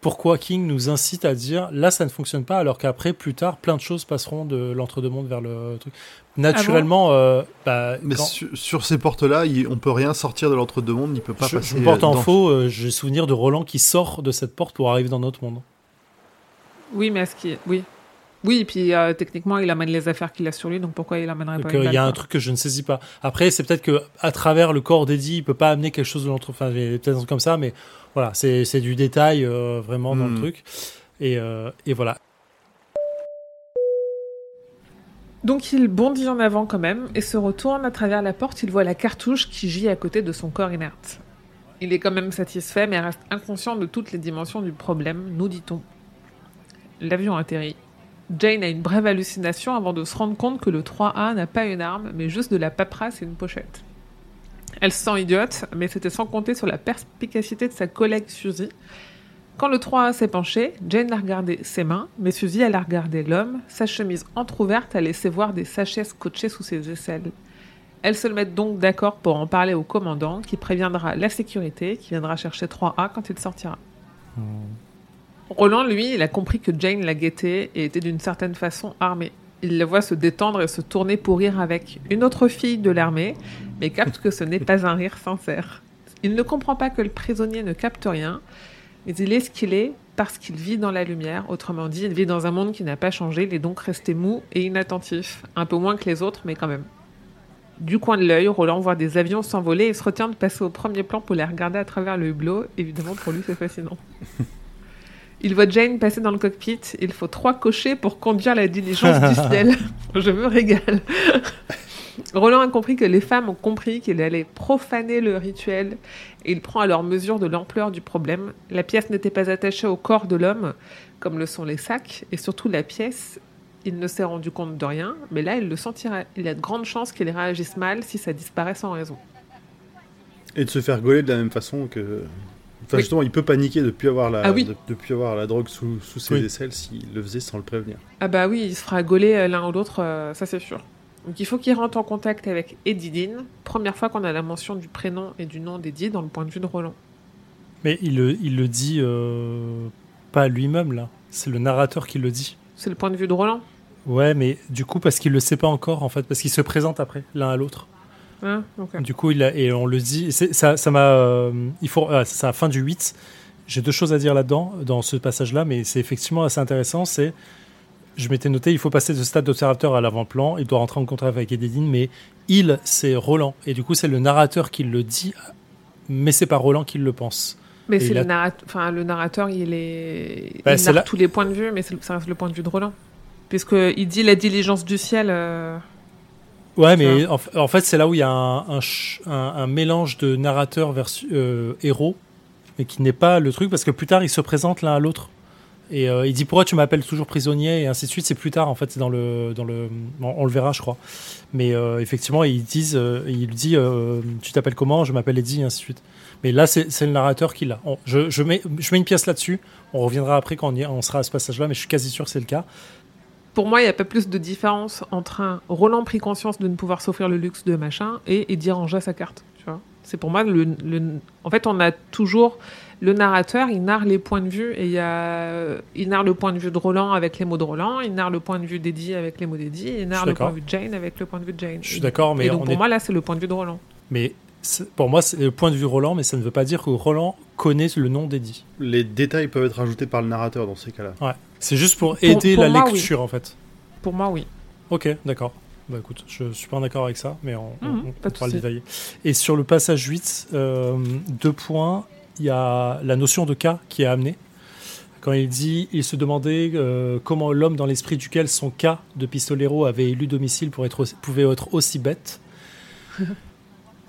pourquoi King nous incite à dire là ça ne fonctionne pas alors qu'après plus tard plein de choses passeront de l'entre-deux-mondes vers le truc naturellement euh, bah, Mais quand sur, sur ces portes-là, il- on peut rien sortir de l'entre-deux-mondes, il peut pas je, passer. je porte euh, en dans- faux euh, j'ai souvenir de Roland qui sort de cette porte pour arriver dans notre monde Oui, mais est-ce qu'il oui. Oui, et puis euh, techniquement, il amène les affaires qu'il a sur lui, donc pourquoi il amènerait donc pas euh, il y a un truc que je ne saisis pas après c'est peut-être que à travers le corps d'Eddie il peut pas amener quelque chose de l'entre enfin il y a peut-être un truc comme ça mais voilà c'est c'est du détail euh, vraiment dans le Hmm. truc et, euh, et voilà Donc il bondit en avant quand même et se retourne à travers la porte. Il voit la cartouche qui gît à côté de son corps inerte. Il est quand même satisfait, mais reste inconscient de toutes les dimensions du problème, nous dit-on. L'avion atterrit. Jane a une brève hallucination avant de se rendre compte que le 3A n'a pas une arme, mais juste de la paperasse et une pochette. Elle se sent idiote, mais c'était sans compter sur la perspicacité de sa collègue Suzy. Quand le 3A s'est penché, Jane a regardé ses mains, mais Suzy elle a regardé l'homme, sa chemise entr'ouverte a laissé voir des sachets scotchés sous ses aisselles. Elles se mettent donc d'accord pour en parler au commandant, qui préviendra la sécurité, qui viendra chercher 3A quand il sortira. Roland, lui, il a compris que Jane la guettait et était d'une certaine façon armée. Il la voit se détendre et se tourner pour rire avec une autre fille de l'armée, mais capte que ce n'est pas un rire sincère. Il ne comprend pas que le prisonnier ne capte rien, mais il est ce qu'il est parce qu'il vit dans la lumière. Autrement dit, il vit dans un monde qui n'a pas changé, il est donc resté mou et inattentif. Un peu moins que les autres, mais quand même. Du coin de l'œil, Roland voit des avions s'envoler et se retient de passer au premier plan pour les regarder à travers le hublot. Évidemment, pour lui, c'est fascinant. [LAUGHS] Il voit Jane passer dans le cockpit. Il faut trois cochers pour conduire la diligence du [LAUGHS] ciel. Je me régale. Roland a compris que les femmes ont compris qu'il allait profaner le rituel et il prend alors mesure de l'ampleur du problème. La pièce n'était pas attachée au corps de l'homme, comme le sont les sacs, et surtout la pièce, il ne s'est rendu compte de rien, mais là il le sentirait. Il y a de grandes chances qu'il réagisse mal si ça disparaît sans raison. Et de se faire gauler de la même façon que. Enfin, Oui. justement, il peut paniquer depuis avoir la, Ah oui. de- depuis avoir la drogue sous, sous ses Oui. aisselles s'il le faisait sans le prévenir. Ah bah oui, il se fera gauler euh, l'un ou l'autre, euh, ça c'est sûr. Donc il faut qu'il rentre en contact avec Eddie Dean. Première fois qu'on a la mention du prénom et du nom d'Eddie dans le point de vue de Roland. Mais il le, il le dit euh, pas lui-même, là. C'est le narrateur qui le dit. C'est le point de vue de Roland Ouais, mais du coup, parce qu'il le sait pas encore, en fait, parce qu'ils se présentent après, l'un à l'autre. Ok. Du coup, il a, et on le dit. Ça ça m'a. euh, il faut. ah, c'est à la fin du 8. J'ai deux choses à dire là-dedans, dans ce passage-là, mais c'est effectivement assez intéressant. C'est. Je m'étais noté, il faut passer de stade d'observateur à l'avant-plan. Il doit rentrer en contact avec Ededine, mais il, c'est Roland. Et du coup, c'est le narrateur qui le dit, mais c'est pas Roland qui le pense. Mais c'est il a- le, narrat- enfin, le narrateur, il est. Bah, il c'est narre tous les points de vue, mais ça reste le point de vue de Roland. Puisqu'il dit la diligence du ciel. euh, Ouais, mais en, fait, c'est là où il y a un, un, ch- un- un mélange de narrateur versus euh, héros, mais qui n'est pas le truc, parce que plus tard, ils se présentent l'un à l'autre. Et euh, il dit pourquoi tu m'appelles toujours prisonnier et ainsi de suite. C'est plus tard en fait, c'est dans le dans le on, on le verra, je crois. Mais euh, effectivement, ils disent, euh, il dit tu t'appelles comment? Je m'appelle Eddie et ainsi de suite. Mais là, c'est le narrateur qui l'a. Je, je mets je mets une pièce là-dessus. On reviendra après quand on, y- on sera à ce passage-là, mais je suis quasi sûr que c'est le cas. Pour moi, il n'y a pas plus de différence entre un Roland pris conscience de ne pouvoir s'offrir le luxe de machin et Eddie rangea sa carte. Tu vois C'est pour moi le, le- En fait, on a toujours le narrateur, il narre les points de vue et il y a, il narre le point de vue de Roland avec les mots de Roland, il narre le point de vue d'Eddie avec les mots d'Eddie, il narre le point de vue de Jane avec le point de vue de Jane. Je suis d'accord, mais et donc on pour est moi là, c'est le point de vue de Roland. Mais pour moi, c'est le point de vue Roland, mais ça ne veut pas dire que Roland connaît le nom d'Eddie. Les détails peuvent être rajoutés par le narrateur dans ces cas-là. Ouais. C'est juste pour aider pour la moi, oui. lecture, en fait. Pour moi, oui. Ok, d'accord. Bah écoute, je suis pas d'accord avec ça, mais on, on- Mhm, on de pourra le détailler. Et sur le passage 8, euh, deux points, il y a la notion de cas qui est amenée. Quand il dit, il se demandait euh, comment l'homme dans l'esprit duquel son cas de pistolero avait élu domicile pour être aussi- pouvait être aussi bête. [LAUGHS]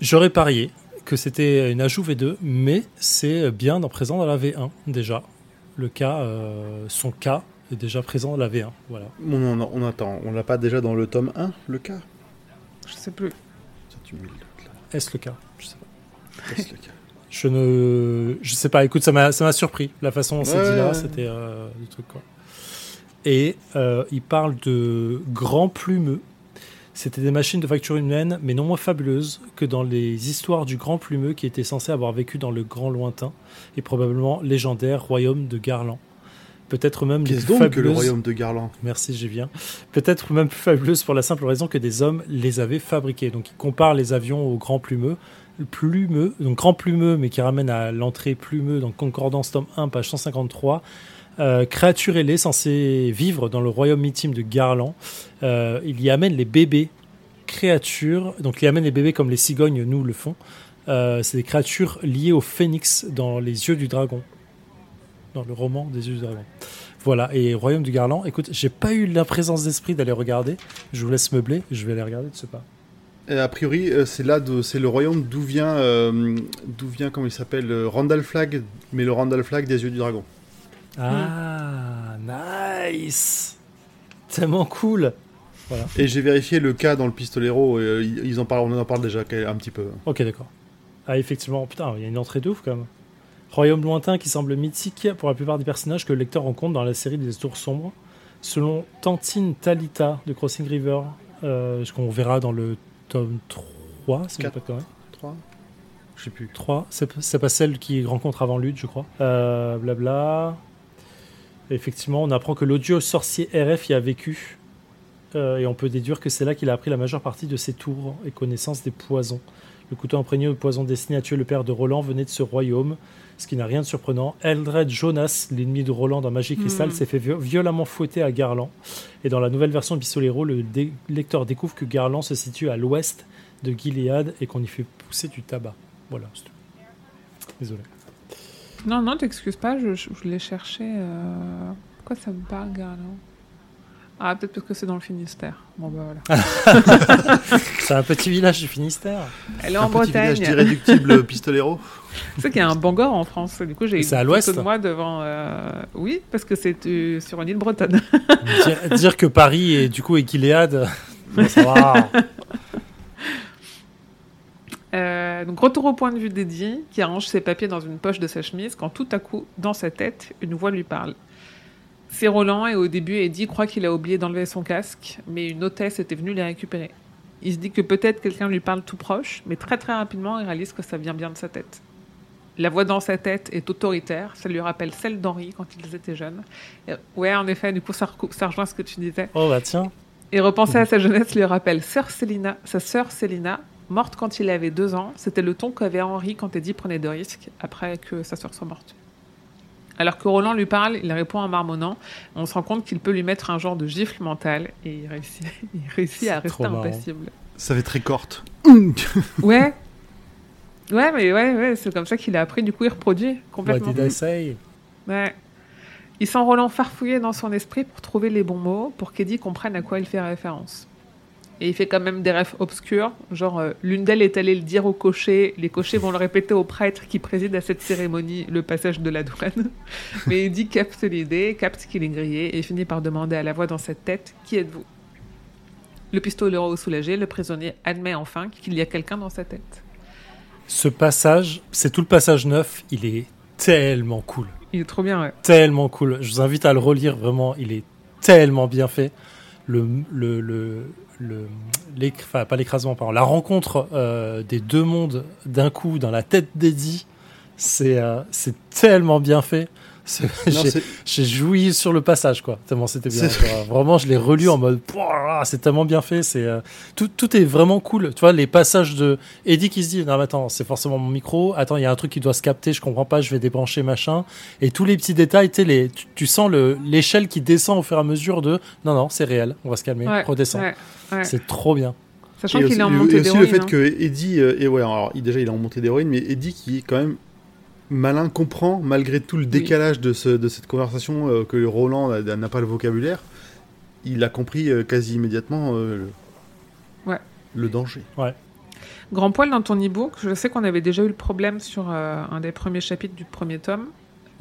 J'aurais parié que c'était une ajout V2, mais c'est bien dans- présent dans la V1 déjà. Le cas, euh, son cas est déjà présent dans la V1. Voilà. On, on, on attend. On l'a pas déjà dans le tome 1, le cas? Je sais plus. Est-ce le cas? Je sais pas. Laisse le cas? [LAUGHS] Je ne, je sais pas. Écoute, ça m'a, ça m'a surpris la façon dont c'est Ouais, dit là. C'était euh, du truc quoi. Et euh, il parle de grands plumeux. C'était des machines de facture humaine, mais non moins fabuleuses que dans les histoires du grand plumeux qui était censé avoir vécu dans le grand lointain et probablement légendaire royaume de Garland. Peut-être même Qu'est-ce plus donc que le royaume de Garland? Merci, j'y viens. Peut-être même plus fabuleuse pour la simple raison que des hommes les avaient fabriqués. Donc il compare les avions aux grands plumeux. Plumeux, donc grand plumeux, mais qui ramène à l'entrée plumeux dans Concordance tome 1, page 153. Euh, créature ailée censée vivre dans le royaume mythique de Garland. Euh, il y amène les bébés créatures. Donc il y amène les bébés comme les cigognes nous le font. Euh, c'est des créatures liées au phénix dans les yeux du dragon. Dans le roman des yeux du dragon. Voilà, et Royaume du Garland, écoute, j'ai pas eu la présence d'esprit d'aller regarder. Je vous laisse meubler, je vais aller regarder de ce pas. A priori, c'est là, c'est le royaume d'où vient, d'où vient, comment il s'appelle, Randall Flag, mais le Randall Flag des yeux du dragon. Ah, nice Tellement cool Et j'ai vérifié le cas dans le pistolero, et, euh, ils en parlent, on en parle déjà un petit peu. Ok, d'accord. Ah, effectivement, putain, il y a une entrée de ouf quand même. Royaume lointain qui semble mythique pour la plupart des personnages que le lecteur rencontre dans la série des Tours Sombres. Selon Tantine Talita de Crossing River, euh, ce qu'on verra dans le tome 3, si je dis Quatre. pas de conneries. 3 Je sais plus. 3, c'est c'est pas celle qui rencontre avant Lude, je crois. Euh, blabla. Effectivement, on apprend que l'odieux sorcier RF y a vécu. Euh, et on peut déduire que c'est là qu'il a appris la majeure partie de ses tours et connaissance des poisons. Le couteau imprégné au poison destiné à tuer le père de Roland venait de ce royaume, ce qui n'a rien de surprenant. Eldred Jonas, l'ennemi de Roland dans Magie Cristal, Hmm. s'est fait vi- violemment fouetter à Garland. Et dans la nouvelle version de Pistolero, le dé- lecteur découvre que Garland se situe à l'ouest de Gilead et qu'on y fait pousser du tabac. Voilà, c'est tout. Désolé. Non, non, t'excuses pas, je, je, je l'ai cherché. euh, Pourquoi ça me parle, Garland Ah, peut-être parce que c'est dans le Finistère. Bon, bah voilà. [LAUGHS] C'est un petit village du Finistère. Elle est un en petit Bretagne. village d'irréductible [LAUGHS] pistolero. Tu sais qu'il y a un Bangor en France. Du coup, j'ai c'est à l'ouest de moi devant. euh, Oui, parce que c'est euh, sur une île bretonne. dire, dire que Paris et du coup et Gilead, bon, ça va. Euh, donc, retour au point de vue d'Eddie, qui arrange ses papiers dans une poche de sa chemise, quand tout à coup, dans sa tête, une voix lui parle. C'est Roland, et au début, Eddie croit qu'il a oublié d'enlever son casque, mais une hôtesse était venue les récupérer. Il se dit que peut-être quelqu'un lui parle tout proche, mais très très rapidement, il réalise que ça vient bien de sa tête. La voix dans sa tête est autoritaire, ça lui rappelle celle d'Henri quand ils étaient jeunes. Et- ouais, en effet, du coup, ça, rejoint ce que tu disais. Oh bah tiens. Et repenser à sa jeunesse lui rappelle sœur Célina, sa sœur Célina, morte quand il avait deux ans. C'était le ton qu'avait Henri quand Eddie prenait de risques après que sa sœur soit morte. Alors que Roland lui parle, il répond en marmonnant. On se rend compte qu'il peut lui mettre un genre de gifle mental et il réussit, [LAUGHS] il réussit à rester impassible. Ça fait très corte. [LAUGHS] Ouais. Ouais, mais ouais, ouais, c'est comme ça qu'il a appris. Du coup, il reproduit What complètement. did I say? Ouais. Il sent Roland farfouiller dans son esprit pour trouver les bons mots, pour qu'Eddie comprenne à quoi il fait référence. Et il fait quand même des rêves obscurs, genre euh, l'une d'elles est allée le dire au cocher, les cochers vont le répéter au prêtre qui préside à cette cérémonie, le passage de la douane. [LAUGHS] Mais Eddie capte l'idée, capte qu'il est grillé et finit par demander à la voix dans cette tête Qui êtes-vous? Le pistolero soulagé, le prisonnier admet enfin qu'il y a quelqu'un dans sa tête. Ce passage, c'est tout le passage neuf, il est tellement cool. Il est trop bien, ouais. Tellement cool. Je vous invite à le relire vraiment, il est tellement bien fait. Le, le, le, le l'écrasement, pardon, la rencontre euh, des deux mondes d'un coup dans la tête d'Eddie, c'est euh, c'est tellement bien fait. [LAUGHS] J'ai- joui sur le passage, quoi. Tellement c'était bien. Quoi. Vraiment, je l'ai relu en mode, c'est tellement bien fait. C'est euh, tout, tout est vraiment cool. Tu vois, les passages de Eddie qui se dit, non, mais attends, c'est forcément mon micro. Attends, il y a un truc qui doit se capter. Je comprends pas. Je vais débrancher machin. Et tous les petits détails, les, tu, tu sens le l'échelle qui descend au fur et à mesure de, non, non, c'est réel. On va se calmer. Ouais, Redescend. ouais, ouais. C'est trop bien. Sachant Et qu'il aussi, est en et montée aussi le d'héroïne. fait hein. que Eddie, euh, et ouais, alors déjà il est en montée d'héroïne, mais Eddie qui est quand même malin comprend malgré tout le décalage de, ce, de cette conversation euh, que Roland n'a pas le vocabulaire, il a compris euh, quasi immédiatement euh, le, Ouais. le danger. Grand poil dans ton e-book, je sais qu'on avait déjà eu le problème sur euh, un des premiers chapitres du premier tome.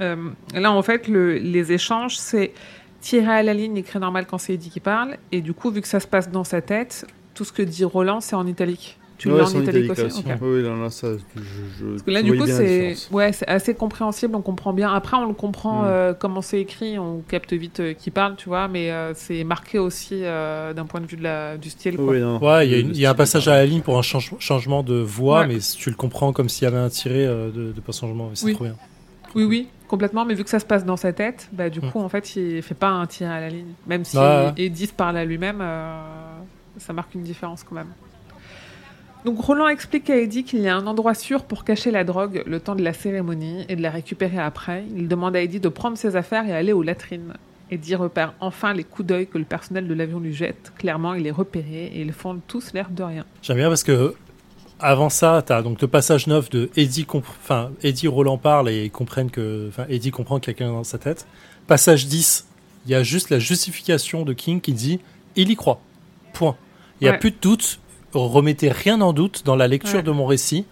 Euh, là, en fait, le- les échanges, c'est tirer à la ligne, écrit normal quand c'est Eddie qui parle. Et du coup, vu que ça se passe dans sa tête, tout ce que dit Roland, c'est en italique. Tu Ouais, l'as en italique aussi. Oui, là, là, ça, je, je, Parce que là, du coup, c'est ouais, c'est assez compréhensible, on comprend bien. Après, on le comprend Mm. euh, comment c'est écrit, on capte vite euh, qui parle, tu vois, mais euh, c'est marqué aussi euh, d'un point de vue de la, du style. quoi. Oui, non, Ouais, il y a, une- y un passage à la ligne pour un change- changement de voix, Ouais. mais tu le comprends comme s'il y avait un tiré euh, de, de pas changement. C'est Oui. trop bien. Oui, oui, complètement. Mais vu que ça se passe dans sa tête, bah, du Mm. coup, en fait, il fait pas un tir à la ligne. Même si se parle à lui-même, euh, ça marque une différence quand même. Donc Roland explique à Eddie qu'il y a un endroit sûr pour cacher la drogue le temps de la cérémonie et de la récupérer après. Il demande à Eddie de prendre ses affaires et aller aux latrines. Eddie repère enfin les coups d'œil que le personnel de l'avion lui jette. Clairement, il est repéré et ils font tous l'air de rien. J'aime bien parce que avant ça, tu as donc le passage neuf de Eddie, enfin Eddie Roland parle et comprennent que, enfin Eddie comprend qu'il y a quelqu'un dans sa tête. Passage 10, il y a juste la justification de King qui dit il y croit. Point. Il y a Ouais. plus de doute. Remettez rien en doute dans la lecture Ouais. de mon récit.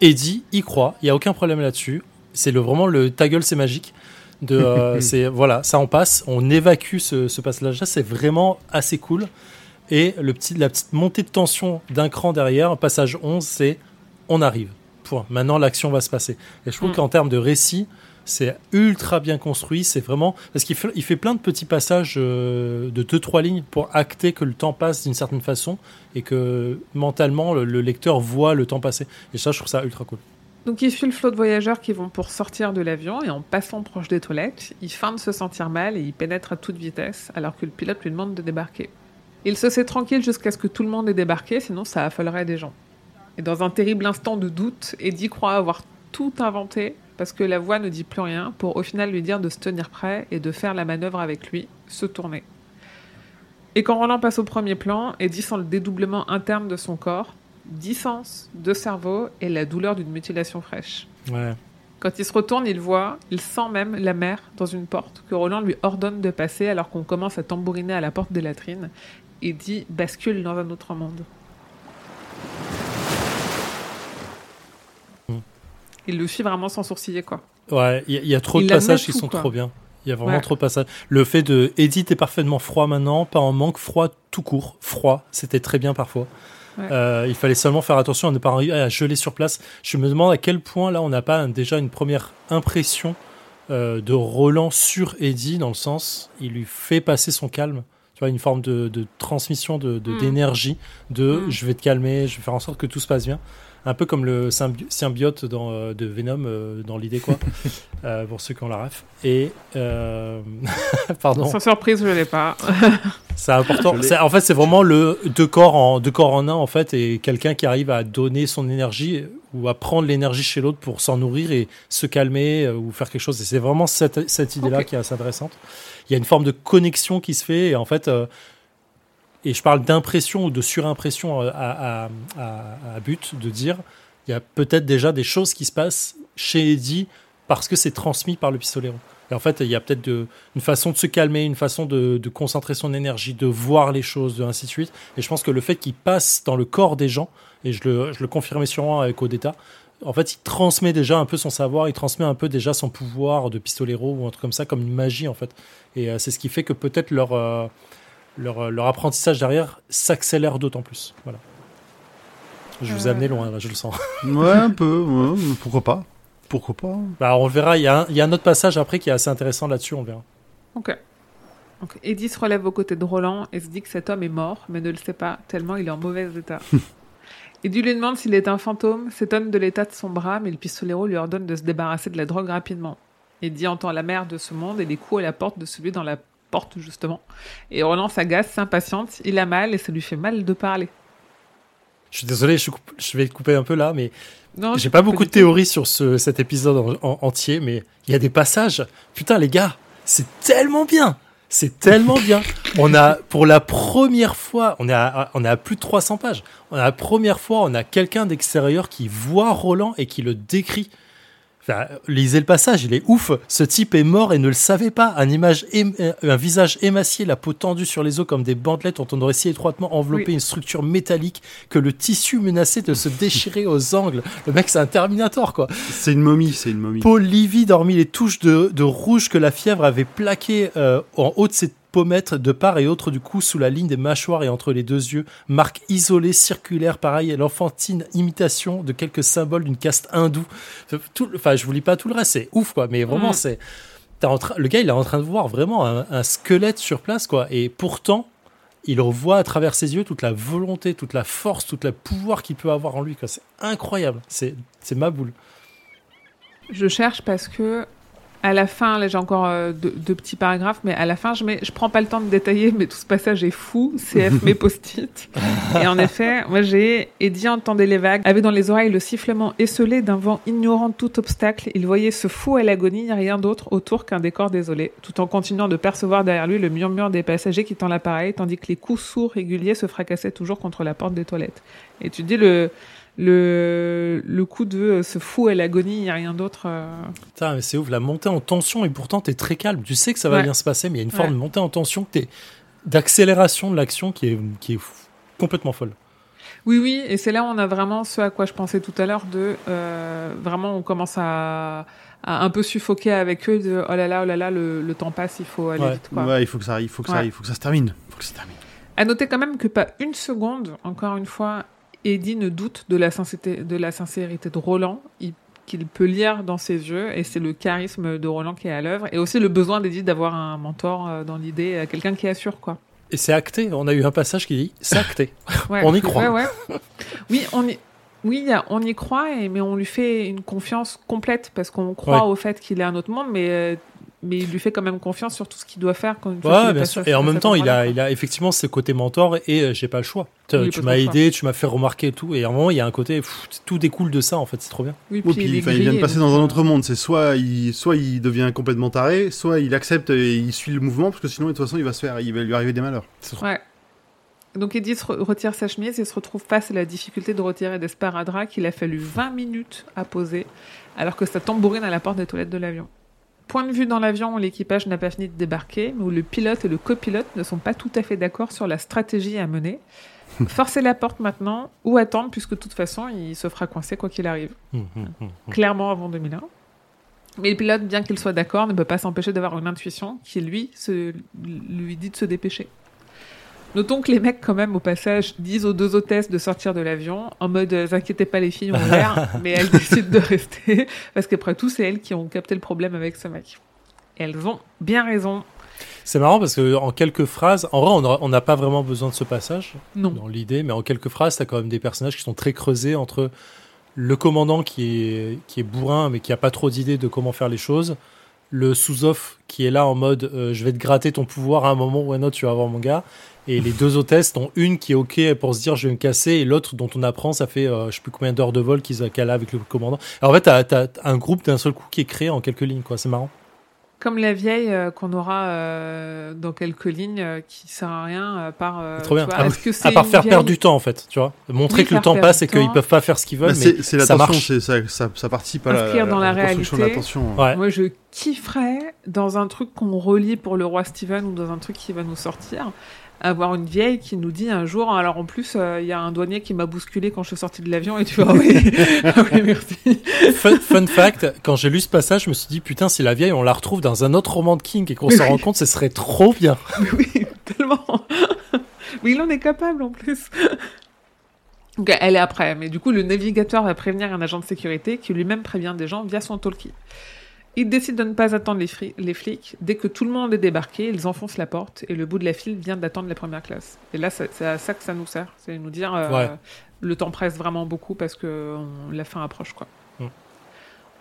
Eddie y croit, il y a aucun problème là-dessus. C'est le vraiment le ta gueule c'est magique. De euh, [LAUGHS] c'est voilà, ça en passe, on évacue ce, ce passage-là, c'est vraiment assez cool. Et le petit, la petite montée de tension d'un cran derrière, passage 11, c'est on arrive. Point. Maintenant, l'action va se passer. Et je trouve Mm. qu'en termes de récit, c'est ultra bien construit. C'est vraiment. Parce qu'il fait, il plein de petits passages euh, de 2-3 lignes pour acter que le temps passe d'une certaine façon et que mentalement, le, le lecteur voit le temps passer. Et ça, je trouve ça ultra cool. Donc il suit le flot de voyageurs qui vont pour sortir de l'avion et en passant proche des toilettes, il feint de se sentir mal et il pénètre à toute vitesse alors que le pilote lui demande de débarquer. Il se sait tranquille jusqu'à ce que tout le monde ait débarqué, sinon ça affolerait des gens. Et dans un terrible instant de doute, Eddie croit avoir tout inventé parce que la voix ne dit plus rien pour au final lui dire de se tenir prêt et de faire la manœuvre avec lui, se tourner. Et quand Roland passe au premier plan, Eddie sent le dédoublement interne de son corps, 10 sens, deux cerveaux et la douleur d'une mutilation fraîche. Ouais. Quand il se retourne, il voit, il sent même la mer dans une porte que Roland lui ordonne de passer alors qu'on commence à tambouriner à la porte des latrines et dit bascule dans un autre monde. Il le suit vraiment sans sourciller quoi. Ouais, il y, a- il y a trop Il de passages qui sont quoi. trop bien. Il y a vraiment Ouais. trop de passages. Le fait de Edith est parfaitement froid maintenant, pas en manque, froid tout court, froid, c'était très bien parfois. Ouais. Euh, il fallait seulement faire attention à ne pas arriver à geler sur place. Je me demande à quel point là on n'a pas déjà une première impression euh, de Roland sur Eddie dans le sens il lui fait passer son calme. Tu vois, une forme de, de transmission de de- Mm. d'énergie, de, Mm. je vais te calmer, je vais faire en sorte que tout se passe bien. Un peu comme le symbi- symbiote dans, euh, de Venom euh, dans l'idée quoi, [LAUGHS] euh, pour ceux qui ont la ref. Et euh, [LAUGHS] pardon, Sans surprise, je l'ai pas. [LAUGHS] c'est important. En fait, c'est vraiment le deux corps en deux corps en un en fait, et quelqu'un qui arrive à donner son énergie ou à prendre l'énergie chez l'autre pour s'en nourrir et se calmer euh, ou faire quelque chose. Et c'est vraiment cette, cette idée-là qui est assez intéressante. Il y a une forme de connexion qui se fait et en fait. euh, et je parle d'impression ou de surimpression à, but de dire il y a peut-être déjà des choses qui se passent chez Eddie parce que c'est transmis par le pistolero. Et en fait, il y a peut-être une façon de se calmer, une façon de, de concentrer son énergie, de voir les choses, de ainsi de suite. Et je pense que le fait qu'il passe dans le corps des gens, et je le, je le confirmais sûrement avec Odetta, en fait, il transmet déjà un peu son savoir, il transmet un peu déjà son pouvoir de pistolero ou un truc comme ça, comme une magie en fait. Et euh, c'est ce qui fait que peut-être leur, euh, leur, leur apprentissage derrière s'accélère d'autant plus. Voilà. Je vous ai Euh. amené loin, là, je le sens. [LAUGHS] Ouais, un peu. ouais, pourquoi pas Pourquoi pas Bah, on le verra, il y, a un- il y a un autre passage après qui est assez intéressant là-dessus, on verra. Ok. Donc Eddie se relève aux côtés de Roland et se dit que cet homme est mort, mais ne le sait pas, tellement il est en mauvais état. [LAUGHS] Eddie lui demande s'il est un fantôme, s'étonne de l'état de son bras, mais le pistolero lui ordonne de se débarrasser de la drogue rapidement. Eddie entend la mère de ce monde et les coups à la porte de celui dans la porte, justement. Et Roland s'agace, s'impatiente, il a mal et ça lui fait mal de parler. Je suis désolé, je, coupe- je vais te couper un peu là, mais Non, j'ai pas beaucoup de théories sur ce, cet épisode en- en- entier, mais il y a des passages. Putain, les gars, c'est tellement bien! C'est tellement bien. On a, pour la première fois, on est à, on est à plus de 300 pages. On a la première fois, on a quelqu'un d'extérieur qui voit Roland et qui le décrit. Enfin, lisez le passage, il est ouf. Ce type est mort et ne le savait pas. Un, image euh, un visage émacié, la peau tendue sur les os comme des bandelettes dont on aurait si étroitement enveloppé Oui. une structure métallique que le tissu menaçait de se [LAUGHS] déchirer aux angles. Le mec, c'est un Terminator, quoi. C'est une momie, c'est une momie. Peau livide, hormis les touches de, de rouge que la fièvre avait plaquées euh, en haut de ses pommettes de part et autre du cou sous la ligne des mâchoires et entre les deux yeux. Marque isolée, circulaire, pareil, l'enfantine imitation de quelques symboles d'une caste hindoue. Tout, enfin, je vous lis pas tout le reste, c'est ouf, quoi. Mais vraiment, Mm. c'est... t'es en train- le gars, il est en train de voir vraiment un, un squelette sur place, quoi. Et pourtant, il revoit à travers ses yeux toute la volonté, toute la force, tout le pouvoir qu'il peut avoir en lui, quoi. C'est incroyable. C'est, c'est ma boule. Je cherche parce que à la fin, là j'ai encore euh, deux, deux petits paragraphes, mais à la fin je mets, je prends pas le temps de détailler, mais tout ce passage est fou. CF mes post-it. Et en effet, moi j'ai Eddie entendait les vagues, avait dans les oreilles le sifflement esselé d'un vent ignorant tout obstacle. Il voyait ce fou à l'agonie, rien d'autre autour qu'un décor désolé, tout en continuant de percevoir derrière lui le murmure des passagers quittant l'appareil, tandis que les coups sourds réguliers se fracassaient toujours contre la porte des toilettes. Et tu dis le le, le coup de ce fou à l'agonie, il n'y a rien d'autre. euh, Putain, mais c'est ouf, la montée en tension, et pourtant t'es très calme. Tu sais que ça va Ouais. bien se passer, mais il y a une forme Ouais. de montée en tension, d'accélération de l'action qui est, qui est fou- complètement folle. Oui, oui, et c'est là où on a vraiment ce à quoi je pensais tout à l'heure de euh, vraiment on commence à, à un peu suffoquer avec eux de oh là là, oh là là, le, le temps passe, il faut aller Ouais. vite. Quoi. Ouais, il faut que ça arrive, il faut que ça il faut que ça se termine. faut que ça se termine. À noter quand même que pas une seconde, encore une fois, Eddie ne doute de la sincérité de, la sincérité de Roland, il- qu'il peut lire dans ses yeux, et c'est le charisme de Roland qui est à l'œuvre, et aussi le besoin d'Eddie d'avoir un mentor euh, dans l'idée, euh, quelqu'un qui assure, quoi. Et c'est acté. On a eu un passage qui dit c'est acté. [LAUGHS] Ouais. On y croit. Ouais, ouais. Oui, on y... Oui, on y croit, mais on lui fait une confiance complète parce qu'on croit au fait qu'il est un autre monde, mais, euh, mais il lui fait quand même confiance sur tout ce qu'il doit faire. Quand Ouais, bien sûr. Et en même temps, il a, il a effectivement ce côté mentor et euh, j'ai pas le choix. Tu, m'as aidé, tu m'as fait remarquer et tout. Et à un moment, il y a un côté, pff, tout découle de ça en fait. C'est trop bien. Oui, puis puis, il vient de passer dans un autre monde. C'est soit il, soit il devient complètement taré, soit il accepte et il suit le mouvement, parce que sinon, de toute façon, il va se faire, il va lui arriver des malheurs. Ouais. Donc re- retire sa chemise et se retrouve face à la difficulté de retirer des sparadraps qu'il a fallu 20 minutes à poser, alors que ça tambourine à la porte des toilettes de l'avion. Point de vue dans l'avion où l'équipage n'a pas fini de débarquer, mais où le pilote et le copilote ne sont pas tout à fait d'accord sur la stratégie à mener. Forcer la porte maintenant ou attendre, puisque de toute façon, il se fera coincer quoi qu'il arrive. Hum, hum. Clairement avant 2001. Mais le pilote, bien qu'il soit d'accord, ne peut pas s'empêcher d'avoir une intuition qui, lui, se, lui dit de se dépêcher. Notons que les mecs, quand même, au passage, disent aux deux hôtesses de sortir de l'avion, en mode euh, « inquiétez pas les filles, on [LAUGHS] l'air », mais elles décident de rester, [LAUGHS] parce qu'après tout, c'est elles qui ont capté le problème avec ce mec. Et elles ont bien raison. C'est marrant parce que en quelques phrases, en vrai, on n'a pas vraiment besoin de ce passage Non. dans l'idée, mais en quelques phrases, t'as quand même des personnages qui sont très creusés entre le commandant qui est, qui est bourrin mais qui a pas trop d'idées de comment faire les choses, le sous-off qui est là en mode euh, je vais te gratter ton pouvoir à un moment ou à un autre, tu vas avoir mon gars, et les deux hôtesses, dont une qui est ok pour se dire je vais me casser, et l'autre dont on apprend ça fait euh, je sais plus combien d'heures de vol qu'ils a- qu'elle a avec le commandant. Alors en fait, t'as as un groupe d'un seul coup qui est créé en quelques lignes, quoi. C'est marrant. Comme la vieille euh, qu'on aura euh, dans quelques lignes euh, qui sert à rien euh, par. euh, C'est trop bien. tu vois, Ah, est-ce que c'est À part faire perdre du temps en fait, tu vois. Montrer Oui, que le temps passe et qu'ils peuvent pas faire ce qu'ils veulent, Bah, mais c'est ça l'attention, marche. c'est- ça, ça, ça participe à la, dans la construction de l'attention. Ouais. Moi, je kifferais dans un truc qu'on relit pour le roi Steven ou dans un truc qui va nous sortir, avoir une vieille qui nous dit un jour, alors en plus, euh, il y a un douanier qui m'a bousculé quand je suis sortie de l'avion et tu vois, [LAUGHS] oui, Ah oui, merci. Fun, fun fact, quand j'ai lu ce passage, je me suis dit putain, si la vieille on la retrouve dans un autre roman de King et qu'on s'en oui. rend compte, ce serait trop bien. [LAUGHS] oui, tellement. Oui, il en est capable en plus. Donc, elle est après, mais du coup, le navigateur va prévenir un agent de sécurité qui lui-même prévient des gens via son talkie. Il décide de ne pas attendre les, fri- les flics. Dès que tout le monde est débarqué, ils enfoncent la porte et le bout de la file vient d'attendre les premières classes. Et là, c'est c'est à ça que ça nous sert. C'est nous dire euh, Ouais. le temps presse vraiment beaucoup parce que on- la fin approche. quoi. Mm.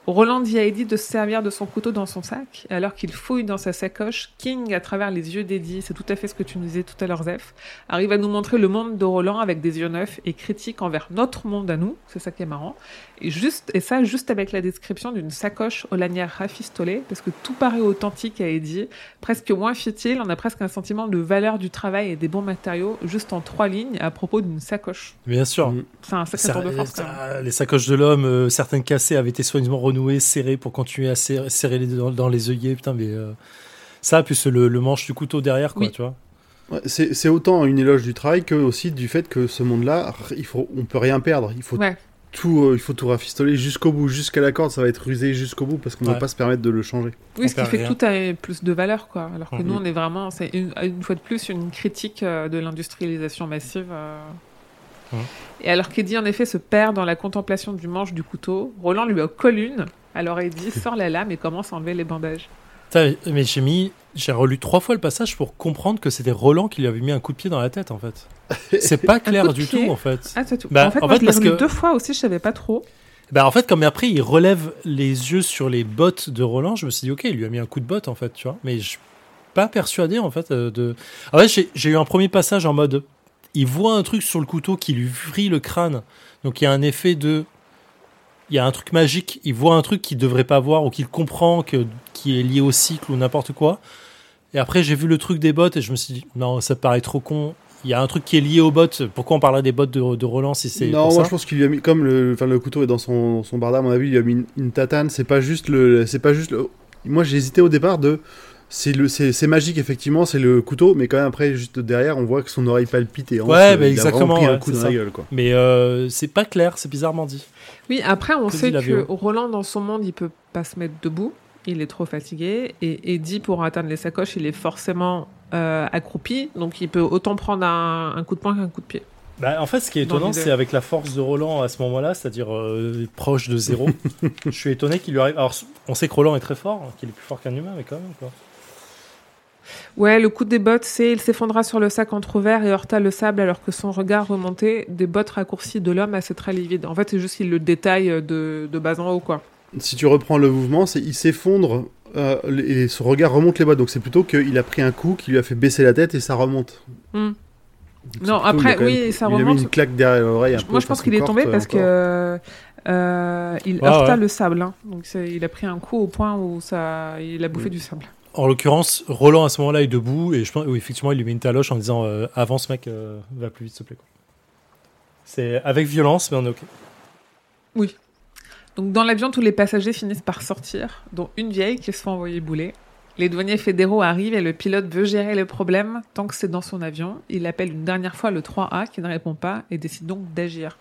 Roland dit à Eddie de se servir de son couteau dans son sac, alors qu'il fouille dans sa sacoche, King, à travers les yeux d'Eddie, c'est tout à fait ce que tu nous disais tout à l'heure, Zef, arrive à nous montrer le monde de Roland avec des yeux neufs et critique envers notre monde à nous, c'est ça qui est marrant, et, juste, et ça juste avec la description d'une sacoche aux lanières rafistolées, parce que tout paraît authentique à Eddie, presque moins futile, on a presque un sentiment de valeur du travail et des bons matériaux, juste en trois lignes à propos d'une sacoche. Bien sûr. Mm. C'est un sacré Ça- tour de force ça- les sacoches de l'homme, euh, certaines cassées avaient été soigneusement renouées, serrées pour continuer à serrer, serrer les dans, dans les œillets. Putain, mais euh, ça, plus le, le manche du couteau derrière, quoi, Oui. tu vois. C'est autant une éloge du travail que aussi du fait que ce monde-là, il faut, on peut rien perdre. Il faut Ouais. Tout, euh, il faut tout rafistoler jusqu'au bout, jusqu'à la corde. Ça va être rusé jusqu'au bout parce qu'on ne Ouais. va pas se permettre de le changer. Oui, On ce qui fait rien. que tout a plus de valeur, quoi. Alors que nous, on est vraiment, c'est une, une fois de plus une critique euh, de l'industrialisation massive. euh. Mhm. Et alors qu'Eddie, en effet, se perd dans la contemplation du manche du couteau, Roland lui colle une. Alors Eddie [LAUGHS] sort la lame et commence à enlever les bandages. Putain, mais j'ai mis, j'ai relu trois fois le passage pour comprendre que c'était Roland qui lui avait mis un coup de pied dans la tête, en fait. C'est pas [LAUGHS] clair du pied tout, en fait. Ah, c'est tout. Bah, en fait, en moi, fait, je l'ai parce relu que- deux fois aussi, je savais pas trop. Bah, en fait, comme après, il relève les yeux sur les bottes de Roland, je me suis dit, ok, il lui a mis un coup de botte, en fait, tu vois. Mais je suis pas persuadé, en fait, euh, de. En fait, j'ai- j'ai eu un premier passage en mode, il voit un truc sur le couteau qui lui vrille le crâne. Donc, il y a un effet de. Il y a un truc magique, il voit un truc qu'il devrait pas voir ou qu'il comprend que, qui est lié au cycle ou n'importe quoi. Et après, j'ai vu le truc des bottes et je me suis dit, non, ça paraît trop con. Il y a un truc qui est lié aux bottes. Pourquoi on parlerait des bottes de, de Roland si c'est. Non, pour moi ça je pense qu'il lui a mis comme le, enfin, le couteau est dans son, son barda, à mon avis, il lui a mis une, une tatane. C'est pas juste le, c'est pas juste le. Moi j'ai hésité au départ de, c'est le c'est c'est magique effectivement, c'est le couteau, mais quand même après juste derrière, on voit que son oreille palpite et Ouais, bah, il a vraiment exactement, pris un ouais, coup c'est dans la gueule quoi. Mais euh, c'est pas clair, c'est bizarrement dit. Oui, après, on Que sait que? Roland, dans son monde, il peut pas se mettre debout. Il est trop fatigué. Et Eddie, pour atteindre les sacoches, il est forcément euh, accroupi. Donc, il peut autant prendre un, un coup de poing qu'un coup de pied. Bah, en fait, ce qui est étonnant, c'est avec la force de Roland à ce moment-là, c'est-à-dire euh, proche de zéro. [LAUGHS] je suis étonné qu'il lui arrive. Alors, on sait que Roland est très fort, qu'il est plus fort qu'un humain, mais quand même, quoi. Ouais, le coup des bottes, c'est il s'effondra sur le sac entrouvert et heurta le sable alors que son regard remontait des bottes raccourcies de l'homme à ses traits livides. En fait, c'est juste qu'il le détaille de, de bas en haut, quoi. Si tu reprends le mouvement, c'est il s'effondre euh, et son regard remonte les bottes. Donc c'est plutôt qu'il a pris un coup qui lui a fait baisser la tête et ça remonte. Hmm. Non, plutôt, après, il oui, même- ça il a mis remonte. une claque derrière l'oreille. Moi, je pense qu'il est tombé euh, parce encore. que euh, il Ouais, heurta ouais. le sable. hein. Donc, il a pris un coup au point où ça, il a bouffé Mm. du sable. En l'occurrence, Roland à ce moment-là est debout et je pense, oui, effectivement, il lui met une taloche en disant euh, Avance, mec, euh, va plus vite, s'il te plaît. C'est avec violence, mais on est ok. Donc, dans l'avion, tous les passagers finissent par sortir, dont une vieille qui se fait envoyer bouler. Les douaniers fédéraux arrivent et le pilote veut gérer le problème tant que c'est dans son avion. Il appelle une dernière fois le 3A qui ne répond pas et décide donc d'agir.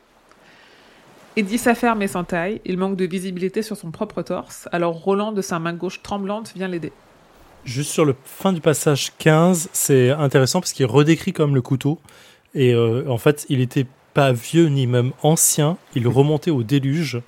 Eddie s'afferme et s'entaille. Il manque de visibilité sur son propre torse. Alors Roland, de sa main gauche tremblante, vient l'aider. Juste sur le fin du passage 15, c'est intéressant parce qu'il redécrit comme le couteau. Et euh, en fait, il était pas vieux ni même ancien. Il remontait au déluge.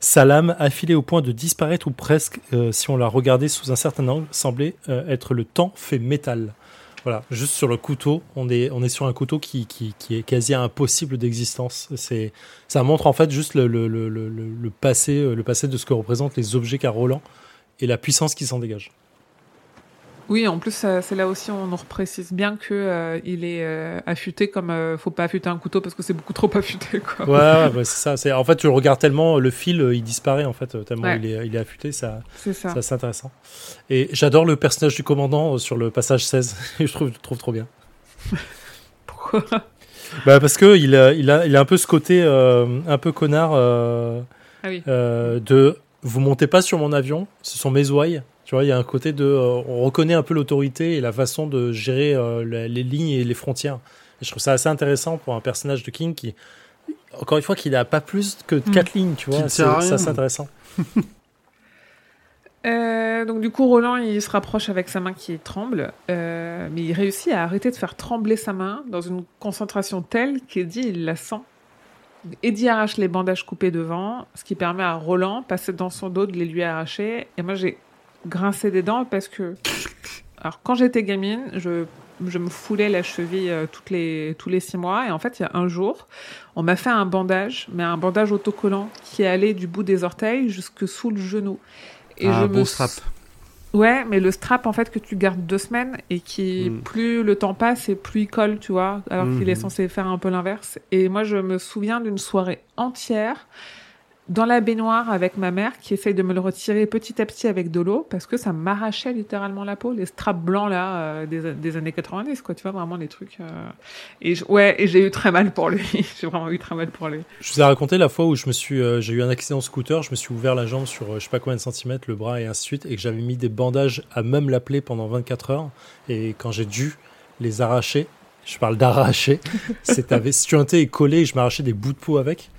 Sa lame, affilée au point de disparaître ou presque, euh, si on la regardait sous un certain angle, semblait euh, être le temps fait métal. Voilà, juste sur le couteau, on est, on est sur un couteau qui, qui, qui est quasi impossible d'existence. C'est, ça montre en fait juste le, le, le, le, le passé, le passé de ce que représentent les objets qu'a Roland et la puissance qui s'en dégage. Oui, en plus, c'est là aussi on nous reprécise bien que euh, il est euh, affûté comme euh, faut pas affûter un couteau parce que c'est beaucoup trop affûté quoi. Ouais, ouais, ouais, c'est ça. C'est en fait tu le regardes tellement, le fil euh, il disparaît en fait euh, tellement Ouais. il est il est affûté, ça C'est ça. c'est intéressant. Et j'adore le personnage du commandant sur le passage 16. [LAUGHS] je trouve je trouve trop bien. [LAUGHS] Pourquoi? Bah parce que il a il a il a un peu ce côté un peu connard Ah oui. de vous montez pas sur mon avion, ce sont mes ouailles. Tu vois, il y a un côté de euh, on reconnaît un peu l'autorité et la façon de gérer euh, les lignes et les frontières. Et je trouve ça assez intéressant pour un personnage de King qui encore une fois qu'il a pas plus que Mm. quatre lignes, tu vois, c'est assez intéressant. [LAUGHS] Euh, donc du coup, Roland, il se rapproche avec sa main qui tremble, euh, mais il réussit à arrêter de faire trembler sa main dans une concentration telle qu'Eddie, il la sent. Eddie arrache les bandages coupés devant, ce qui permet à Roland, passer dans son dos, de les lui arracher. Et moi, j'ai grincé des dents parce que... Alors, quand j'étais gamine, je, je me foulais la cheville euh, toutes les, tous les six mois. Et en fait, il y a un jour, on m'a fait un bandage, mais un bandage autocollant qui allait du bout des orteils jusque sous le genou. Et Ah, je beau me strap. Ouais, mais le strap, en fait, que tu gardes deux semaines et qui, Mm. plus le temps passe et plus il colle, tu vois, alors qu'il est Mhm. censé faire un peu l'inverse. Et moi, je me souviens d'une soirée entière dans la baignoire avec ma mère qui essaye de me le retirer petit à petit avec de l'eau parce que ça m'arrachait littéralement la peau, les straps blancs là euh, des, des années 90, quoi, tu vois, vraiment les trucs. euh. Et ouais, et j'ai eu très mal pour lui. [LAUGHS] j'ai vraiment eu très mal pour lui. Je vous ai raconté la fois où je me suis, euh, j'ai eu un accident de scooter, je me suis ouvert la jambe sur je sais pas combien de centimètres, le bras et ainsi de suite, et que j'avais mis des bandages à même la plaie pendant 24 heures. Et quand j'ai dû les arracher, je parle d'arracher, [LAUGHS] c'est avait suinté et collé, et je m'arrachais des bouts de peau avec.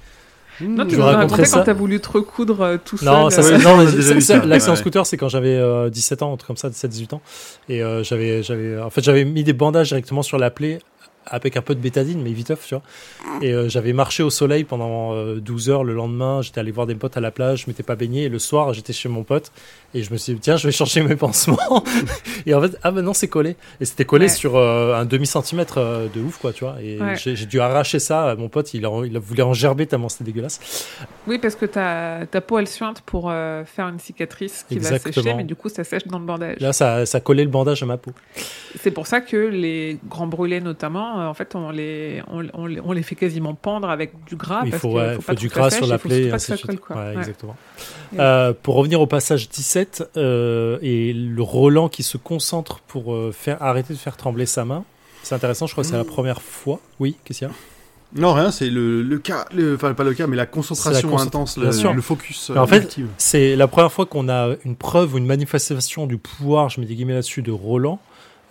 Non, Mmh. tu Je nous vous as raconterai raconté ça. quand t'as voulu te recoudre euh, tout Non, seul. Ouais, non, ça- vu ça- ça. l'accident Ouais. scooter, c'est quand j'avais euh, 17 ans, un truc comme ça, 17-18 ans. Et euh, j'avais, j'avais, en fait, j'avais mis des bandages directement sur la plaie avec un peu de bétadine, mais viteuf, tu vois. Et euh, j'avais marché au soleil pendant euh, 12 heures le lendemain. J'étais allé voir des potes à la plage, je m'étais pas baigné. Et le soir, j'étais chez mon pote et je me suis dit, tiens, je vais changer mes pansements. [LAUGHS] et en fait, ah ben non, c'est collé. Et c'était collé Ouais. sur euh, un demi-centimètre euh, de ouf, quoi, tu vois. Et Ouais. j'ai, dû arracher ça. Mon pote, il, a, il a voulu en gerber tellement c'était dégueulasse. Oui, parce que ta, ta peau, elle suinte pour euh, faire une cicatrice qui va Exactement. sécher, mais du coup, ça sèche dans le bandage. Là, ça, ça collait le bandage à ma peau. C'est pour ça que les grands brûlés, notamment, en fait, on les, on, on les, on les fait quasiment pendre avec du gras. il parce faut, ouais, faut faut pas du trop que gras sur la faut plaie exactement. Euh, pour revenir au passage 17 euh, et le Roland qui se concentre pour euh, faire arrêter de faire trembler sa main, c'est intéressant. Je crois que c'est la Mmh. première fois. Oui, qu'est-ce qu'il y a Non, rien, c'est le, le cas, le- enfin pas le cas, mais la concentration concent- intense, le, le focus. Mais en fait. C'est la première fois qu'on a une preuve ou une manifestation du pouvoir, je mets des guillemets là-dessus, de Roland.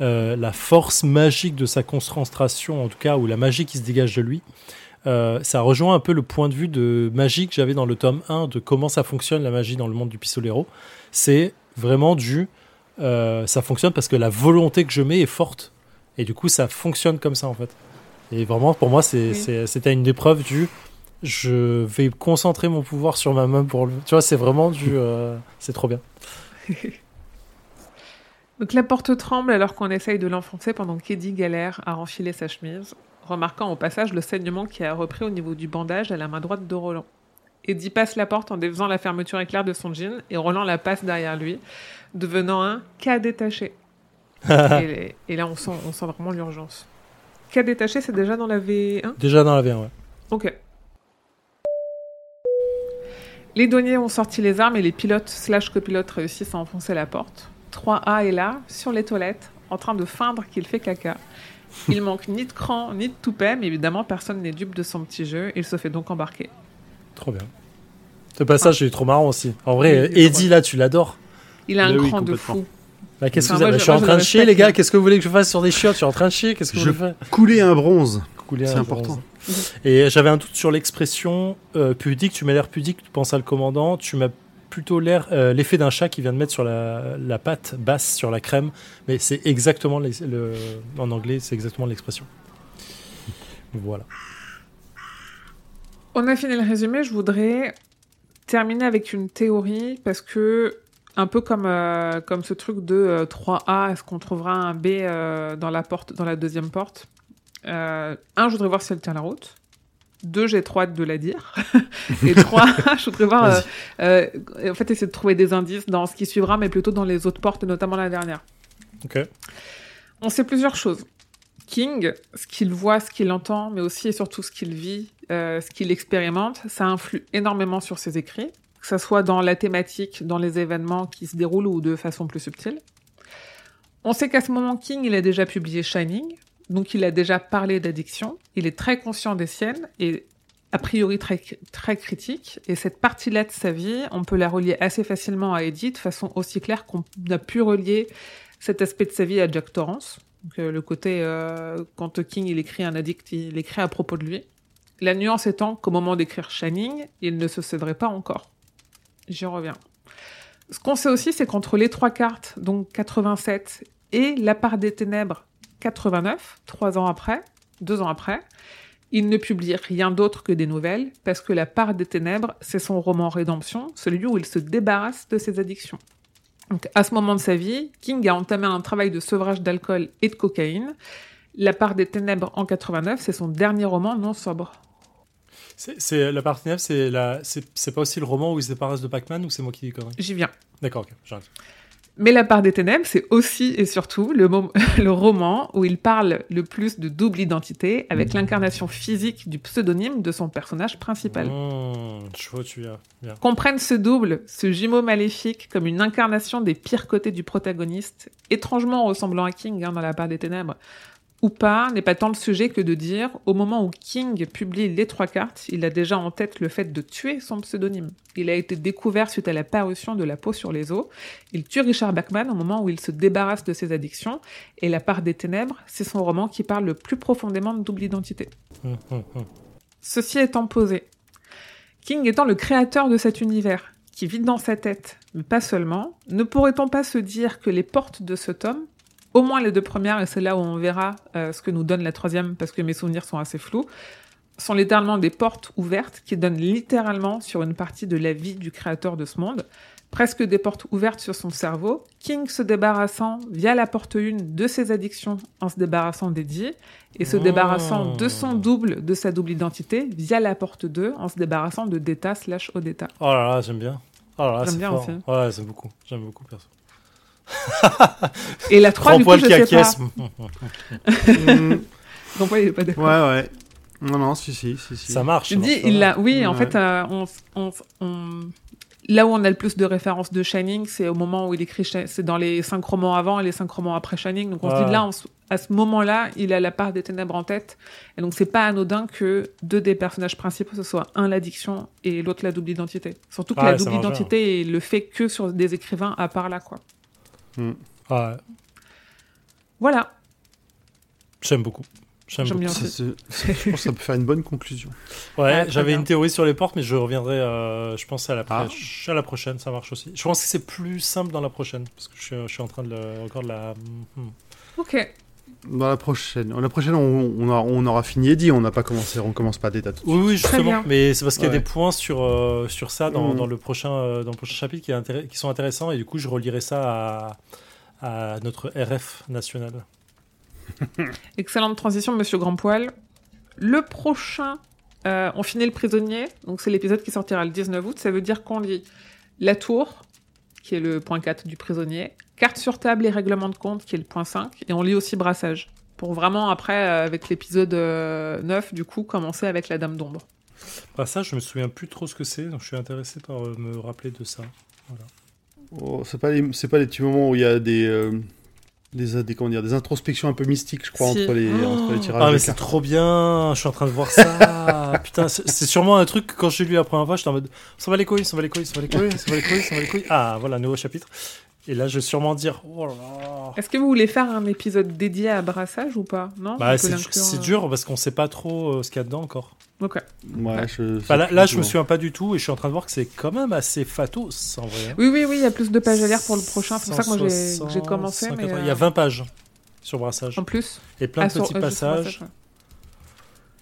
Euh, la force magique de sa concentration, en tout cas, ou la magie qui se dégage de lui. Euh, ça rejoint un peu le point de vue de magie que j'avais dans le tome 1 de comment ça fonctionne la magie dans le monde du pistolero. C'est vraiment du. euh, ça fonctionne parce que la volonté que je mets est forte. Et du coup, ça fonctionne comme ça en fait. Et vraiment, pour moi, c'est- Oui. c'était une des preuves du. Je vais concentrer mon pouvoir sur ma main pour le. Tu vois, c'est vraiment du. euh, c'est trop bien. [LAUGHS] Donc la porte tremble alors qu'on essaye de l'enfoncer pendant qu'Eddie galère à renfiler sa chemise, remarquant au passage le saignement qui a repris au niveau du bandage à la main droite de Roland. Eddie passe la porte en défaisant la fermeture éclair de son jean et Roland la passe derrière lui, devenant un cas détaché. [LAUGHS] et, et là on sent, on sent vraiment l'urgence. Cas détaché, c'est déjà dans la V1 Déjà dans la V1, ouais. Ok. Les douaniers ont sorti les armes et les pilotes slash copilotes réussissent à enfoncer la porte. 3A est là, sur les toilettes, en train de feindre qu'il fait caca. Il manque ni de cran, ni de toupet, mais évidemment personne n'est dupe de son petit jeu. Il se fait donc embarquer. Trop bien. Ce passage, il est trop marrant aussi. En vrai, Oui, Eddie, là, tu l'adores. Il a un Bah oui, cran de fou. Là, qu'est-ce que vous moi, avez je- Je suis en moi, train de chier, les gars. Qu'est-ce que vous voulez que je fasse sur des chiottes Je suis en train de chier. Qu'est-ce que Je- vous voulez faire Couler un bronze. Couler C'est un important. bronze. Et j'avais un doute sur l'expression euh, pudique. Tu m'as l'air pudique, tu penses à le commandant. Tu m'as plutôt l'air euh, l'effet d'un chat qui vient de mettre sur la, la pâte basse sur la crème. Mais c'est exactement les- le, en anglais, c'est exactement l'expression. Voilà. On a fini le résumé. Je voudrais terminer avec une théorie parce que un peu comme euh, comme ce truc de euh, 3A, est-ce qu'on trouvera un B euh, dans la porte, dans la deuxième porte? Un, je voudrais voir si elle tient la route. Deux, j'ai trop hâte de la dire. [LAUGHS] Et trois, [LAUGHS] je voudrais voir, euh, euh, en fait, essayer de trouver des indices dans ce qui suivra, mais plutôt dans les autres portes, notamment la dernière. Ok. On sait plusieurs choses. King, ce qu'il voit, ce qu'il entend, mais aussi et surtout ce qu'il vit, euh, ce qu'il expérimente, ça influe énormément sur ses écrits, que ce soit dans la thématique, dans les événements qui se déroulent ou de façon plus subtile. On sait qu'à ce moment, King, il a déjà publié Shining, donc il a déjà parlé d'addiction, il est très conscient des siennes et a priori très, très critique, et cette partie-là de sa vie, on peut la relier assez facilement à Eddie de façon aussi claire qu'on a pu relier cet aspect de sa vie à Jack Torrance. Donc, euh, le côté, euh, quand King il écrit un addict, il écrit à propos de lui. La nuance étant qu'au moment d'écrire Shining, il ne se céderait pas encore. J'y reviens. Ce qu'on sait aussi, c'est qu'entre les trois cartes, donc 87 et La part des ténèbres 89, trois ans après, deux ans après, il ne publie rien d'autre que des nouvelles, parce que La part des ténèbres, c'est son roman Rédemption, celui où il se débarrasse de ses addictions. Donc, à ce moment de sa vie, King a entamé un travail de sevrage d'alcool et de cocaïne. La part des ténèbres en 89, c'est son dernier roman non sobre. C'est- la neuf, c'est la, c'est pas aussi le roman où il se débarrasse de Pac-Man ou c'est moi qui dis J'y viens. D'accord, ok, j'arrête. Mais La part des ténèbres, c'est aussi et surtout [LAUGHS] le, roman où il parle le plus de double identité avec l'incarnation physique du pseudonyme de son personnage principal. Mmh, je vois où tu viens. Bien. Comprenne ce double, ce jumeau maléfique, comme une incarnation des pires côtés du protagoniste, étrangement ressemblant à King hein, dans La part des ténèbres, ou pas, n'est pas tant le sujet que de dire, au moment où King publie les trois cartes, il a déjà en tête le fait de tuer son pseudonyme. Il a été découvert suite à la parution de La peau sur les os. Il tue Richard Bachman au moment où il se débarrasse de ses addictions, et La part des ténèbres, c'est son roman qui parle le plus profondément de double identité. Ceci étant posé, King étant le créateur de cet univers, qui vit dans sa tête, mais pas seulement, ne pourrait-on pas se dire que les portes de ce tome, au moins les deux premières, et c'est là où on verra euh, ce que nous donne la troisième, parce que mes souvenirs sont assez flous, sont littéralement des portes ouvertes qui donnent littéralement sur une partie de la vie du créateur de ce monde, presque des portes ouvertes sur son cerveau, King se débarrassant via la porte 1 de ses addictions en se débarrassant d'Eddie, et se Oh. débarrassant de son double, de sa double identité, via la porte 2 en se débarrassant de Deta slash Odeta. Oh là là, j'aime bien. Oh là là, J'aime bien fort. aussi. Ouais, j'aime beaucoup. J'aime beaucoup, perso. [LAUGHS] Et la 3, Grand du coup, je sais pas. Grand [LAUGHS] poil, il est pas d'accord. ouais, ouais. Non, non, si, si, si. si. Ça marche. Je dis, il. Oui, en Ouais. fait, euh, on, on, on- là où on a le plus de références de Shining, c'est au moment où il écrit. C'est dans les cinq romans avant et les cinq romans après Shining. Donc on se Ouais. dit là, on s- à ce moment-là, il a la part des ténèbres en tête. Et donc, c'est pas anodin que deux des personnages principaux, ce soit un l'addiction et l'autre la double identité. Surtout que Ah la ouais, double identité est le fait que sur des écrivains à part là, quoi. Ouais, Voilà. j'aime beaucoup. J'aime bien C'est- aussi. c'est- c'est- je pense que ça peut faire une bonne conclusion. [LAUGHS] Ouais, Ah, j'avais bien. une théorie sur les portes, mais je reviendrai, euh, je pense, à la, Ah. à la prochaine, ça marche aussi. Je pense que c'est plus simple dans la prochaine, parce que je suis, je suis en train de le- encore de la... Hmm. Ok. Dans la prochaine, la prochaine on, on, aura, on aura fini Eddie, on n'a pas commencé, on commence pas des dates. Oui, oui, Très justement, bien. mais c'est parce qu'il y a Ouais. des points sur, euh, sur ça dans, Mm. dans le prochain, euh, dans le prochain chapitre qui, est intér- qui sont intéressants, et du coup, je relierai ça à, à notre RF national. [LAUGHS] Excellente transition, monsieur Grand Poil. Le prochain, euh, on finit le prisonnier. Donc, c'est l'épisode qui sortira le 19 août. Ça veut dire qu'on lit la tour, qui est le point 4 du prisonnier, carte sur table et règlement de compte, qui est le point 5, et on lit aussi brassage. Pour vraiment, après, euh, avec l'épisode euh, 9, du coup, commencer avec la dame d'ombre. Ça, je me souviens plus trop ce que c'est, donc je suis intéressé par euh, me rappeler de ça. Oh, c'est pas les, c'est pas les petits moments où il y a des, euh, des, des, comment dire, des introspections un peu mystiques, je crois, Si. entre les, Oh. entre les tirages Ah mais c'est cartes. trop bien, je suis en train de voir ça. [LAUGHS] Putain, c'est c'est sûrement un truc que quand j'ai lu la première fois, j'étais en mode ça va les couilles, ça va les couilles, ça va les couilles, ça va les couilles, ça va les couilles. Ah voilà, nouveau chapitre. Et là, je vais sûrement dire oh là là. Est-ce que vous voulez faire un épisode dédié à brassage ou pas? Non? Bah c'est euh, dur parce qu'on sait pas trop euh, ce qu'il y a dedans encore. Ok. Ouais, je, Enfin, là, là, je me souviens pas du tout et je suis en train de voir que c'est quand même assez fatos en vrai. hein. Oui, oui, oui, il y a plus de pages à lire pour le prochain. C'est pour ça que moi j'ai- 160, j'ai commencé. Mais, 180. euh, Il y a 20 pages sur brassage En plus. et plein de Ah, petits sur passages. brassage, ouais.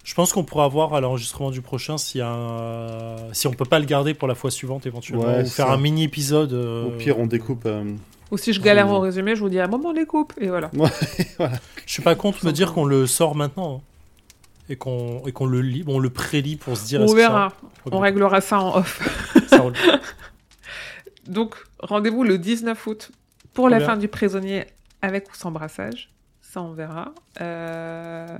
Je pense qu'on pourra voir à l'enregistrement du prochain si, un... si on peut pas le garder pour la fois suivante éventuellement Ouais, ou faire ça. un mini épisode. Au pire, on découpe. euh, Ou si je galère au résumé, je vous dis à un moment on découpe. Et voilà. [LAUGHS] Je suis pas contre me dire qu'on le sort maintenant hein, et qu'on et qu'on le lit, bon, on le prélit pour se dire. On ça- verra. On réglera ça en off. [LAUGHS] ça roule. Donc, rendez-vous le 19 août pour la fin du prisonnier avec ou sans brassage. Ça, on verra. Euh...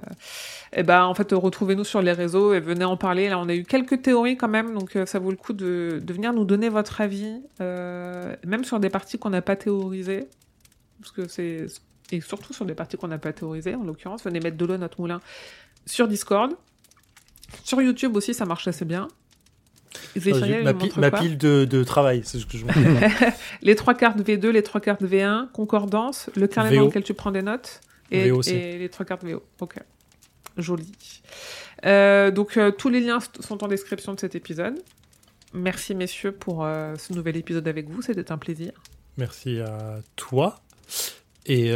Et ben, en fait, retrouvez-nous sur les réseaux et venez en parler. Là, on a eu quelques théories quand même, donc euh, ça vaut le coup de, de venir nous donner votre avis, euh, même sur des parties qu'on n'a pas théorisées, parce que c'est et surtout sur des parties qu'on n'a pas théorisées. En l'occurrence, venez mettre de l'eau à notre moulin sur Discord, sur YouTube aussi, ça marche assez bien. Zéphiriel, ma, pi- ma pile de, de travail, c'est ce que je [LAUGHS] les trois cartes V2, les trois cartes V1, concordance, le carnet dans lequel tu prends des notes et, VO aussi. et les trois cartes VO. Ok. Joli. Euh, donc euh, tous les liens sont en description de cet épisode. Merci messieurs pour euh, ce nouvel épisode avec vous, c'était un plaisir. Merci à toi. Et,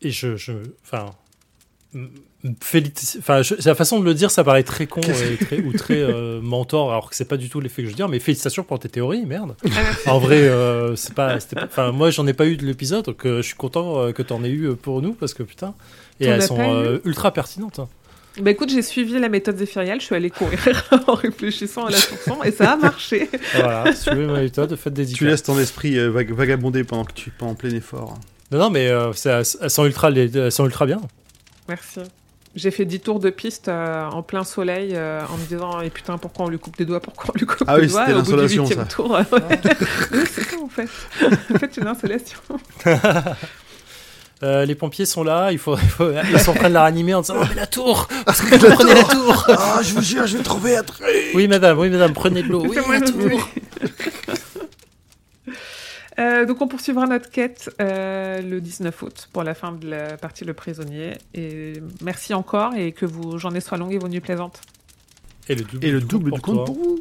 et je, je, enfin, enfin, je- la façon de le dire, ça paraît très con [LAUGHS] et très, ou très euh, mentor, alors que c'est pas du tout l'effet que je veux dire. Mais félicitations pour tes théories, merde. En vrai, euh, c'est pas, enfin, moi, j'en ai pas eu de l'épisode, donc euh, je suis content euh, que t'en aies eu pour nous parce que putain, et elles sont euh, ultra pertinentes. hein. Bah écoute, j'ai suivi la méthode zéphirielle, je suis allée courir [LAUGHS] en réfléchissant à la chanson et ça a marché. [LAUGHS] Voilà, suivez ma méthode, faites des Tu laisses ton esprit euh, vag- vagabonder pendant que tu pendant plein effort. Non, non, mais euh, c'est- elles sont ultra, les- elles sont ultra bien. Merci. J'ai fait 10 tours de piste euh, en plein soleil euh, en me disant et putain pourquoi on lui coupe des doigts pourquoi on lui coupe Ah des oui, doigts Et au bout du l'insolation, huitième ça. tour euh, ouais. [LAUGHS] oui c'est ça en fait en fait une insolation [LAUGHS] Euh, les pompiers sont là, il faut, [LAUGHS] il faut- ils sont en train de la ranimer en disant oh, mais la tour, parce que vous prenez la tour. Ah, je vous jure, je vais trouver un truc. Oui madame, oui madame, prenez de l'eau. Oui la tour. Euh, donc on poursuivra notre quête euh, le 19 août pour la fin de la partie le prisonnier. Et merci encore et que vos journées soient longues et vos nuits plaisantes. Et le double, Et le du double compte du compte pour vous.